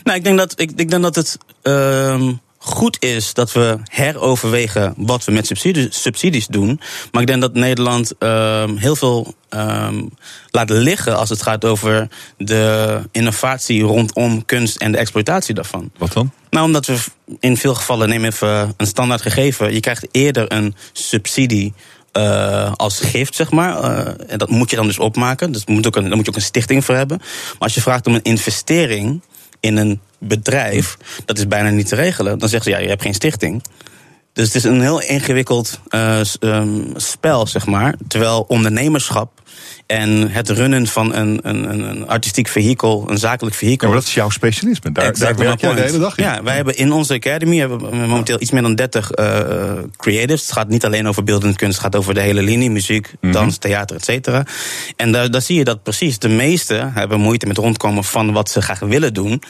Nou, ik denk dat, ik, ik denk dat het. Uh, goed is dat we heroverwegen wat we met subsidies, subsidies doen. Maar ik denk dat Nederland um, heel veel um, laat liggen als het gaat over de innovatie rondom kunst en de exploitatie daarvan. Wat dan? Nou, omdat we in veel gevallen, neem even een standaard gegeven, je krijgt eerder een subsidie. Uh, als gift, zeg maar. Uh, en dat moet je dan dus opmaken. Dus moet ook een, daar moet je ook een stichting voor hebben. Maar als je vraagt om een investering in een bedrijf, dat is bijna niet te regelen. Dan zeggen ze, ja, je hebt geen stichting. Dus het is een heel ingewikkeld uh, um, spel, zeg maar. Terwijl ondernemerschap en het runnen van een, een, een artistiek vehikel, een zakelijk vehikel. Ja, maar dat is jouw specialisme. Daar, daar werk jij de hele dag in. Ja, wij hebben in onze academy hebben we momenteel iets meer dan 30 uh, creatives. Het gaat niet alleen over beeldende kunst, het gaat over de hele linie, muziek, dans, mm -hmm. theater, et cetera. En daar, daar zie je dat precies de meesten hebben moeite met rondkomen van wat ze graag willen doen.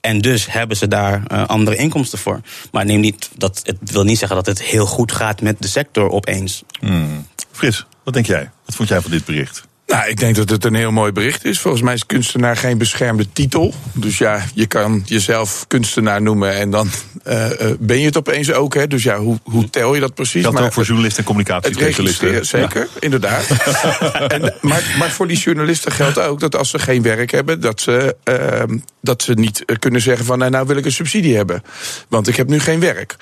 En dus hebben ze daar uh, andere inkomsten voor. Maar neem niet, dat, het wil niet zeggen dat het heel goed gaat met de sector opeens. Hmm. Fris, wat denk jij? Wat vond jij van dit bericht? Nou, ik denk dat het een heel mooi bericht is. Volgens mij is kunstenaar geen beschermde titel. Dus ja, je kan jezelf kunstenaar noemen en dan uh, uh, ben je het opeens ook. Hè? Dus ja, hoe, hoe tel je dat precies? Dat maar ook voor journalisten en communicatiespecialisten. Zeker, ja. inderdaad. en, maar, maar voor die journalisten geldt ook dat als ze geen werk hebben, dat ze, uh, dat ze niet kunnen zeggen van nou, nou wil ik een subsidie hebben. Want ik heb nu geen werk.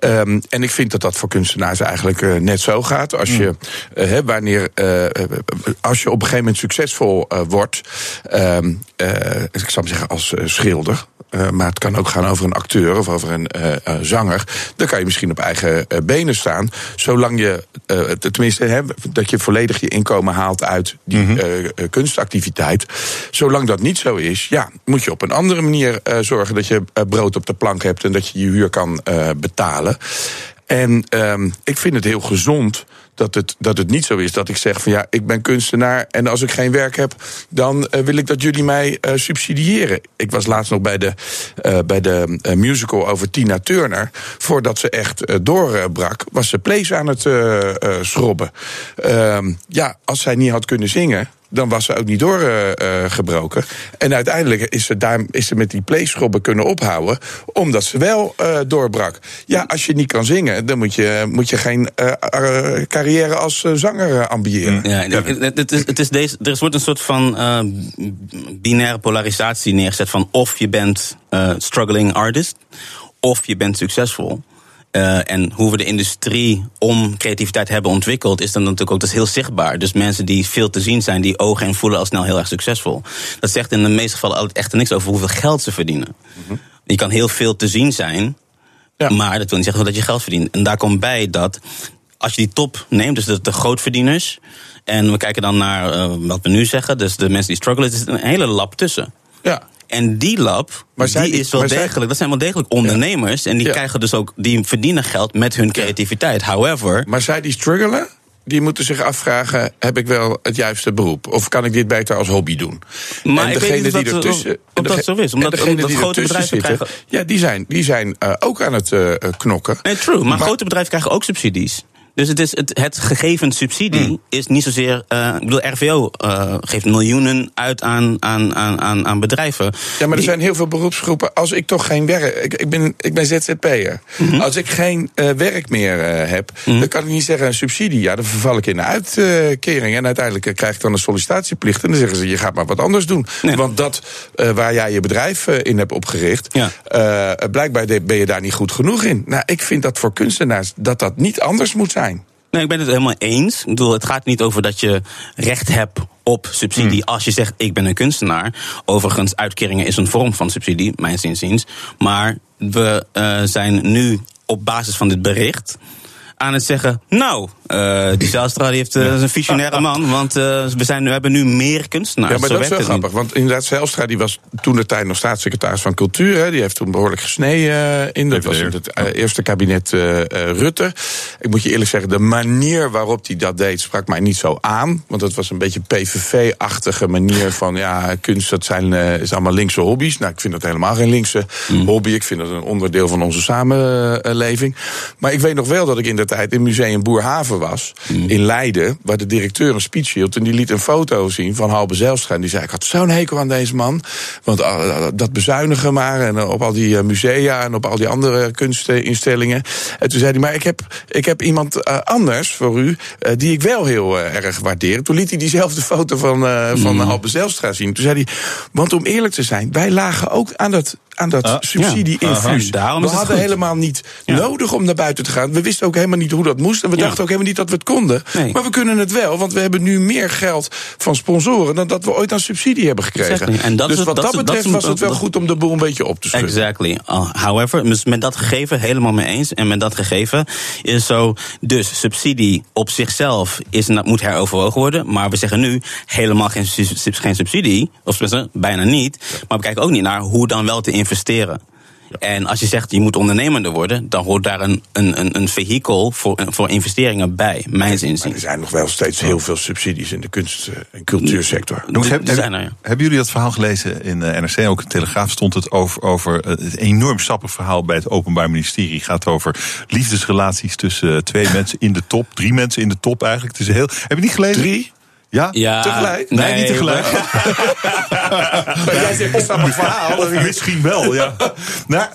Um, en ik vind dat dat voor kunstenaars eigenlijk uh, net zo gaat. Als je, uh, wanneer, als je op een gegeven moment succesvol uh, wordt. Uh, uh, ik zou maar zeggen als schilder. maar het kan ook gaan over een acteur of over een zanger. Dan kan je misschien op eigen benen staan. Zolang je, tenminste, hè, dat je volledig je inkomen haalt uit die mm -hmm. kunstactiviteit. Zolang dat niet zo is, ja, moet je op een andere manier zorgen dat je brood op de plank hebt en dat je je huur kan betalen. En um, ik vind het heel gezond dat het, dat het niet zo is dat ik zeg van ja, ik ben kunstenaar en als ik geen werk heb, dan uh, wil ik dat jullie mij uh, subsidiëren. Ik was laatst nog bij de, uh, bij de musical over Tina Turner. Voordat ze echt doorbrak, was ze plays aan het schrobben. ja, als zij niet had kunnen zingen, dan was ze ook niet doorgebroken. Uh, en uiteindelijk is ze, daar, is ze met die playschrobben kunnen ophouden, omdat ze wel uh, doorbrak. Ja, als je niet kan zingen, dan moet je, moet je geen uh, carrière als zanger ambiëren. Ja, het, het, is, het is deze, er wordt een soort van binaire polarisatie neergezet van of je bent struggling artist, of je bent succesvol. Uh, en hoe we de industrie om creativiteit hebben ontwikkeld, is dan natuurlijk ook dat is heel zichtbaar. Dus mensen die veel te zien zijn, die ogen en voelen al snel heel erg succesvol. Dat zegt in de meeste gevallen altijd echt niks over hoeveel geld ze verdienen. Mm -hmm. Je kan heel veel te zien zijn, ja. maar dat wil niet zeggen dat je geld verdient. En daar komt bij dat als je die top neemt, dus de, de grootverdieners, en we kijken dan naar uh, wat we nu zeggen, dus de mensen die struggelen, er is een hele lab tussen. Ja. En die lab, maar die, die is wel degelijk, zij... dat zijn wel degelijk ondernemers. Ja. En die ja. krijgen dus ook, die verdienen geld met hun creativiteit. However. Maar zij die struggelen, die moeten zich afvragen: heb ik wel het juiste beroep? Of kan ik dit beter als hobby doen? Maar en degene die dat, ertussen. Of dat zo is, omdat, omdat die grote bedrijven zitten, krijgen. Ja, die zijn, die zijn uh, ook aan het uh, knokken. Nee, true. Maar, maar grote bedrijven krijgen ook subsidies. Dus het, is het, het gegeven subsidie Hmm. is niet zozeer. eh, ik bedoel, RVO eh, geeft miljoenen uit aan, aan, aan, aan, bedrijven. Ja, maar er zijn heel veel beroepsgroepen. Als ik toch geen werk. Ik, ik, ben, ik ben ZZP'er. Mhm. Als ik geen eh, werk meer heb. dan kan ik niet zeggen een subsidie. Ja, dan verval ik in de uitkering. En uiteindelijk krijg ik dan een sollicitatieplicht. En dan zeggen ze: je gaat maar wat anders doen. Want dat waar jij je bedrijf in hebt opgericht. blijkbaar ben je daar niet goed genoeg in. Nou, ik vind dat voor kunstenaars dat dat niet anders moet zijn. Nee, ik ben het helemaal eens. Ik bedoel, het gaat niet over dat je recht hebt op subsidie als je zegt ik ben een kunstenaar. Overigens, uitkeringen is een vorm van subsidie, mijns inziens. Maar we eh, zijn nu op basis van dit bericht aan het zeggen... nou, eh, die Zijlstra die heeft, eh, is een visionaire man... want eh, we, zijn, we hebben nu meer kunstenaars. Ja, maar Zo dat is wel grappig. Want inderdaad, Zijlstra die was toen de tijd nog staatssecretaris van Cultuur. Hè, die heeft toen behoorlijk gesneden in. Dat was in het eerste kabinet eh, eh, Rutte. Ik moet je eerlijk zeggen, de manier waarop hij dat deed sprak mij niet zo aan. Want het was een beetje PVV-achtige manier van ja, kunst, dat zijn eh, is allemaal linkse hobby's. Nou, ik vind dat helemaal geen linkse Mm. hobby. Ik vind dat een onderdeel van onze samenleving. Maar ik weet nog wel dat ik in de tijd in Museum Boerhaven was. Mm. In Leiden, waar de directeur een speech hield. En die liet een foto zien van Halbe Zijlstra. En die zei, ik had zo'n hekel aan deze man. Want eh, dat bezuinigen maar. En eh, op al die eh, musea en op al die andere kunstinstellingen. En toen zei hij, maar ik heb, ik heb iemand eh, anders voor u... eh, die ik wel heel eh, erg waardeer. Toen liet hij diezelfde foto van, eh van Mm. Halbe Zijlstra zien. Toen zei hij, want om eerlijk te zijn... wij lagen ook aan dat, aan dat Ah, subsidie-infuus. ja. Daarom we is hadden goed. helemaal niet nodig om naar buiten te gaan. We wisten ook helemaal niet hoe dat moest. En we Ja. dachten ook helemaal niet dat we het konden. Maar we kunnen het wel, want we hebben nu meer geld van sponsoren... dan dat we ooit aan subsidie hebben gekregen. Exactly. En dat dus wat dat dat, dat betreft is- was het wel dat- goed om de boel een beetje op te schudden. Exactly. Uh, however, dus met dat gegeven helemaal mee eens. En met dat gegeven is zo. Dus subsidie op zichzelf is, moet heroverwogen worden. Maar we zeggen nu helemaal geen, geen subsidie. Of bijna niet. Maar we kijken ook niet naar hoe dan wel te investeren. En als je zegt je moet ondernemender worden, dan hoort daar een, een, een, een vehikel voor, voor investeringen bij, mijns inziens. Er zijn nog wel steeds heel veel subsidies in de kunst- en cultuursector. Heb- heb- er, ja. Hebben jullie dat verhaal gelezen in de NRC? Ook in de Telegraaf stond het over, over eh, het enorm sappig verhaal bij het Openbaar Ministerie. Het gaat over liefdesrelaties tussen eh, twee mensen in de top. Drie mensen in de top eigenlijk. Het is heel, heb je niet gelezen? Drie? Ja? Ja, Tegelijk? Nee, nee, niet tegelijk. Maar jij zegt een sappig verhaal. Misschien wel, ja. Nou,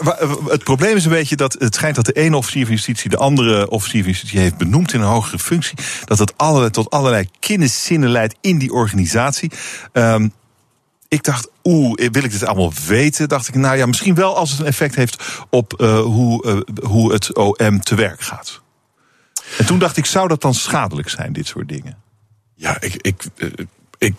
het probleem is een beetje dat het schijnt dat de ene officier van justitie de andere officier van justitie heeft benoemd in een hogere functie. Dat dat allerlei, tot allerlei kinderzinnen leidt in die organisatie. Ehm, ik dacht, oeh, wil ik dit allemaal weten? Dacht ik, nou ja, misschien wel als het een effect heeft op eh, hoe, eh, hoe het OM te werk gaat. En toen dacht ik, zou dat dan schadelijk zijn, dit soort dingen? Ja, ik, ik, eh, ik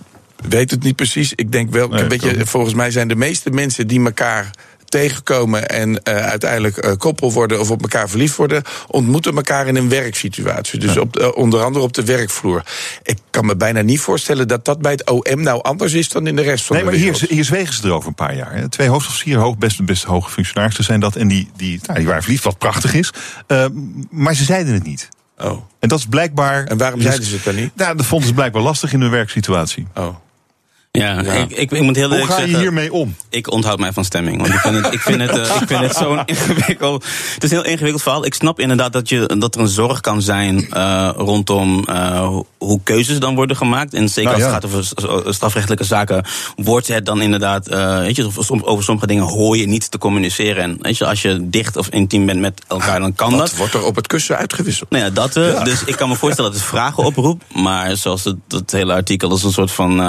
weet het niet precies. Ik denk wel, Nee, weet ik ook je, niet. volgens mij zijn de meeste mensen die elkaar tegenkomen en eh, uiteindelijk eh, koppel worden of op elkaar verliefd worden, ontmoeten elkaar in een werksituatie. Dus op, de- onder andere op de werkvloer. Ik kan me bijna niet voorstellen dat dat bij het OM nou anders is dan in de rest van Nee, de maar hier, wereld. hier zwegen ze erover een paar jaar. hè. Twee hoofdofficieren, hoog, best, best hoge functionarissen zijn dat. En die, die, nou, die waren verliefd, wat prachtig is. Maar ze zeiden het niet. Oh. En dat is blijkbaar. En waarom dus- zeiden ze het dan niet? Nou, dat vonden ze blijkbaar lastig in hun werksituatie. Oh. Ja, Ik, ik, ik moet heel Hoe ga je zeggen, hiermee om? Ik onthoud mij van stemming. Want ik vind het, ik vind het, eh, ik vind het zo'n ingewikkeld. Het is een heel ingewikkeld verhaal. Ik snap inderdaad dat, je, dat er een zorg kan zijn eh, rondom eh, hoe- keuzes dan worden gemaakt. En zeker Nou, als het gaat over strafrechtelijke zaken, wordt het dan inderdaad. weet je, over sommige dingen hoor je niet te communiceren. En weet je, als je dicht of intiem bent met elkaar, dan kan dat. Wat wordt er op het kussen uitgewisseld? Nou ja, dat. Dus ik kan me voorstellen dat het vragen oproept. Maar zoals het, het hele artikel als een soort van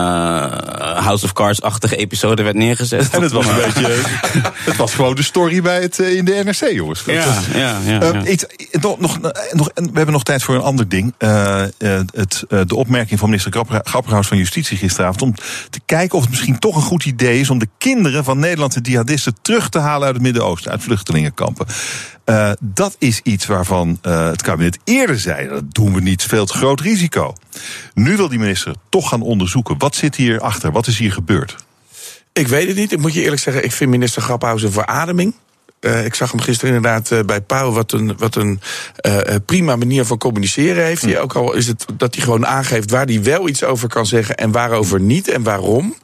House of Cards-achtige episode werd neergezet. En het was een beetje. Het was gewoon de story bij het, eh, in de NRC, jongens. Ja, ja, ja, Eh, iets- nog, nog, nog, we hebben nog tijd voor een ander ding. Eh, eh, het, eh, de opmerking van minister Grapper- Grapperhaus van Justitie gisteravond. om te kijken of het misschien toch een goed idee is. om de kinderen van Nederlandse jihadisten terug te halen uit het Midden-Oosten, uit vluchtelingenkampen. Eh, dat is iets waarvan eh, het kabinet eerder zei. Dat doen we niet, veel te groot risico. Nu wil die minister toch gaan onderzoeken. Wat zit hier achter? Wat is hier gebeurd? Ik weet het niet. Ik moet je eerlijk zeggen, ik vind minister Grappenhuis een verademing. Eh, ik zag hem gisteren inderdaad eh, bij Pauw. Wat een, wat een eh, prima manier van communiceren heeft. hij. Ook al is het dat hij gewoon aangeeft waar hij wel iets over kan zeggen en waarover niet en waarom.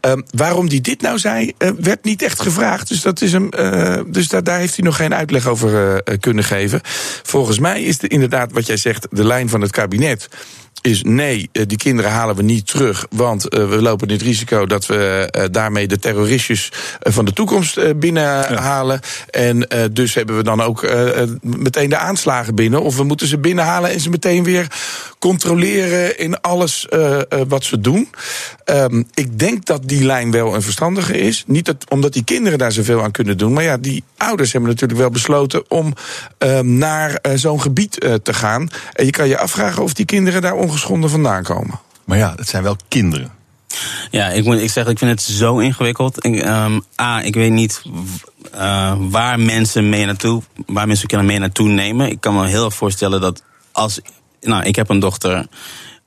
Ehm, waarom hij dit nou zei, werd niet echt gevraagd. Dus, dat is hem, dus daar, daar heeft hij nog geen uitleg over kunnen geven. Volgens mij is de, inderdaad wat jij zegt, de lijn van het kabinet is nee, eh, die kinderen halen we niet terug. Want eh, we lopen het risico dat we eh, daarmee de terroristjes van de toekomst binnenhalen. En dus hebben we dan ook meteen de aanslagen binnen. Of we moeten ze binnenhalen en ze meteen weer controleren in alles eh, eh, wat ze doen. Ehm, ik denk dat die lijn wel een verstandige is. Niet dat, omdat die kinderen daar zoveel aan kunnen doen. Maar ja, die ouders hebben natuurlijk wel besloten om ehm, naar eh, zo'n gebied eh, te gaan. En je kan je afvragen of die kinderen daar ongeschonden vandaan komen. Maar ja, het zijn wel kinderen. Ja, ik moet ik zeg, ik vind het zo ingewikkeld. Ik, ehm, A, ik weet niet uh, waar mensen mee naartoe, waar mensen kunnen mee naartoe nemen. Ik kan me heel erg voorstellen dat als, nou, ik heb een dochter.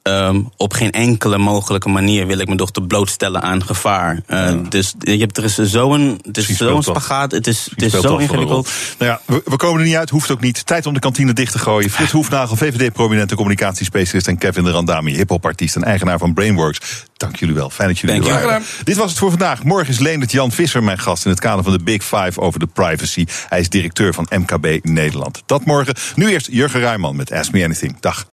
Um, op geen enkele mogelijke manier wil ik mijn dochter blootstellen aan gevaar. Uh, ja. Dus je hebt, er is zo'n zo spagaat. Het is, het is zo ingewikkeld. Nou ja, we, we, komen er niet uit, hoeft ook niet. Tijd om de kantine dicht te gooien. Frits Hoefnagel, VVD-prominente communicatiespecialist... en Kevin de Randami, hiphopartiest en eigenaar van Brainworks. Dank jullie wel. Fijn dat jullie Dank er waren. Dit was het voor vandaag. Morgen is Leendert Jan Visser mijn gast... in het kader van de Big Five over de privacy. Hij is directeur van MKB Nederland. Dat morgen. Nu eerst Jurgen Ruijman met Ask Me Anything. Dag.